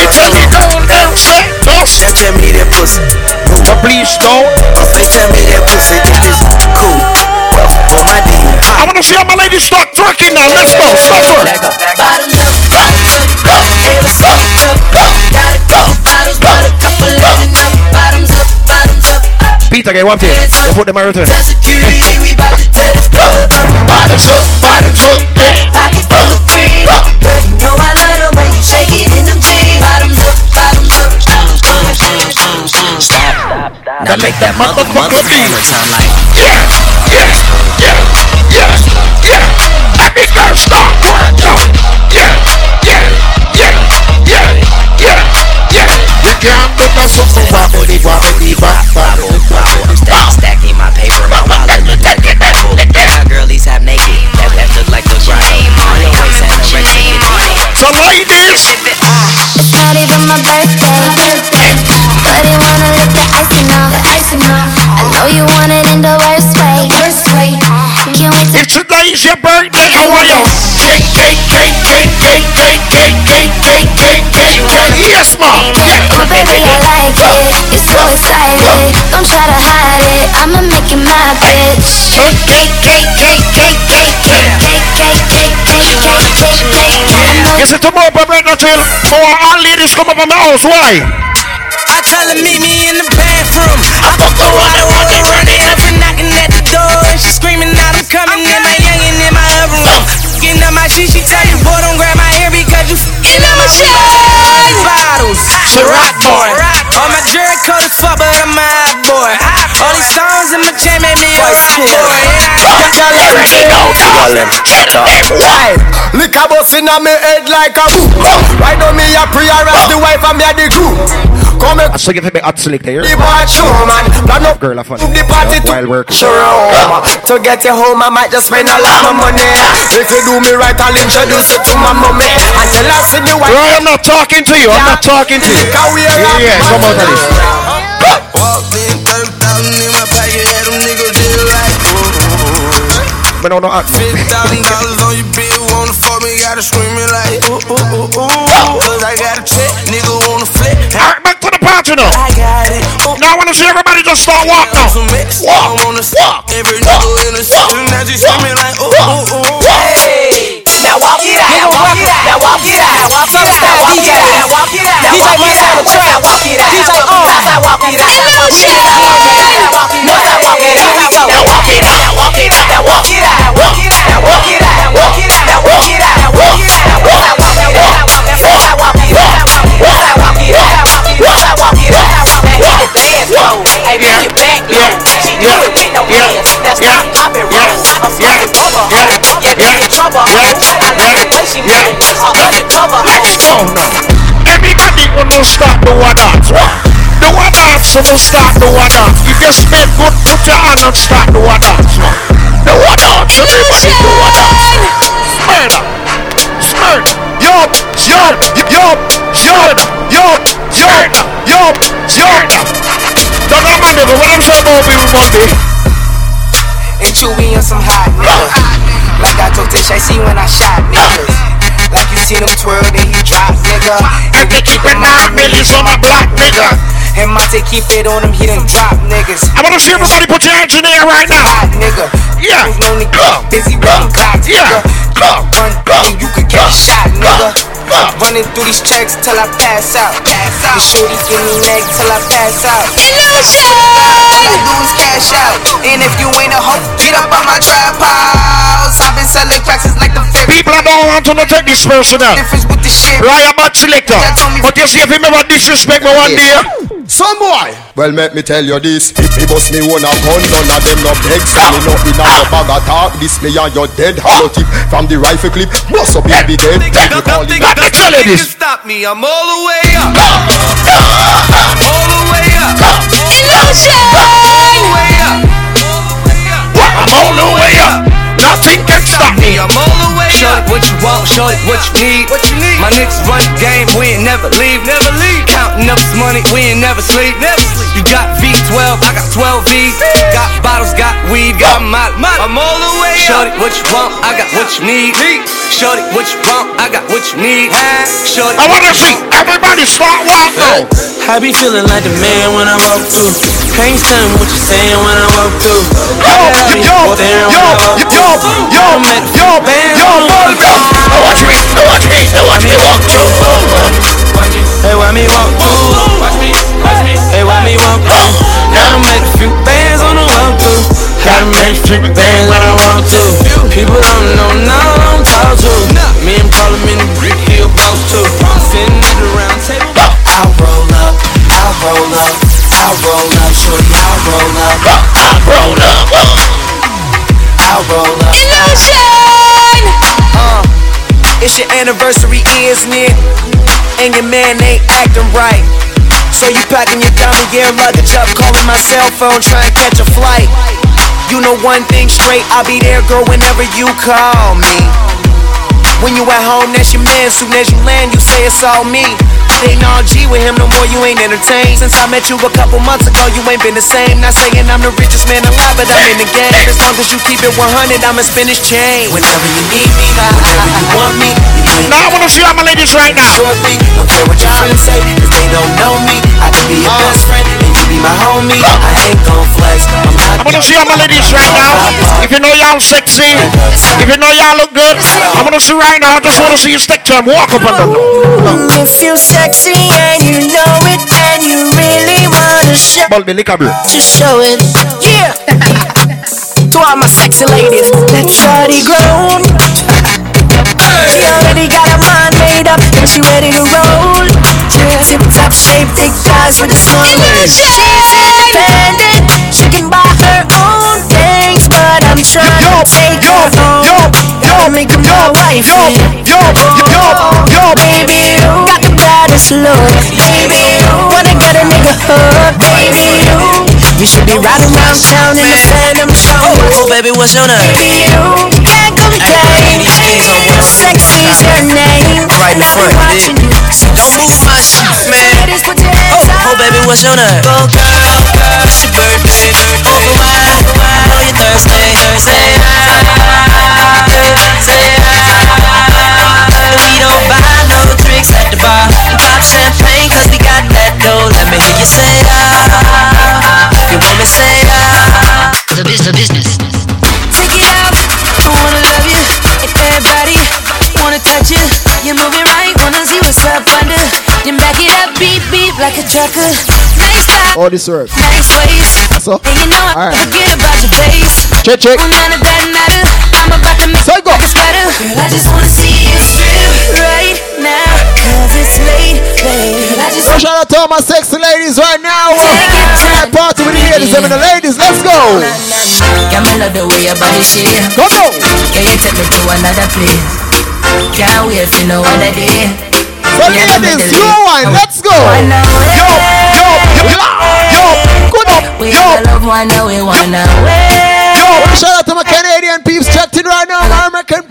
You tell me going down, what? Don't tell me that pussy. I bleed strong. Don't tell me that pussy. Get this cool. On my D. I wanna see all my ladies start twerking now. Let's go. Suffer. a up, bottom up, go. go, go, go, go. Gotta go. Bottles, water, couple, up, bottoms up beat again, one thing. We'll put the marathon. *laughs* Now make that motherfucker beat. Sound like yeah, yeah, yeah, yeah, yeah. Let me go stop one. can't book a fufu wobble di wobble di bop bobble bobble. I'm stacking, stacking my paper, my wallet look like a apple. My girlies half naked, that that look like the bridle. On the waist anorexic. So ladies, it's not even my birthday. But he wanna lick the icing off, the icing off. I know you want it in the it's your birthday or what else? Cake, cake, cake, cake, cake, cake, cake, cake, cake, cake, cake, cake. Yes, mom. my baby, I like it. You're so excited. Don't try to hide it. I'ma make you my bitch. Cake, cake, cake, cake, cake, cake, cake, cake, cake, cake, cake, cake. Yes, it's a more but right now till our ladies come up on my house. Why? I tell her meet me in the bathroom. I fuck her while I'm running up and knocking at the door. and She's screaming out, I'm coming, in I in my oven, room. Getting up my shit, she tell you, boy, don't grab my hair because you fucking up my shit. Bottles, Ciroc boy. All my jerk is fuck, but I'm a hot boy. All these songs in my chain made me all sick. Harlem. Stop. Why? Lick a bus inna me head like a. Why don't me a prayer as the wife and me a the crew? Come and so give me hot slick there. The boy true man. Plan up girl a fun. The party to while work. Sure. To get you home I might just spend a lot of money. If you do me right I'll introduce you to my mommy. And tell her see the wife. Bro, I'm not talking to you. I'm not talking to you. Yeah, yeah, come on, Walk me down coming on the ox. Fifty thousand dollars on your bill, wanna fuck me, gotta screaming like ooh ooh ooh ooh. Cause I got a check, nigga wanna flip. Alright, back to the party now. I got it. Ooh. Now I wanna see everybody just start walking. Walk, walk, walk. Every nigga in the system now just screaming like ooh ooh ooh. Hey. Now walk it out, now walk it out, now walk it out, walk it out, now walk it out, now walk it out. DJ walk, on the track, walk it out, DJ on, walk it out, walk it out, walk it out walk it out, walk it out, walk it out, walk it out, walk it out, walk it out, walk it out, walk it out, walk it out, walk it out, walk it out, walk it out, walk it out, walk it out, walk it fast, whoa, hey, bring it back, yeah, she do it with no hands, that's why I'm popping rules, I'm smoking bubba, yeah, they in trouble, I like the way she move, I'm undercover, oh no, everybody wanna stop the one dance, the one dance, so we'll start the one dance, if you spend good, put your hand and start the one dance, man everybody do one dance. Murder, murder. Yup, yup, yup, yup, yup, yup, yup. Don't know my nigga, what I'm saying about people, Monday? And Chewy on some hot niggas. Like I told Tish, I see when I shot niggas. Like you seen him twirl, then he drop, nigga. And they keep it nine millies on my block, nigga. And Monte keep it on him, he done drop niggas. I wanna see everybody put your hands in the air right now. Hot nigga. Yeah. You only busy running clocks, Yeah. nigga. Run, run, you could get shot, nigga. Running through these checks till I pass out. Pass out. The shorty give me neck till I pass out. Illusion. All I do is cash out. And if you ain't a hoe, get up on my trap house. I've been selling cracks since like the fifth. People I don't want to take this personal. Difference with the shit. Ryan selector. But you see if him ever disrespect me one day. Some boy. Well, let me tell you this. If me bust me one a gun, none of them no begs. And me not in a no bag of talk. Display on your dead ah. hollow tip from the rifle clip. Bust up your big head. People call it. Let me tell you this. Stop me, I'm all the way up. Ah. all the way up. Ah. up. I'm all the way up. Nothing can stop me. I'm all the way Shorty, what you want, shorty, what you need? What you need? My niggas run the game, we ain't never leave, never leave. Counting up this money, we ain't never sleep, never sleep. You got V12, I got 12 V's. Got bottles, got weed, got my I'm all the way up. Shorty, what you want, I got what you need. Shorty, what you want, I got what you need. Shorty, I wanna see everybody start walking. I be feeling like the man when I walk through. Can't stand what you saying when I walk through. Yo, yo, yo, yo, yo, yo, yo, yo, volve. No watch me, no watch me, no watch me walk through. Hey, why me walk through? Gotta make a few bands on the walk through. Gotta make a few bands when I walk through. People don't know now, I don't talk to. Me and Parliament, Rick Hill, boss too. Sitting at the round table. I'll roll up, I'll roll up, I'll roll up, shorty, I'll roll up, I'll roll up, I'll roll up. Illusion. Uh, it's your anniversary, isn't it? And your man ain't acting right. So you packing your dummy gear luggage up, calling my cell phone, trying to catch a flight. You know one thing straight, I'll be there, girl, whenever you call me. When you at home, that's your man. Soon as you land, you say it's all me. It ain't all G with him no more, you ain't entertained. Since I met you a couple months ago, you ain't been the same. Not saying I'm the richest man alive, but I'm in the game. As long as you keep it 100, I'ma spin his chain. Whenever you need me, whenever you want me. Now I wanna see all my ladies right now. Shortly, don't care what your friends say, cause they don't know me. I can be your uh. best friend, and you be my homie. I ain't gon' flex, I'm not I wanna see all my ladies right now. If you know y'all sexy, if you know y'all look good, I wanna see right now. I just wanna see you stick to them. Walk up and down. If you sexy and you know it, and you really wanna show, Ball me liquor bro. show it. Yeah. *laughs* to all my sexy ladies, that shawty grown. She already got her mind made up, and she ready to roll. Yeah, tip top shape, thick thighs with a small waist. She's independent, she can buy her own things, but I'm trying to take her home. Gotta make her my wife. yo, yo, yo, yo. Baddest. Baby, you wanna get a nigga hooked. Baby, you you should be riding around town in the Phantom show. Oh, oh, baby, what's your name? Baby, you can't complain. Sexy's your name. Right in the And front, watching you. So Don't move my shit, man. Ladies, put your hands Oh, up. baby, what's your name? Go, girl, girl, it's your birthday. Over oh, say ah. You want me say ah. The business, the business. Take it out. I wanna love you. If everybody wanna touch you, you're moving right. Wanna see what's up under. Then back it up, beep beep like a trucker. Nice style, All this work. nice ways. So, And you know I Alright. forget about your face. check, check. Oh, none of that matter. Ladies right now. Party with the ladies, I mean the ladies. Let's go. Yeah, me love the way your body. Come on. Yeah, you take me to another place. Can't wait for no other day. So ladies, you wine. Let's go. I know it. Yo, yo, yo, yo. Good up. We Yo, love one, now we wanna wait. yo. Shout out to my Canadian peeps checked in right now. My American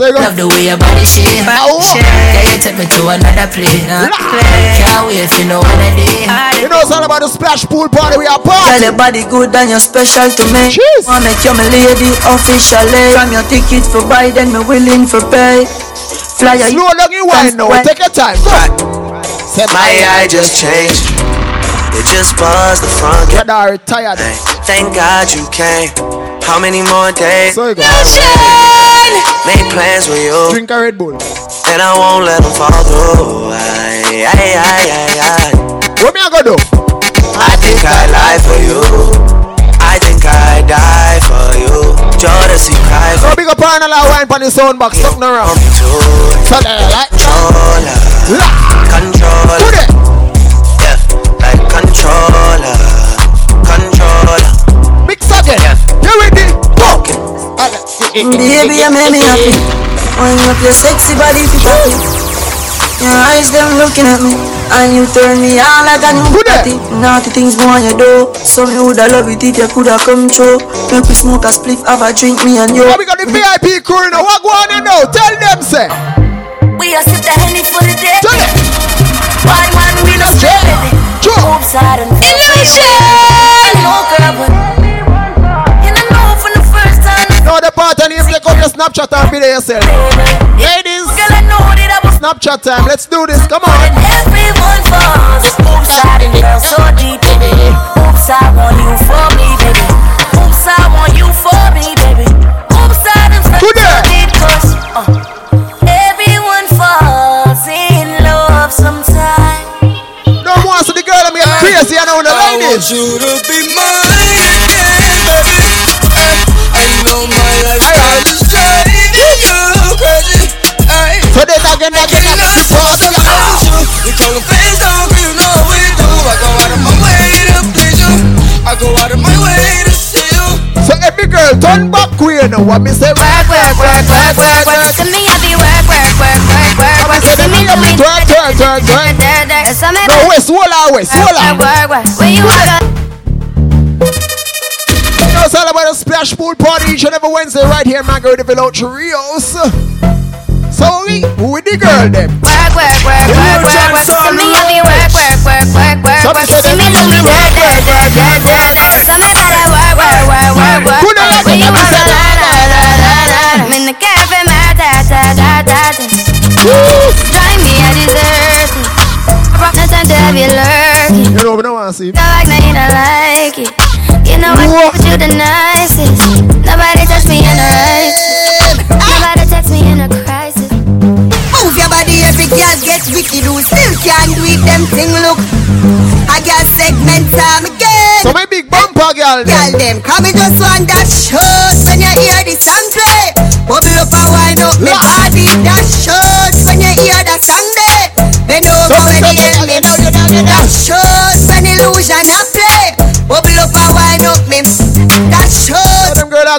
peeps. Yeah, So you go. love the way your body ah, oh. shake. Ow. Yeah, you take me to another place. Can't wait for no other day. You know it's all about the splash pool party. We are Girl, party. your body good and you're special to me. Jeez. Wanna make you my lady officially. From your ticket for buy, then me willing for pay. Fly Slow down you wine now. Take your time. Go. Say My eye just changed. It just buzzed the front. Get are tired. Thank God you came. How many more days? So you go. Made plans with you, Drink a Red Bull. and I won't let them fall through. Aye, aye, aye, aye, aye. What me I go do? I think I lie for you. I think I die for you. Jodeci cry So big up on a lot of wine on the sound box. Something around. So there, like. Controller, La. controller, Put it. yeah, like controller, controller. Mix again. You ready? Go. Baby, you make me happy. Wind up your sexy body, fit happy. Your eyes, them looking at me. And you turn me on like a new party Naughty things go on you do So me woulda love it if you coulda come true Make we smoke a spliff, have a drink, me and you Oh, we got the VIP crew now. What go on you know? Tell them, say. We are sit the henny for the day. Tell Why man we no straight Oops, I don't Illusion No girl first the part and you take up your Snapchat and video yourself. Ladies, Girl I know that I was Snapchat time. Let's do this. Come on. Everyone falls Oops, I didn't girl so deep baby Oops, I want you for me baby Oops, I want you for me baby Oops, I done fell so deep cause uh, Everyone falls in love sometime No more so the girl I'm here crazy and on the ladies. you to be mine, baby. And know my lifestyle is driving you crazy. Ay. So they again, again, again. So I don't know. We talking face down, you know we do. I go out of my way to please you. I go out of my way to see you. So every girl turn back queer now. What me say? Work, work, work, work, work, work. To me, I be work, work, work, work, work, work. See me do me Twerk, twerk, twerk, twerk. So me No, wait, swallow, wait, swallow. work, work. Where you at? Now it's all about a splash pool party each and every Wednesday right here in de Village Rios. So we with the girl them. Work, work, work, work, work, work. To me, I be work, work, work, work, work, work. See me do me work, work, work, work, work. So me gotta work, work, work, work, work. Where you at? La, la, la, la, la. I'm in the cafe, my ta, ta, ta, ta, ta. Join me, I deserve it. No time to have you lurking. You know, we don't want to see. No, like, no, you don't like it. You know I keep with you the nicest. Nobody touch me in a crisis. Nobody text me in a crisis. Move your body every girl get wicked who still can't do it them thing look. I got segment time again. So my big bumper girl Girl them come and just want that shot when you hear the song play Bubble up and wind up me body that shot when you hear that song day Bend over when you hear me That shot when illusion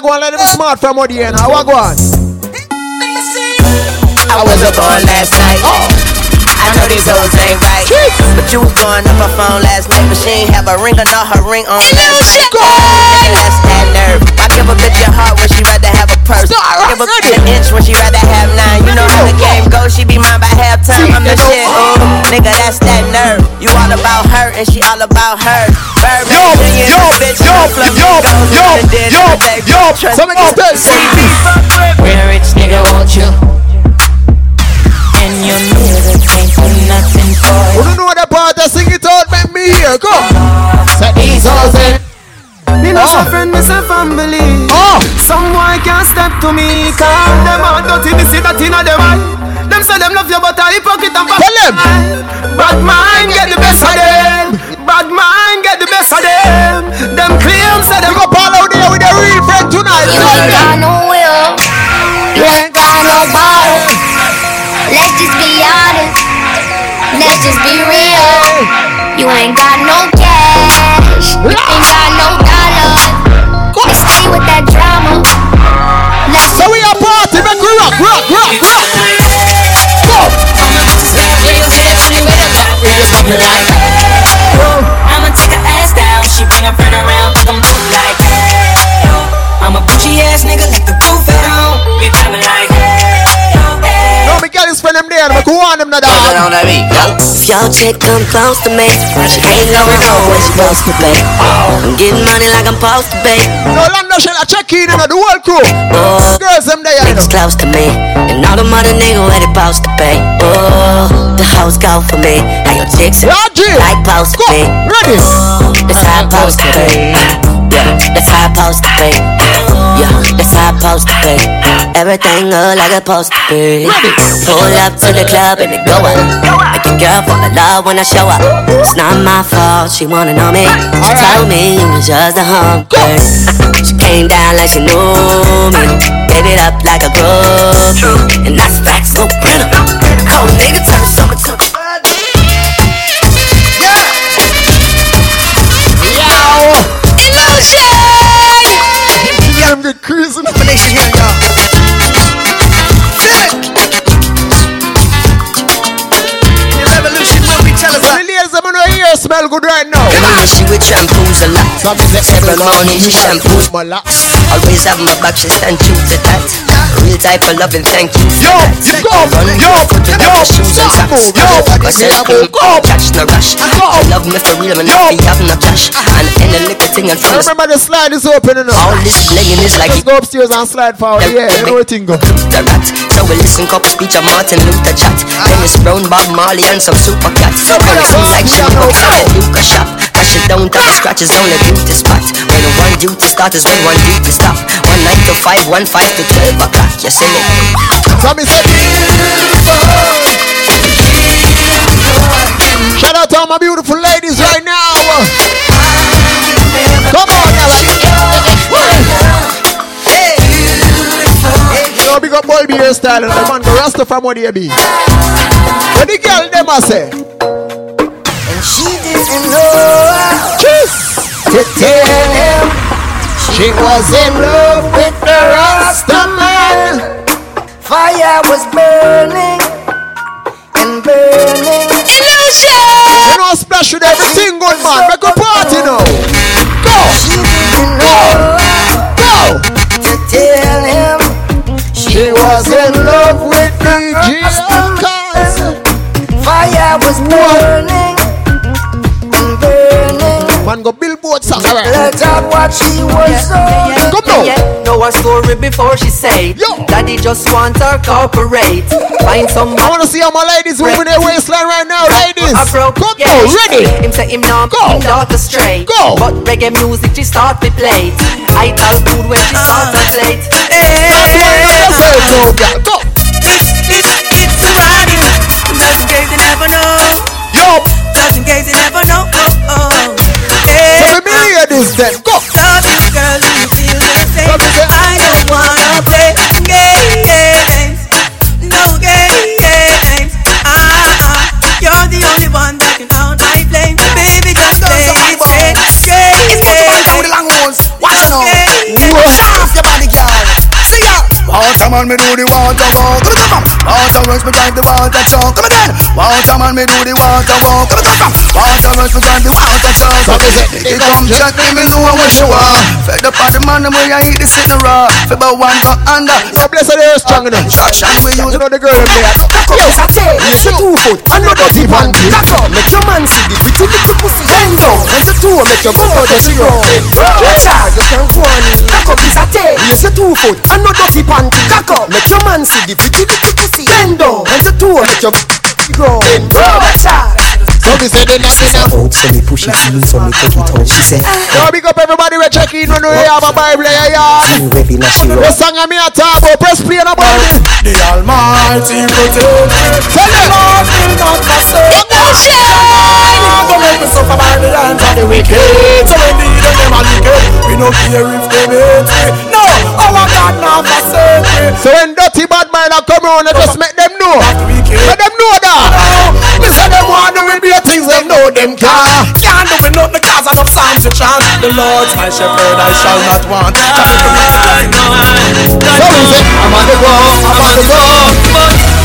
shot Them girl are going like them smart from. How I go on? I was up all last night. Oh. I know these hoes ain't right. But you was going up her phone last night, but she ain't have a ring or not her ring on last night. Nigga, that's that nerve. I give a bitch a heart when she rather have a purse. Give a bitch an inch when she rather have nine. You know how the game goes, she be mine by halftime. I'm the shit, ooh. Nigga, that's that nerve. You all about her and she all about her. Bird yo, yo, bitch, yo, yo, yo, yo, yo, Something else Real rich nigga, won't you? And you nigga can't do nothing for You don't know the part to sing it out, make me hear. Come. Set these hoes in. Me no oh. friend, me say family. Oh. Some boy can't step to me, call them out dirty. Me see that inna them eye. Them say them love you, but I hypocrite and Tell them. Bad mind get the best of them. Bad mind get the best of them. Them claim say them go all out there with their real friend tonight. You ain't got no will. You ain't got no balls. Let's just be honest. Let's just be real. You ain't got no cash. You ain't got around, I'm like. I'm a bitchy ass nigga, like the me girl is friend them there, make we want them now. If y'all chick come close to me, she ain't going home when she supposed to be. I'm getting money like I'm supposed to be. No, London shell a check in, you know, the whole crew. Oh, Girls them there, you know. close to me, and all the mother nigga where they supposed to be. Oh, the hoes go for me. How your chicks like post to be. Ready? Oh, that's how I supposed to be. Yeah, that's how I supposed to be yeah, that's how I supposed to be. Everything look like it's supposed to be. Pull up to the club and it go up. Make your girl fall in love when I show up. It's not my fault, she wanna know me. She told me it was just a humper. *laughs* She came down like she knew me. Gave it up like a groupie, and I stack so plenty. Cold nigga, tell me something. 100 cruising. Good right now. She with shampoos a lot. Every morning she shampoos my locks. Always have my back, she stand true to that. Real type of loving, thank you. Yo, you go, run yo, foot without shoes and socks. Yo, I said cream, catch no rush. She love me for real, man, if we have no cash. And any little thing and I remember the slide is open enough. All this blinging is like Let's go upstairs and slide forward. Yeah, you know what thing go. *laughs* The rat. So we listen couple speech of Martin Luther chat. Ah. Dennis Brown, Bob Marley, and some super cats. And it seems like she at a shop. Scratches on the duty spot. When one duty start is when one duty stop. One nine to five, one five to twelve o'clock. You see me? Shout out to all my beautiful ladies right now. Come on, now Yo, big up boy be hairstyle and the man go Rasta from what be. What the girl them a say? She didn't know Cheers. to tell him She was in love with the Rasta man. fire was burning and burning. You know, splash with everything good, man. Make a party now. Go. She didn't know Go. to tell him She was in love with the Jesus. fire was burning burning. Go billboard song. All right. Let out what she was on. Come now. Know her story before she say Daddy just want her corporate Find some I want to see all my ladies moving their waistline right now, ladies. a broke Come yeah, now, ready? Him say him now Go. him daughter straight Go. But reggae music she start to play I tell food when she start to play Go, girl. Go. It's too hard, just in case you never know. Yo. Just in case you never know. Oh, oh. oh. Let me hear this then. Go. Love you, girl, do you feel the same? Water man, me do the water walk. Come on, come on. Water rush, me drive the water truck. Come again. Water man, me do the water walk. Come on, come on. Water rush, me drive the water truck. Is it? They come check me, me know what you want. Fed up on the man, the way I eat this sitting raw. For about one go under. So bless her, they're strong enough. Trash and we use You know the girl there. Yo, I say, it's a two foot, and no dirty panty. Cock up, make your man see the pretty little pussy. Bend down, and the two make your boy the zero. Pressure, you can go on. Cock up is a tail. It's a two foot, and no dirty panty. Cock up, make your man see the pretty little pussy. Bend down, and the two make your grow. Pressure. So me say they not in Out, oh, so me push it in, so me take it out. She said, Yo, big up everybody we check in when we have a Bible in your yard. "You ready now? She The rock." song of me a talk about press play on a Bible. The Almighty protect me. Tell them. Lord will not forsake me. Not gonna make me suffer by the hands of the wicked. So when the heathen them are wicked, we no care if they hate me. No, our God not forsake me. So when dirty bad mind a come round, I just make them know. Let them know that. Me say them want to reveal things them know them can. Can't do it nothing cause enough signs to chance. The Lord's my shepherd, I shall not want. So we say, I'm on the go, I'm on the go.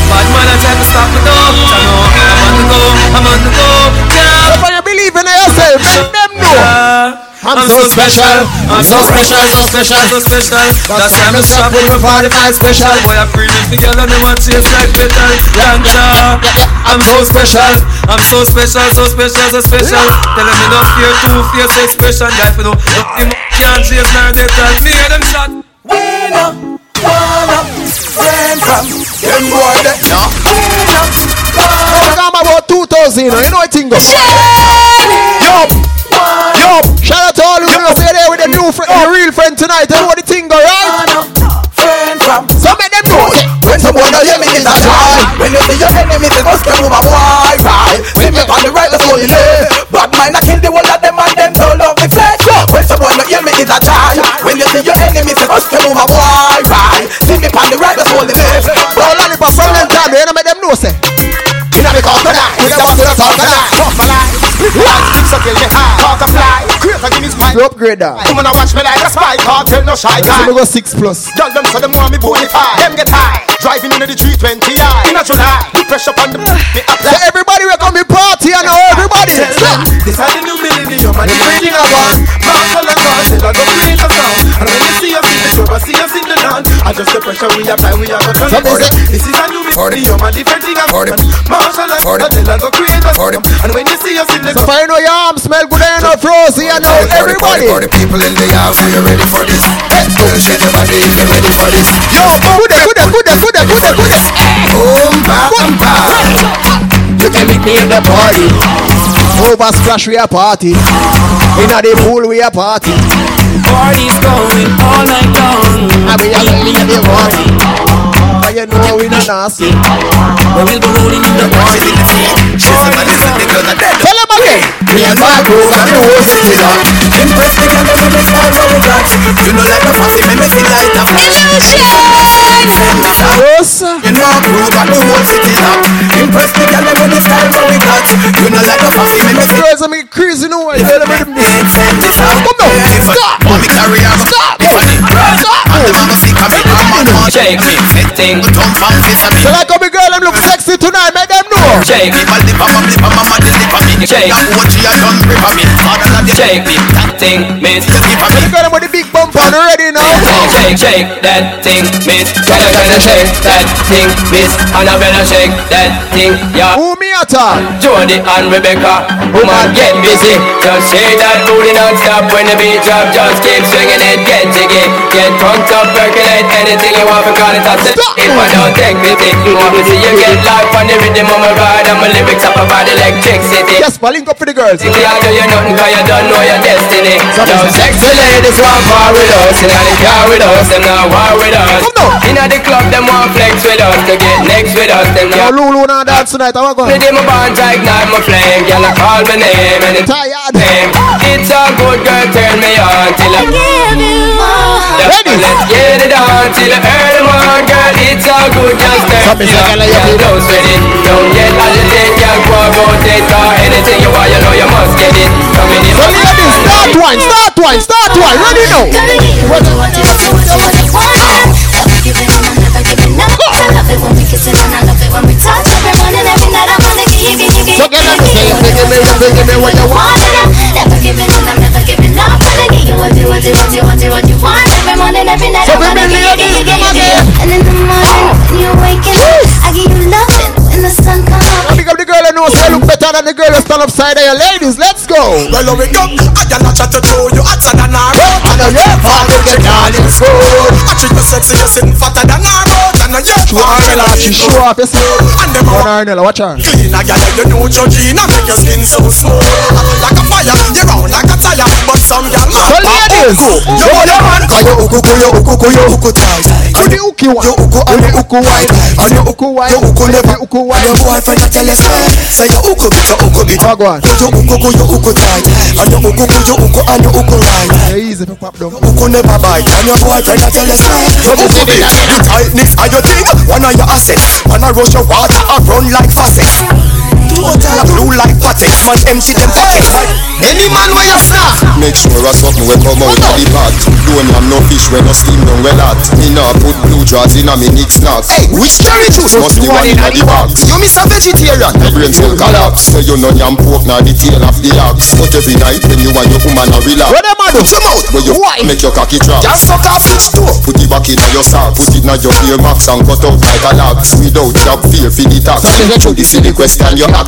Bad man, I tell me stop me though. I know I'm on the go, I'm on the go. Yeah. So when you believe in yourself, make them know. I'm so special. I'm so special, so special, so special. That's why I'm strap with my 45 special. Boy, I bring it together and they want to taste like metal. Ganja. I'm so special. I'm so special, so special, so special. Tell them me no fear, two fear, say expression. Guy for no, nothing can't chase nor they tell me hear them shot. We no wanna friend from them boy that no. We no I'm talking about 2000, you know, you know what thing go. Yo, yo, say there with the new friend, the real friend tonight. Tell what the thing go, right? friend from So make them know. When someone don't hear me is a try When you see your enemy say must come over why right See me on the right let's hold the left Bad mind I kill the whole of them and them don't love me flesh. When someone don't hear me is a try When you see your enemy say must come over why right See me on the right let's hold the left Bro, lollipop from them time, you know, make them know, say. Inna me cock tonight. With the bottle of talk tonight Watch upgrade that. Come and watch me like a spy. Can't tell no shy guy. Let's go six plus. Girl, them so them want me bonify. Them get high. Driving in the G20i. In a July. Pressure on the me apply. So everybody will come in party and everybody. This is the new millennium and everything I want. Bounce all and party like a creator sound. And when you see us in the show, I see us in the Adjust the pressure we apply, we are gonna turn it on. This is a new millennium and the breeding of one. Marshall and Marshall are the create a sound. And when you see us in the So I know your arm smell good and enough rosy, I know everybody. For the people in the house, we are ready for this. Don't shake your body if you're ready for this. Yo, Good, good, good, good, good, good, good. boom, bam, bam. You can meet me in the party. Over splash we a party. In the pool we a party. Party's going all night long. And we a really at the party. And you know we not nasty. But we'll be rolling in the party. Tell them again. Me and my crew got the whole city. Impress the girl with the style what we got. You know like a fussy, make me feel like a Yes. You know our crew got the whole city. Impress the girl with the style what we got. You know like a fussy me make Guys, I'm crazy now. You know what I mean? Come on, stop. Want me carry out Stop. Stop. I'm a sick of me. I'm on Jake. Fitting. Come from this. Can I come girl? I'm look sexy tonight. Make them know. Jake. If I lip, I'm a blip. I'm a man. Lip on me. Jake. Now what she a done rip on me. All of that. Jake. That thing. Miss. Lip on me. Girl, I'm with the big bump on already now. Shake, shake, that thing, miss. Gotta, gotta shake that thing, miss. And I better shake that thing, yeah. Who me at all? Jody and Rebecca, woman get busy. Just shake that booty non-stop when the beat drop. Just keep swinging it, get jiggy. Get drunk up, percolate anything you want because it's a sin. If I don't take pity, want to see you get life on the rhythm of my ride and my lyrics up about electricity. Yes, but link up for the girls. Can't do you nothing cause you don't know your destiny Now sexy ladies want war with us Inna the car with us, them not war with us Inna the club, them want flex with us To get next with us, them Yo, not Lulu now dance tonight. I'm going. Ready my bond to ignite my flame Girl, I call my name and it's Tired. name It's a good girl, turn me on Till I Give you more. Ready? Let's get it on till I earn them on Girl, it's a good, just turn me on Girl, don't sweat it Don't get agitated, girl, go about it Cause anything you want, you know you must get it Coming in So ladies, start one, start one, start one. Ready now. I love it when we kiss and I love it when we touch. Every morning, every night, I wanna give you, give you, So get on the thing, give me, give me, give what you want. Never giving up, I'm never giving up. Gotta give you what you want, you want, you want, you want, you want. Every morning, every night, I wanna give you, give you, give you, give you. And in the morning, when you're waking I give you loving when the sun comes up. I up girl that knows I look better than the girl that stand upside of you. Ladies, let's go. Well, we come. I can not chat to you. You hotter than our road. I know you're falling, get down in school. I treat you sexy. You sitting fatter than our road. And I yeah. Show Arnella, she show off your soul. And them all Arnella, watch her. clean. I got you know Georgina. Make your skin so smooth. Like a fire. You round like a tire. But some girl man. So ladies, You know your man. Cause you uku ku you uku ku you uku tight. the uki one. You uku and you uku wine. And the uku wine. You uku never. Uku wine. Your boyfriend a tell you Say your uko bit, your uko bit. Wagwan. Your uko go, your uko tight. And your uko go, your uko and your uko right. Yeah, easy, pop down. Uko never bite. And your boyfriend I tell you straight. Your uko bit, the tightness are your thing. One of your assets. One of rush your water, I run like faucet. Total blue like patex Man empty them pockets Any man where you snap Make sure a something will come out of the pot. Don't have no fish when no steam down well hot Me nah put blue draws in a me nick snacks Hey, which cherry juice Must be one in the box. You miss a vegetarian. My brain cell collapse Say you no yam pork nah the tail of the ox. But every night when you and your woman a relax What them a do? Put your mouth Where you Why? make your cocky drop. Just suck off which door Put it back in your sock. Put it in your ear max and cut out like a lax Without job fear for the tax this is the question you ask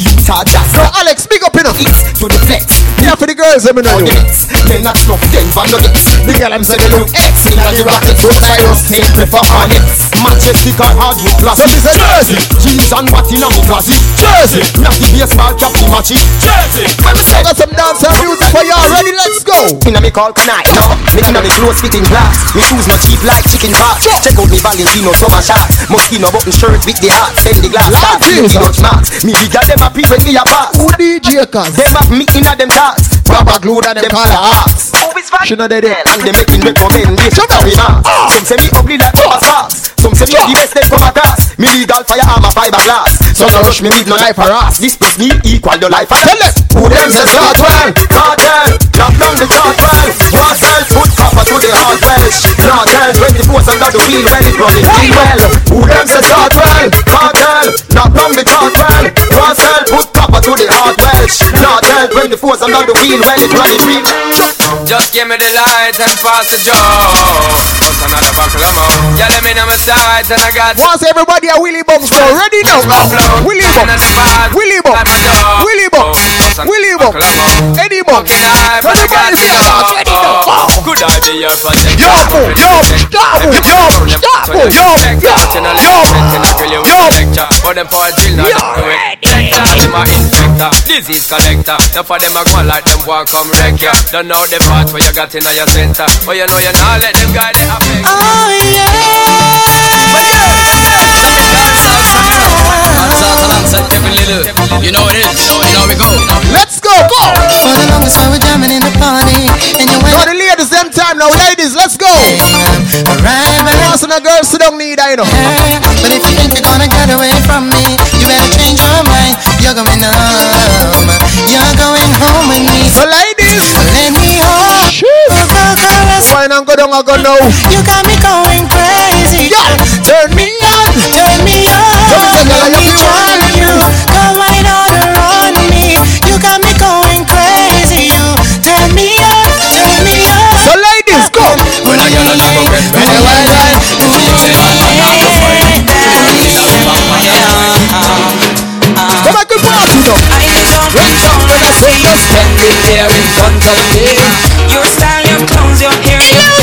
Utah jazz So Alex, big up in East to the flex Yeah, for the girls, let me know you. Then not snuff Denver nuggets The girl I'm say they look X In a the rocket Road Cyrus Take prefer harness Matches the car hard with glass So she said, Jersey. Jeans and what in a me quasi. Jersey. Me have the baseball cap the matchy. Jersey. When me say got some dancehall music for y'all. Ready? Let's go. Inna me call tonight, no. Me inna me clothes fitting glass. Me shoes no cheap like chicken parts. Check out me Valentino summer shots. Moschino button shirt with the heart. Send the glass. Me Dutch marks. Me bigger them happy when me a pass. Who DJ cause? Them have me inna them thoughts. Rubber glue that them call a hearts. She know they there. And them making recommendation for me marks. Some say me ugly like Thomas Sparks. Some say me the best them come across. Me legal firearm a fiberglass. So no rush me with no life harass. This plus me equal the life of Tell. Who them say start well? Cartel. Lock down the chart well. Marcel put copper to the hard wells. Cartel 24 under the wheel well. It running real well. Who them say start well? Cartel. Lock down the chart well. Marcel put copper to the hard wells. Cartel 24 under the force around the wheel well. It running real Just give me the light and pass the joe. What's another buckle of more? Yeah, let me know my sides and I got Once everybody a Willie Bounce show. Ready now. Willie Bounce. Willie Bounce. Willie Bounce. Willie Bounce. Eddie Bumps. Everybody start. Ready now. Good idea for them. Yo, stop yo, yo, yo, yo, yo, yo, yo, But them for a drill now do it Lector, them a inspector Disease collector Now for them a go like them want come wreck ya Don't know the part where you got in your center But you know you not let them guide it affect Oh You know it is. You know we go. Let's go, go. For the longest time we're jamming in the party And you went Now the ladies, them time now. Ladies, let's go. Alright, but Boss and the girls sit down need I know. But if you think you're gonna get away from me You better change your mind You're going home You're going home with me So ladies Let me home Fine and go down, I go now. You got me going crazy Yeah, turn me on. Turn me on Let me charm jump when I you stand it there in front of me. Your style, your clothes, your hair, your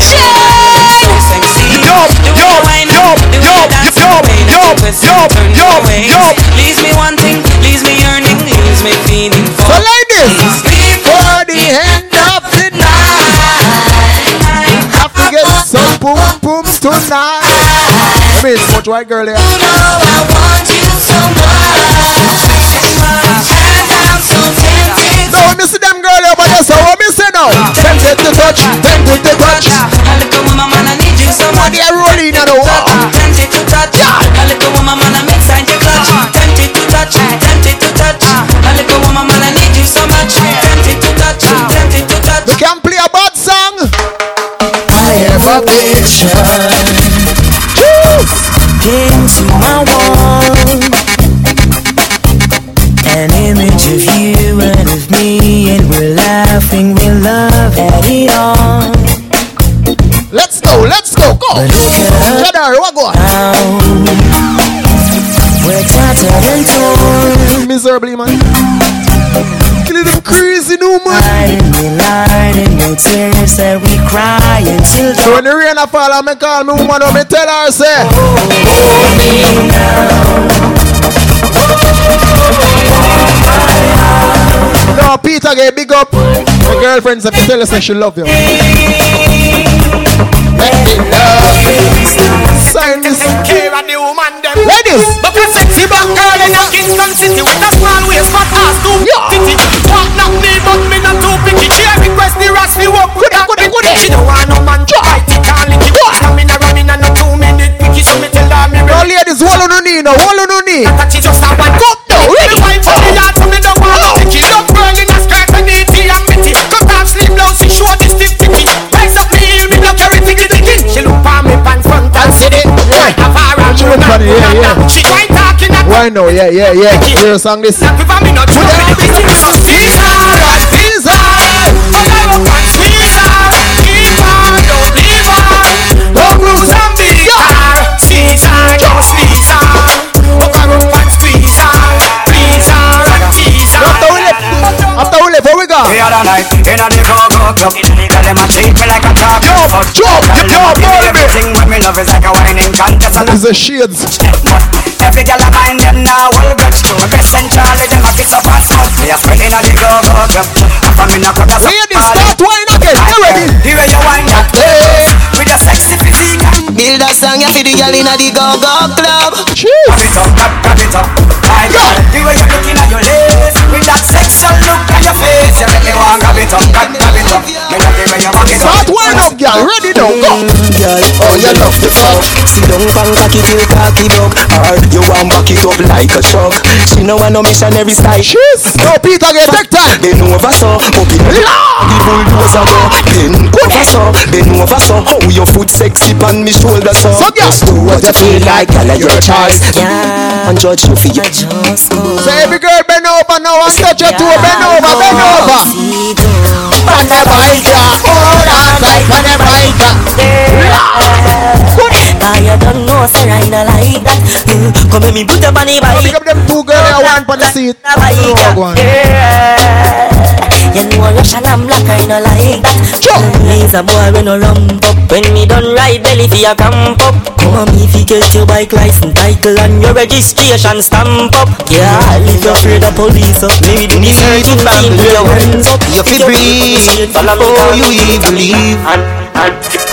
so sexy. Yo, The way yo, you wind yo, up, the way yo, you dance, yo, the way yo, twist yo, turn yo, your yo. Leaves me wanting, leaves me yearning, leaves me feeling So for. ladies, for the end of the night. Have to get some boom booms tonight. I mean, it's much white girl here. No, me To touch, tempted to touch. Tears that we cry until So when the rain a fall, I me call me woman, I me tell her, say. hold me now. No, Peter get big up. My girlfriends have to tell us that she love you. Sign this. Care of the woman them. Ladies. But a sexy black girl in a Kingston city with a small waist but ass too titty. Ras me walk with that them. She don't want no man to call it. Ram in a ram in a no two minute picky. So me tell her me No, ready. ladies, hold on no knee now, hold on no knee. That she just a one cup now. Me wine for the yard so me don't want no. Love girl in a skirt and neaty and bitty. Cut off slim blouse she show the stiff ticky. Rise up the heel me no carry ticky ticky. She look for me pan front and see it. Right of her and She look funny, yeah, yeah. She quite talking and Why no? Yeah, yeah, yeah. Hear a song this. Give her me no trouble with the business. We left, where we go? The other night, in a the go-go club Tell them I treat me like a top Yo, yo, yo, Give me baby. everything what me love is like a whining contest And This is a shades. every girl I now hold grudge My best friend Charlie, them a kiss up and smoke Me a friend inna the go-go club From in a club, that's Ladies, start wine again, get ready. The way you wind that place With your sexy physique. Build a song ya for the girl inna the go-go club. Grab it up, grab, grab it up. My girl, the way you're looking at your lace With that sexual look on your face. You make me want grab it up, grab, grab it up. Me love the way you back it up. Start wine up, girl, ready now, go. Girl, oh you love the fuck. Sit down pan cocky till cocky dog Or you want back it up like a truck. She know I no missionary style. Cheers No Peter get take time. Bend over so, up in the The bulldozer go Bend over so, bend over so How your foot sexy pan me shoulder so So girl. Just do what you feel like, girl, your choice. Yeah, and judge you for your So every girl bend over now and touch your toe Bend over, bend over On the bike, hold on tight on the bike Now you don't know, say I not like that Mm, Come me put up on the bike Pick up them two girls there, one on the seat. Yeah, You know rush and I'm black, I no like that. He's a boy when no rump up. When me done ride belly for your camp up. Come on me fi get your bike license title and your registration stamp up. Yeah, if you're afraid of police up Maybe do the searching team with your hands up. You feel breathe, oh you evil leave.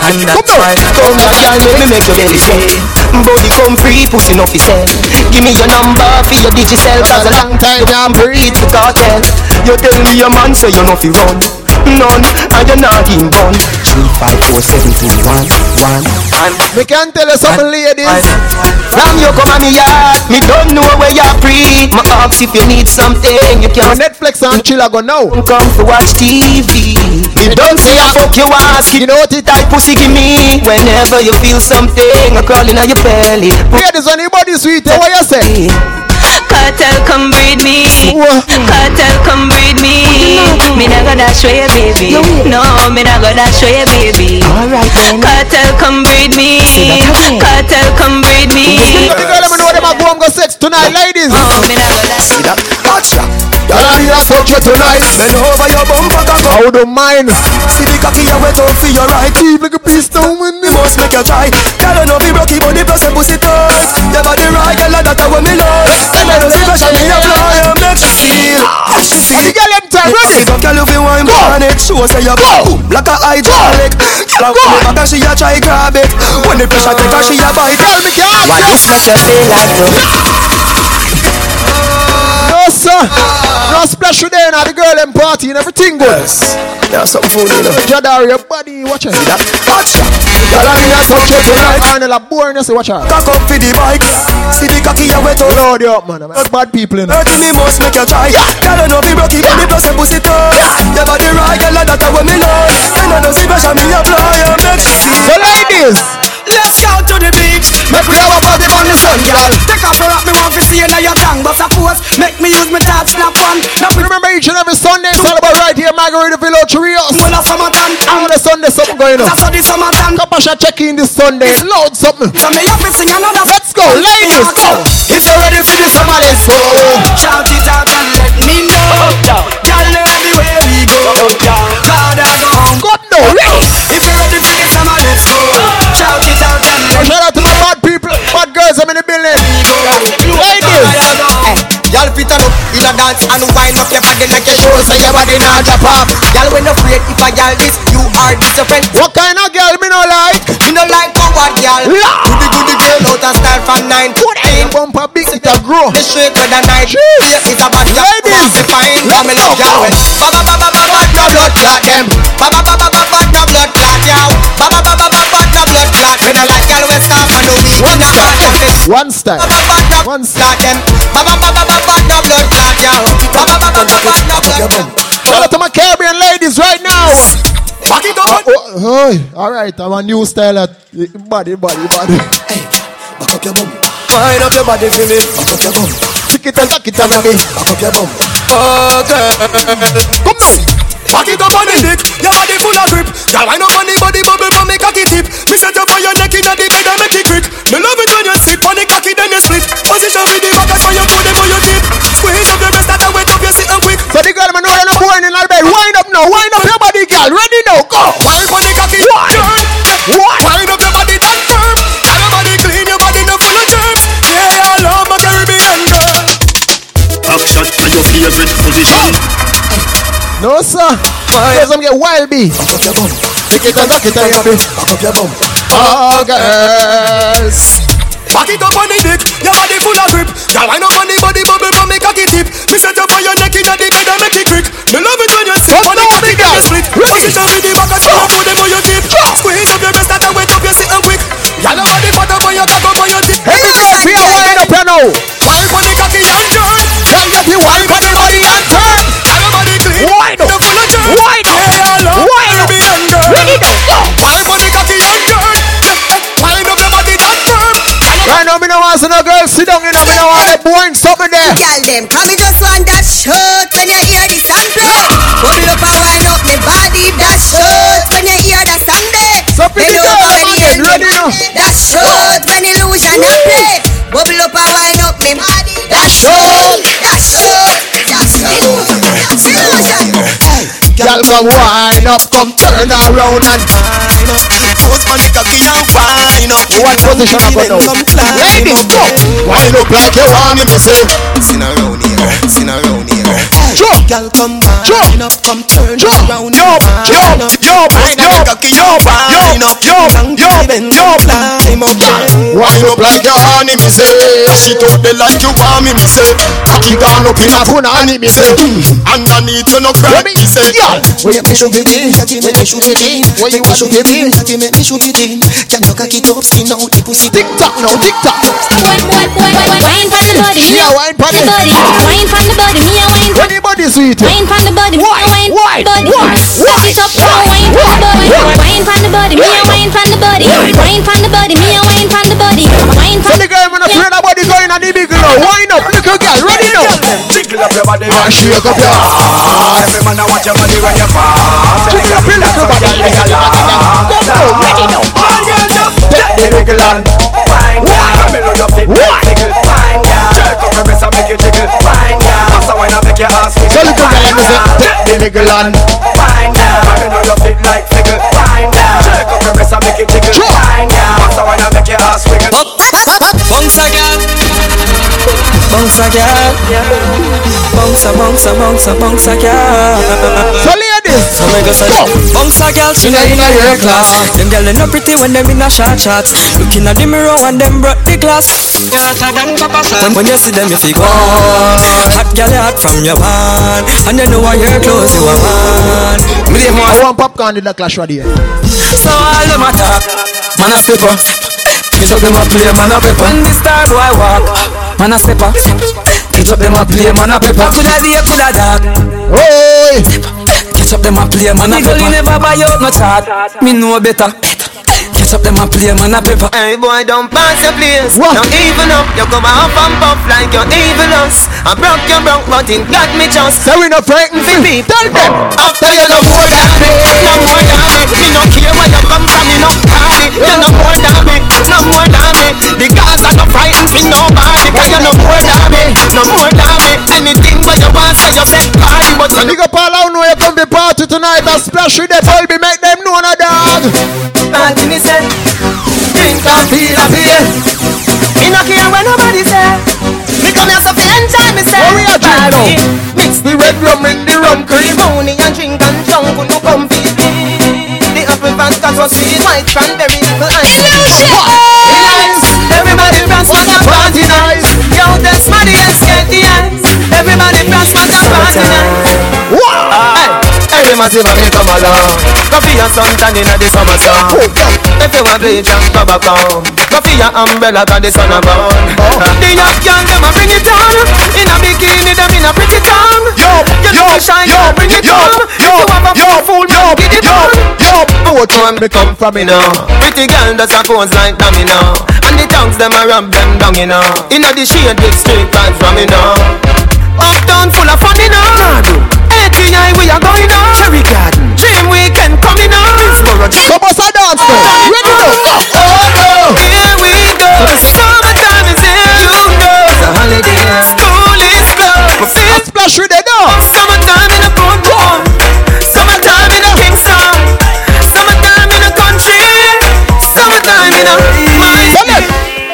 And that's why Come back girl, make me make your belly shake Body come free, pussy no fi sell. Give me your number for your digicel Cause a long time I'm breathe the cartel. You tell me your man say you no fi run. None, and you're not in gun Three, five, four, seven, two, one, one, one. We can tell you something ladies. From you come on me yard Me don't know where you're free. My ask if you need something You On can Netflix and chill I go now. Come to watch TV Me don't say I fuck you ask You know what the type pussy give me? Whenever you feel something A crawling on your belly. Ladies, anybody sweet, what you say? Cartel come breed me. Cartel come breed me. Me not gonna show you baby. No, me not gonna show you baby. Alright then. Cartel come breed me. Cartel come breed me. The girl me know them a go and go sex tonight, ladies. Oh, me not gonna See that? Gotcha. Girl, I need a touch you tonight. Bend over your bumper cock I don't mind? See the cocky you wet up for your right. Keep like a down with Me. Must make you try Girl, I know be rocky but the plus your pussy tight Your body right, girl, and that's what me like I see pressure me apply And make you feel And the girl them time ready It up, girl, if you want on it Show say you go. Like a hydraulic Girl, come back and she a try grab it. When the pressure take her, she a bite. Girl, me can't Why this make you feel like no No sir. No splash you there now The girl them party and everything good. Now some food you know Jadar your body watch it that Watch Girl, I need a touch you tonight Arnold a born you see watch her Cock up for the bike. See the cocky you wet up Load you up man. I'm bad people in Hurting me must make you try Girl, I know be rocky But the plus your pussy tight Your body right, girl, that's what me like And I know see pressure me apply make you feel So ladies Let's go to the beach Make we have a party on the sun girl. Take off your rock, me want to see you now your tongue But suppose, make me use my top snap one Now we Remember each and every Sunday It's all about right here Margaritaville Rios. When a summertime On the Sunday something um, going on. That's how the summertime Kapasha check in this Sunday. It's loud something. So me have to sing another Let's go ladies. go If you're ready for the summer, let's go. Shout it out and let me know. Girl, everywhere we go. God, I go. Home God no ready If you're Y'all fit on up in a dance and wind up your body like a show so your body not drop off. Y'all when afraid if I y'all this, you are this your friend. What kind of girl me no like? Me no like coward y'all. Goody goody girl out of style from nine to The bumper big it a grow The straight with night. Jeez. Here is a bad girl. Ladies. Find Let's family love well. Ba ba ba ba ba ba no blood clot them. Ba ba ba ba ba ba no blood clot y'all. Ba ba ba ba ba ba no blood clot. When I like y'all we stop and no a heart office. One style One clot them. Shout out to my Caribbean ladies right now Back it up. Oh, oh, oh, Alright I'm a new style at Body body body Back up your bum. Wind up your body for me. Back up your bum. Kick it and tuck it and baby Back up your bum. Oh girl. Come now Back it up on the dick, your body full of grip. Girl, wind up on the body bubble from me cocky tip. Me set you for your neck inna the bed and make it quick. Me love it when you the cocky then you split Position with the back so you put them on your tip Squeeze up your breast and wake up your sit quick. So the girl man know you're not born in all bed? Wind up now, wind up your body girl. Ready now, go. Wind up the cocky, Why? turn Wind up your body, then firm. And your body clean, your body no full of germs. Yeah, I love my Caribbean girl. Back shot at your favorite position. No sir, here's some get wild beat. Back up your bum. Kick it and back it and back up your bum. Oh girls. Back it up on the dick, your body full of grip. Girl, wind up on the body bubble from me cocky tip. Me set you for your neck inna the bed and make it creak. Me love it when you sit on the cocky you split. Push it up with the back and slow put them on your tip. Squeeze up your breast and wet up your sitting quick. Girl, your body fat up on your cock up on your tip. Girl, we are wind up here now. Wine for the cocky and turn. Girl, get the wine for the body and turn. Girl, your body clean. Wind up. Right now, me no want see no girl sit down, you know, me no want the boring something there. Girl, them come me just want that shot when you hear the song play. Bubble up and wind up me body, that shot when you hear the song play. So pretty girl, over man, the end, ready now. That shot when illusion a play. Bubble up and wind up me body, that shot, Girl, come wind up, come turn around and Wine up, the cocky and wine up. What position I go now? Ladies, go! Wind up like you want me to say. Sin around here, sin around here. Jump! Girl, come Jump! wine up, come turn Jump! around. Yo, Wine yo, up. yo, Wine yo, up, cocky, yo, wine up. yo, Down yo, to the bend, yo. climb up. Wind up like you honey, me say. She out there like you want me, me say. Cocky gone up in a punani, me say. Underneath you no crack, me say. Where you me shoot it in, cocky make me shoot it in. Where you shoot it in, cocky make me shoot it in. Can you cocky top skin out the pussy? Tick tock now, tick tock. Wine from the body, She a wine from party. the body, wine from the body, me a wine from Anybody sweet? Wine from the body, me a wine Why? From the body. Why? Suck it up, now wine from the body. Wine from the body, me a wine from the body. Wine from the body, me a wine from the body. Wine So from the girl, man, afraid nobody going on the big girl. Wind up, little girl, ready now. Jiggle up your body, And shake up your ass. Every man I want your body when you fall. Jiggle up your little body. Go now, ready now. Take the wiggle and wine, yeah. Me love your fit, wiggle, wine, yeah. Jerk up your breast and make you jiggle, wine, your ass wiggle, So little girl, let me say, wine, take the niggle and wine, yeah. Me love your fit like figure, wine, yeah. Jerk up your breast and make you jiggle, Sure. wine, yeah. Pass a wine make your ass wiggle. Bounce again. Bounce again. Bounce, bounce, bounce, bounce again. So ladies, So me go say, bounce a girl, she in a your class. Them girl they no pretty when them in a short shot. Looking at the mirror and them broke the glass. When, when you see them, you feel gone. Hot girl, you hot from your man, and you know why your clothes you a man. Me leave I want popcorn in the clash right here. so all them attack. Man a step up. Catch up them a play, man a pepper. When the star boy walk, man a step up. Catch up them a play, man a pepper. Coulda day, coulda dark. Oi! Catch up them a play, man a pepper. never buy out no chart. Me know better. Catch up them a play, man a pepper. Hey boy, don't pass your place. What? Don't even up. You come up and puff like you're evil us. I broke your broke, but it got me just. So we no frightened Fi beat. Tell them. After you no more than me, no more than me. Me no care where you come from, me no party. You no more than me, no more than me. The girls are no frightened for nobody, cause you're no more than me, no more than me. Anything but you want, say you say party, but you Big up all out know you come to party tonight and splash with the tell me make them know na dog. Party me say, drink and feel a feel. Me no care what nobody say. Me come here so fi enjoy me say. What we a drink now? Party. Mix the red rum with the rum cream. Money and drink and junk when you come fi The apple vodka so sweet, white cranberry apple ice. Relax, everybody prance what a party nice. Yo, that's money and get the ice. Everybody prance what a party nice. Every massive me come along. Coffee and suntan in the summer sun. If you want bleach and tobacco, coffee and umbrella 'cause the sun a burn. Oh. The young girl them a bring it on. In a bikini them in a pretty tongue. Yo, You yo, shine, yo, bring it yo, on. yo, If you have a yo, fool, yo, get it yo, on. yo. Both one me come from me now. Pretty girl does a pose like dummy now And the tongues them a rub them down you know Inna the shade with straight vibes from me now Uptown full of fun you know ATI we are going on. Cherry Garden. Dream Weekend coming on. Middlesboro Come on, dance now. Ready go? Oh no Here we go. The Summertime is here. You know It's a holiday. School is closed. We feel Splash with the dog. Summertime in a boom boom Summertime in a Kingston Summertime in a country. Summertime in a my Come on.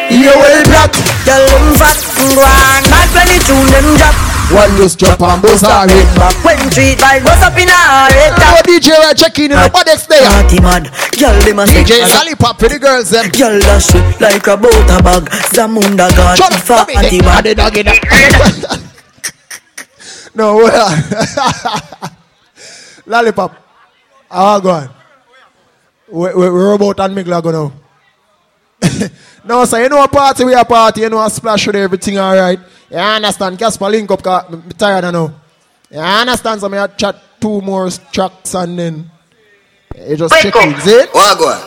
You will black. Girl, them fat. and One just drop and buzz her head back. When treat by buzz up in her head Now DJ right check in in the bodex there. Party mad, girl them a DJ Lollipop for the girls them. Girl dash it like a boat a bag. Zamunda god, Shut up, fa come anti here. mad. Ade dog in the- *laughs* No, well. *laughs* Lollipop. How go on? We, we, we're about and Migla go now. *laughs* no, so you know a party, we a party, you know a splash with everything alright. You understand? Casper link up, cause I'm tired of now. You understand? So me a chat two more tracks and then you just check in, see it? What go on?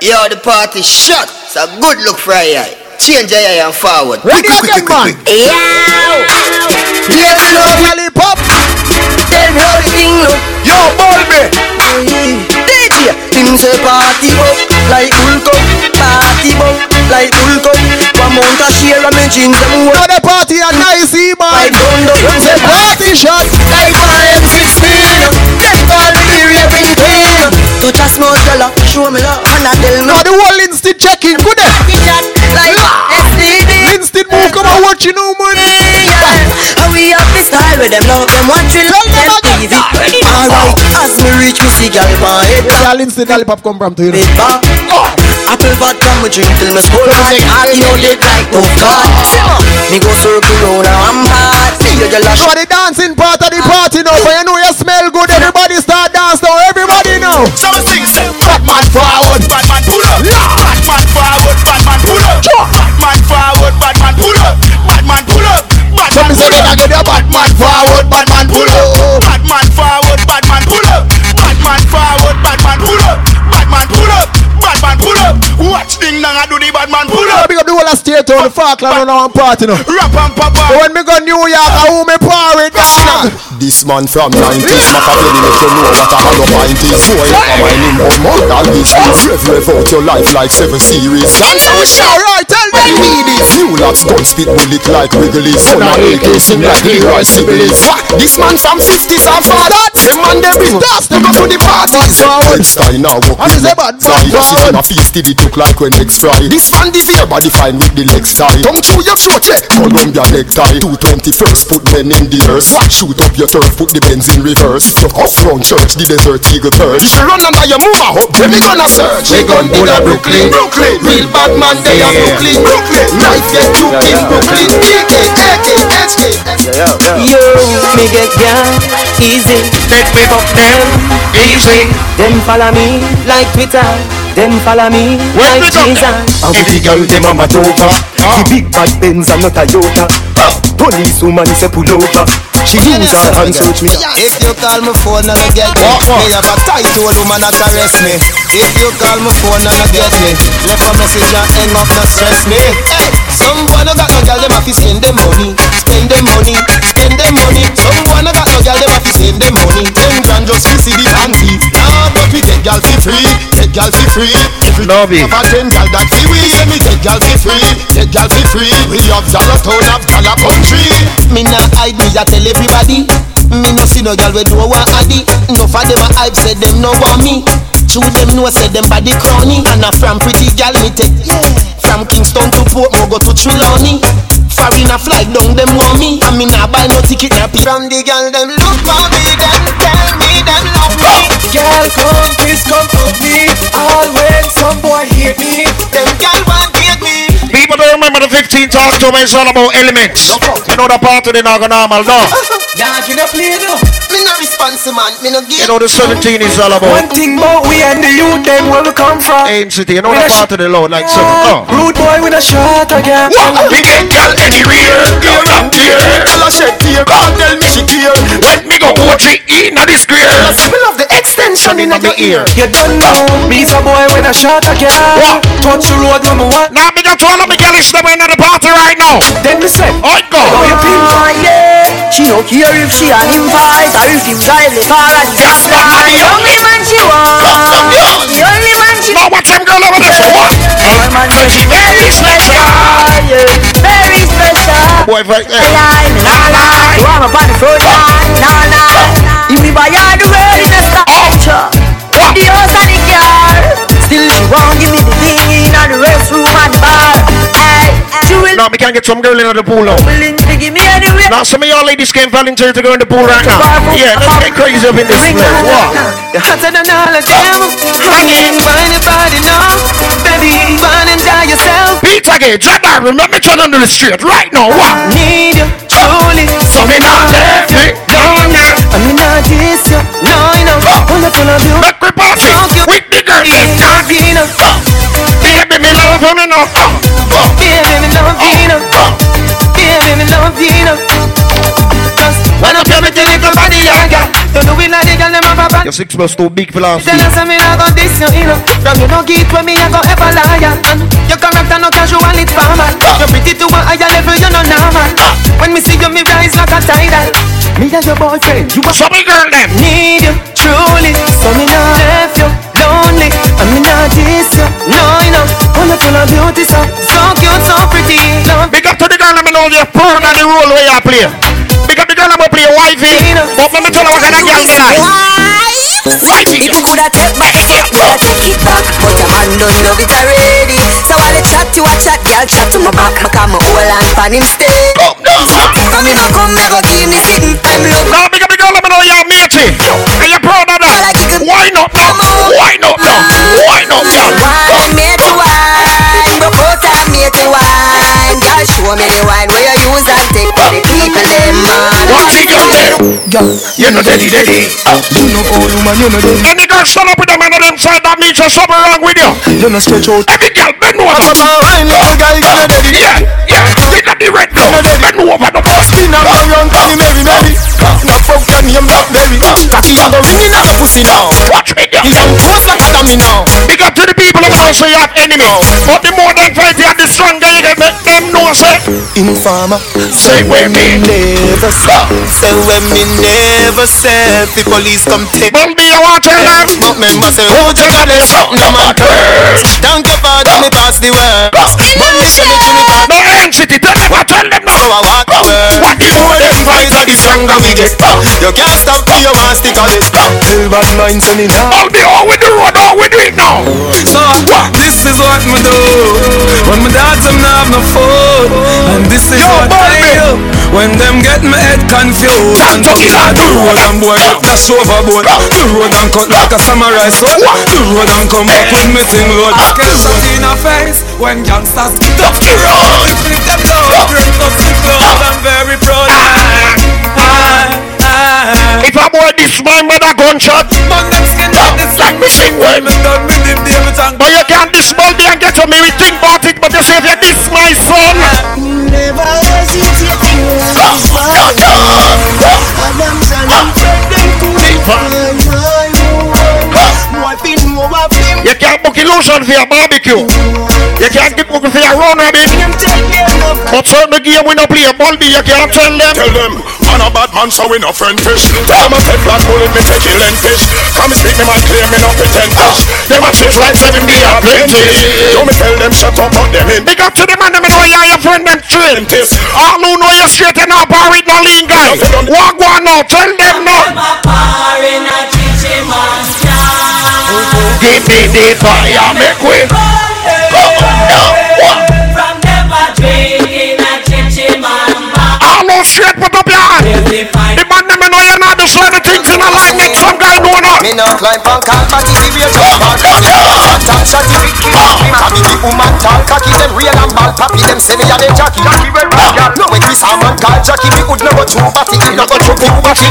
Yo, the party shut. It's a good look for a eye. Change your eye and forward. Ready again, man. Yo, love lollipop. Tell me how the thing look. Yo, Bulby. DJ, him say party up like Hulk up. Party up like up. One month a share of me jeans them Now the party a nice, man. I don't know. Them say party shot. Like one M16. Them call me the raving queen. Touch a small fella, show me love, and I tell me. Now the whole instant checking, good day. Like STD. Instant move, come on, watch you know, man. Yeah, and we have this style with them love them watch it them TV. Alright, as me reach me see gal pan head Yeah, instant lollipop come from to you. bar. Oh. Apple vodka me drink till me skull hot. Heart you know dead like no God. Me go circle round and I'm hot. See you girl a the dancing part of the ah. party now, but you know you smell good. Everybody start dance now. Everybody now. So me sing, say, bad man forward, bad man pull up. Bad man forward, bad man pull up. I do the bad man pull up. big up the whole of state town, the Falkland on our party now. Rap and pop But when me go New York, I who me party dog. This man from 90s Machiavelli make you know what a hollow pint is So you come my name on mortal business Rev rev out your life like seven series Dance and shout Alright, tell me. need it. New lads gun spit bullet like Wrigley Son of AK sing like Leroy Sibbles Ha! This man from 50s and that Them man them is dust Them go to the parties Red style now And is a bad Side forward. on a feast it look like when eggs fry This man the fear body fine with the legs tie Come through your throat yeah eh? Columbia necktie. 221st put men in the earth Shoot up your turf put the Benz in reverse. Fuck off round church the desert eagle If you run under your mama hope, then me gonna search. Me gun bull a Brooklyn. Brooklyn Real bad man they are Brooklyn Brooklyn Life get took in Brooklyn DK AK HK Yo, me get gal easy. Let me fuck them easy. Them follow me like Twitter. Them follow me. Like Jesus. Every girl them a mad over ah. The big bad Benz and not a Toyota ah. Police woman say pull over She use her hand search me If you call my phone and I get me. Me have a tight old woman that caress me. If you call my phone and I get me. Left a message and hang up not stress me. Hey, some boy no got no girl them have to spend them money. Spend them money, spend them money. Some boy no got no girl them have to spend them money. Ten grand just to see the panty. Nah, but we take girl for free Take girl for free. Every Love it. Have a ten girl that see we Yeah, me. Take girl for free. Take girl for free. We have dollar town, have dollar country. Me nah hide me, I tell everybody. Me no see no girl with no one addy No for them a hype said them no want me. True them know said them body crony. And a from pretty girl me take yeah. From Kingston to Portmore go to Trelawny Foreign a fly down them want me. And me nah buy no ticket nah pay From the girl them look for me Them tell me them love me. Girl come please come to me. All when some boy hate me. Them girl want me People don't remember the 15th October is all about elements. You know the part of the not normal, no. *laughs* Dog you no play no Me no response man Me no You know the 17 is all about One thing about we and the youth them where we come from Aim City. You know the part of the load like so. Oh. Rude boy with a shot again We get girl anywhere, girl up there. Girl a shed tear Can't tell me she care Let me go watch it in the square. Smell of the extension in your ear You don't know Me's a boy with a shot again What? Touch the road when me want Now me got all of me girls them in the party right now. Then me say I go. Oh you Oh yeah, she don't care if she an invite or if the car and the Yes, man, The only man she want, the only man she Now watch them girl over there say? What? Man say she very special, yeah, very special. Boy, right there. Lie, me nah lie, you want me on the front line, nah nah. If me buy her the world in a structure, the house and the We can't get some girl in the pool now. Now some of y'all ladies can't volunteer to go in the pool right now. Yeah, let's get crazy up in this place. What? You're hotter than all of them. Hanging by your body now. Baby, burn and die yourself. Beat again, drop that. Remember turn under the street right now. What? Need you truly. So me not left it. No, no. I mean, not this you. No, I know. Full of full of you. Make me party with the girl. Baby, no. Baby, me love you, me no. Baby, me love you, no. Baby, me love you, no. Just Run up your pretty little body, yeah, yeah. You know we like the girl, them have a bad Your six plus two big philosophy. Tell us me not got this, you know From you no get when me a go ever liar your character no casual, it's formal You're pretty to a higher level, you no normal When me see you, me rise like a tidal Me and your boyfriend, you a So me girl them Need you, truly So me not left you, lonely. And me not diss you, no, you know. Full of beauty, so So cute, so pretty, love Big up to the girl, let me know you're proud of the role where you play. Big up the girl, I'm gonna play wifey. But let me tell you what kind of girl me like. Wifey. If you coulda take back step, woulda take it back But your hand don't love it already. So while I chat to a chat, girl chat to my back. Because my whole pan him stay Come down From me no come, me go give me sitting time love. Now big up the girl, let me know you're matey. And of that. Why not now? Why not now? Why not now? Wine, me to wine Broke out and me to wine Girl, show me the wine where you use and take For the people, them man Why the girl? You know daddy daddy. Ah. You know old woman, you know them. Any girl stand up with them and them side that means there's something wrong with you. You know stretch out. Every girl bend over. Up and wine, little guy, you know daddy. Yeah, yeah. Get at the red now. Bend over bus. Spin around, round, Tony Mary, Mary. Now fuck them, him black berry. Cocky and go ringing up pussy now. Watch me He now. come close like stamina. Big up to the people of the house where you have enemies. But the more they fight, you have the stronger you get. Make them know, say. Informer. Say when me. Never stop. Say when me never said the police come take. Bulby, you want to them? But member say, oh, Jaga, there's something that matters. Thank you for me pass the word. But me say me to me. No entity, tell them what, tell them now. I walk the word. What the More them them fight, the stronger we get. You can't stop me, you want stick on it. Tell bad minds in it now. Bulby, how we do it, how we do it now. So this is what me do. When my dogs them not have no food. And this is Yo, what I do. When them get my head confused And come out. the road and boy dash overboard The road and cut like a samurai sword. The road and come back with me thing load. Get shot in the face When gangsters get up. The road If them dogs bring up the clothes. I'm very proud I, I, I, If a boy this my mother gunshot, Man, them skin like this let me sing well. Me done with him, David and But you can't diss Bulby and get to me, we think about it, but you say if you diss my son. Never hesitate to Adams and him friend them cool my own Boy, fin over film You can't book illusion for your barbecue. You can't get book for your run rabbit. Him tell them no But certain game we no play Bulby, you can't tell them. Tell them, man a bad man, so we no friend fish. Come a take flat bullet, me take kill and fish. Come speak me man clear, me no pretend fish. Them a fish like seven me a plenty. You me tell them shut up, but them in. Big up to the man, them know you your friend them train. All who know you straight and up or with no lean guy. Walk one now, tell them now. Give me the fire, make way. All who straight put up your hand. The man them know you not the in a line make some guy know now. Me ball Shot and shot if it kill him Happy the woman tall cocky Them real and ball pappy Them say me a the jockey No when saw man call Jackie Me would go too batty Him no go too big batty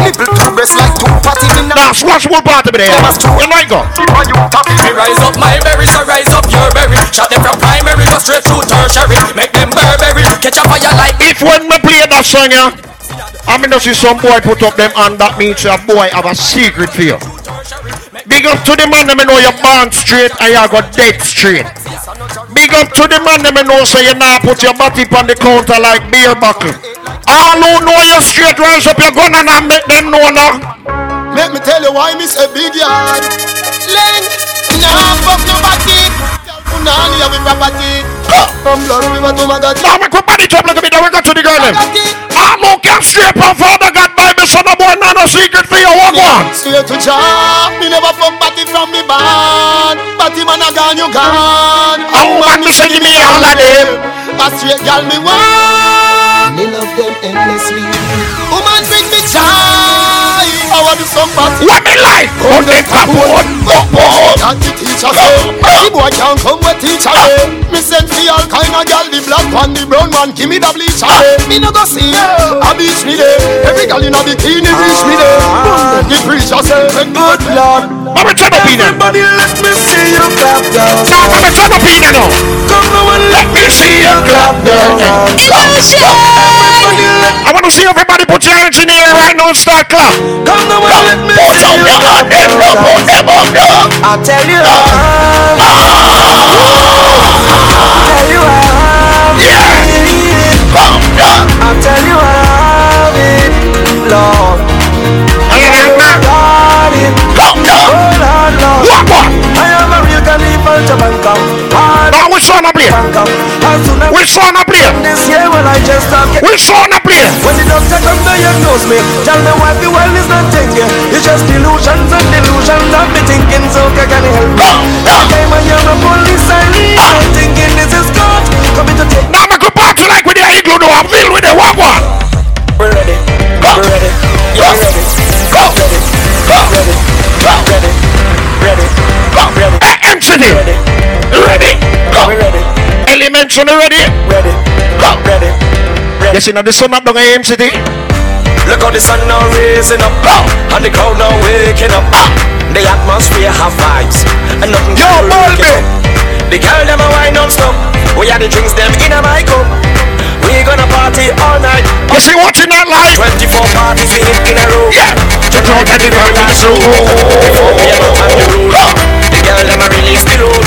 Nipple two breast like two patty Him no Now, swatch will part of it there. You might go. for you happy Me rise up my berry, so rise up your berry. Shot them from primary, go straight to tertiary. Make them Burberry, catch a fire like If when me play that song, yeah, I mean see some boy put up them hand, that means a boy have a secret for you. Big up to the man them know you born straight and you got dead straight. Big up to the man them know so you now put your body on the counter like beer buckle. All who know you straight, rise up your gun and I make them know now. Let me tell you why me say big yard Len, nah fuck nobody Nah live with property From blood river to Magadi Now make my body top like a we got to the girl them. All who can straight from Father God Bible, son of boy, not no secret for you, what one? Straight to job, me never fuck party from me band. Party man a gone, you gone. Oh man, me say give me all of them. a straight girl me want. Me love them endlessly. Woman bring me joy. I want to some party. What me like? On the top one, go on. And the teacher say, the boy can't come with teacher say. Me send for all kind of girl, the black one, the brown one, give me the bleacher say. Me no go see, a beach me there. Every girl in a bikini ah. reach me there. The preacher say, good lord. Mama turn up in Everybody let me see you clap down. Mama turn up in now. Come see you clap. Everybody let I want to see everybody put your hands in the air right now and start clap. Come now and let me see you clap down. I'll tell you how. Tell you how. I'll tell you how Lord. Which one up here? Which one up here? This year when I just start Which one up here? When the doctor come diagnose me Tell me what the world is not thinking It's just delusions and delusions of me thinking So can you help me? Time I hear the police siren I'm thinking this is God Coming to take Now, a party like with the igloo, no, I'm filled with the one Elemental ready? Ready. Go. Ready. Yes, you know the sun up down at MCD. Look how the sun now raising up And the crowd now waking up The atmosphere have vibes And nothing Yo, can break Baldy. it up. The girl them a wine non-stop We are the drinks them in a my cup We gonna party all night You see watching that live? 24 parties we in a row Yeah. Just out at the very last row We are not on the The girl them a release the load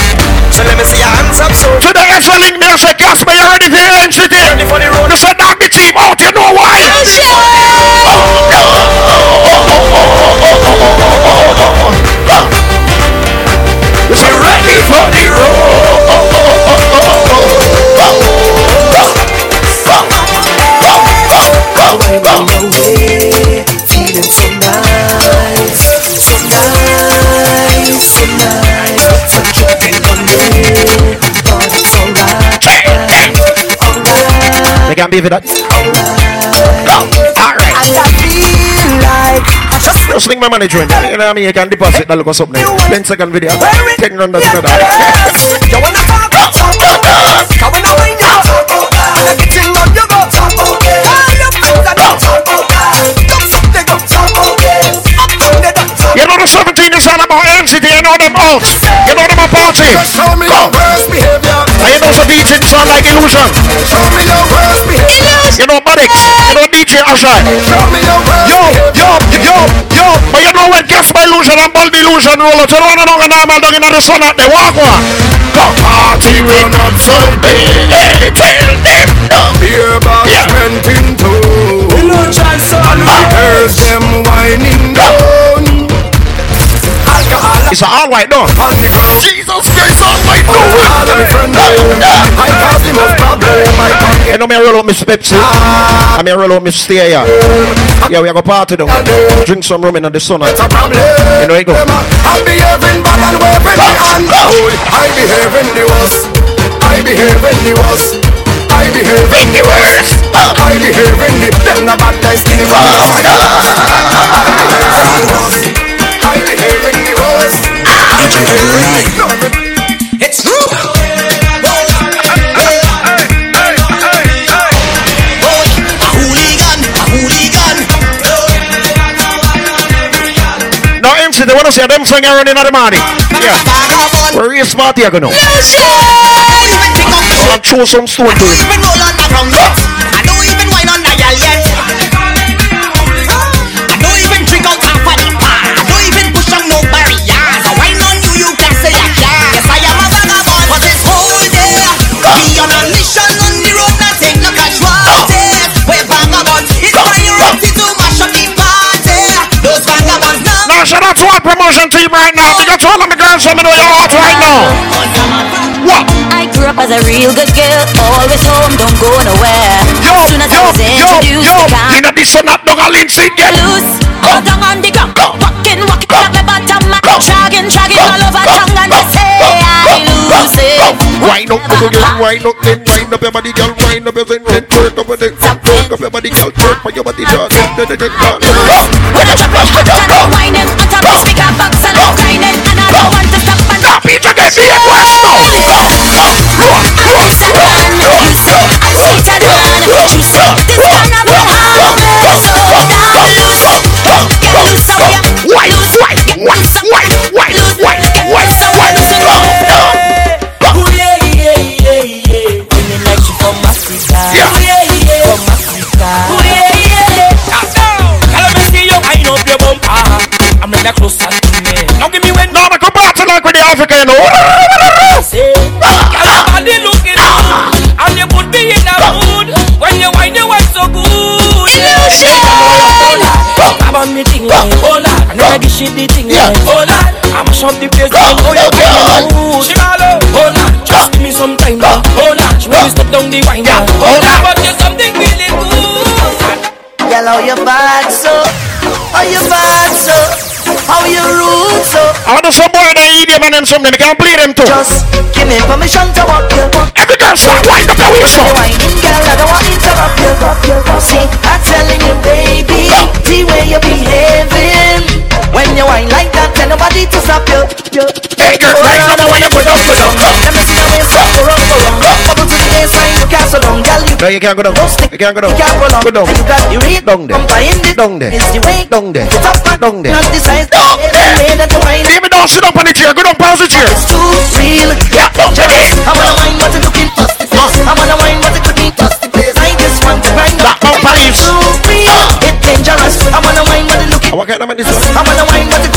So let me see your hands up so To the Esseling music, Casper, you ready for your MCD? Ready for the road You said knock the team out, you know why? You say ready for the road. They can't be for that. Alright. And I feel like I just Just link my management. You know what I mean? You can deposit that look or something. 10 second video. 10 run that's not You wanna talk about talk about that? Come when I wind you talk about that. Everything on you go talk about. All your friends are don't talk about. Come some they go talk about that. Up down they don't talk. You know the 17 is all about MCD, you know them out. You know them a party. Show me your worst behavior. And you know the beats in sound like illusion. Show me your DJ Asha. Oh, Show me your worst Yo, yo, yo, yo. But you know when Casper illusion and Bulb illusion roll out. You don't know the normal dog in the sun at the walk one. The party will not Sunday. Tell them no. Beer box Yeah. went into Illusion so And we heard them It's all white though. the Jesus Christ, all white All of me friend I caused the most problem My You know me roll out Miss Pepsi. Ah. I me roll out Miss Stay here. Yeah, we are go party down. Drink some rum in the sun. It's a problem You know it go. I'm behaving bad and waving the hand I behaving the worst. I behaving the worst. I behaving the worst. I behaving the Them the bad guys in the worst. I behaving the worst It's MC, they want to see them sing around in the morning. Yeah. We're real smart here, you know. So I'll throw some stone to. Shout out to our promotion team right now. We got to all of my girls let me know you're right now. What? I grew up as a real good girl, always home, don't go nowhere. Yo, as soon as yo, I was yo, introduced, yo. you You know this son not dog a Lindsay girl. loose. Go down on the ground, walking, walking like my bottom, man. Dragging, dragging all over tongue, and they say I lose it. Wine up, little girl, wine up, then wine up your body, girl, wine up your then then twerk up, then twerk up your body, girl, twerk for your body, then. When I chop up, chop up, wine it on top of speaker box and I'm grinding, and I don't want to stop stop. Peter, get me a West I'm in the closer to me. Now give me when. Now I come back to like with the African. Say, ah, girl, your body looking good, and you put me in a mood when you wind you wind so good. Come on, me thing like oh, hold on, and then I give shit the thing like oh, hold on. I'm a shop the place, oh you wind good. Shimalo, hold on, just give me some time now. Oh, hold on, she want me step down the wine now. Hold on, but there's something really good. Girl, how you bad so? How you bad I want some boy that them and them some them can play them too. Just give me permission to walk you. Every girl start wind up your waist up. Whining girl, I don't want to interrupt you. See, I'm telling you, baby, the way you're behaving. When you whine like that, tell nobody to stop you. you. Hey girl, right now I want you put up, put up. Let me see the way stop, go wrong, go wrong. Bubble to the baseline, you can't so long, girl. No, you can't go down. You can't go down. you can't go long. Go down. You got the rate Down there. bumper in the Down there. It's the way Down there. the top part, Down there. not the size. Down there. Way that you whine. Even don't sit up on the chair. Go down, pause the chair. It's too real. Yeah, down there. I wanna wine, but it's looking dust the place. I wanna wine, but it could be dust the place. I just want to grind That bumper is. too real. Ah. It's dangerous. I wanna wine, but it looking. What kind of man is this? I wanna wine, but it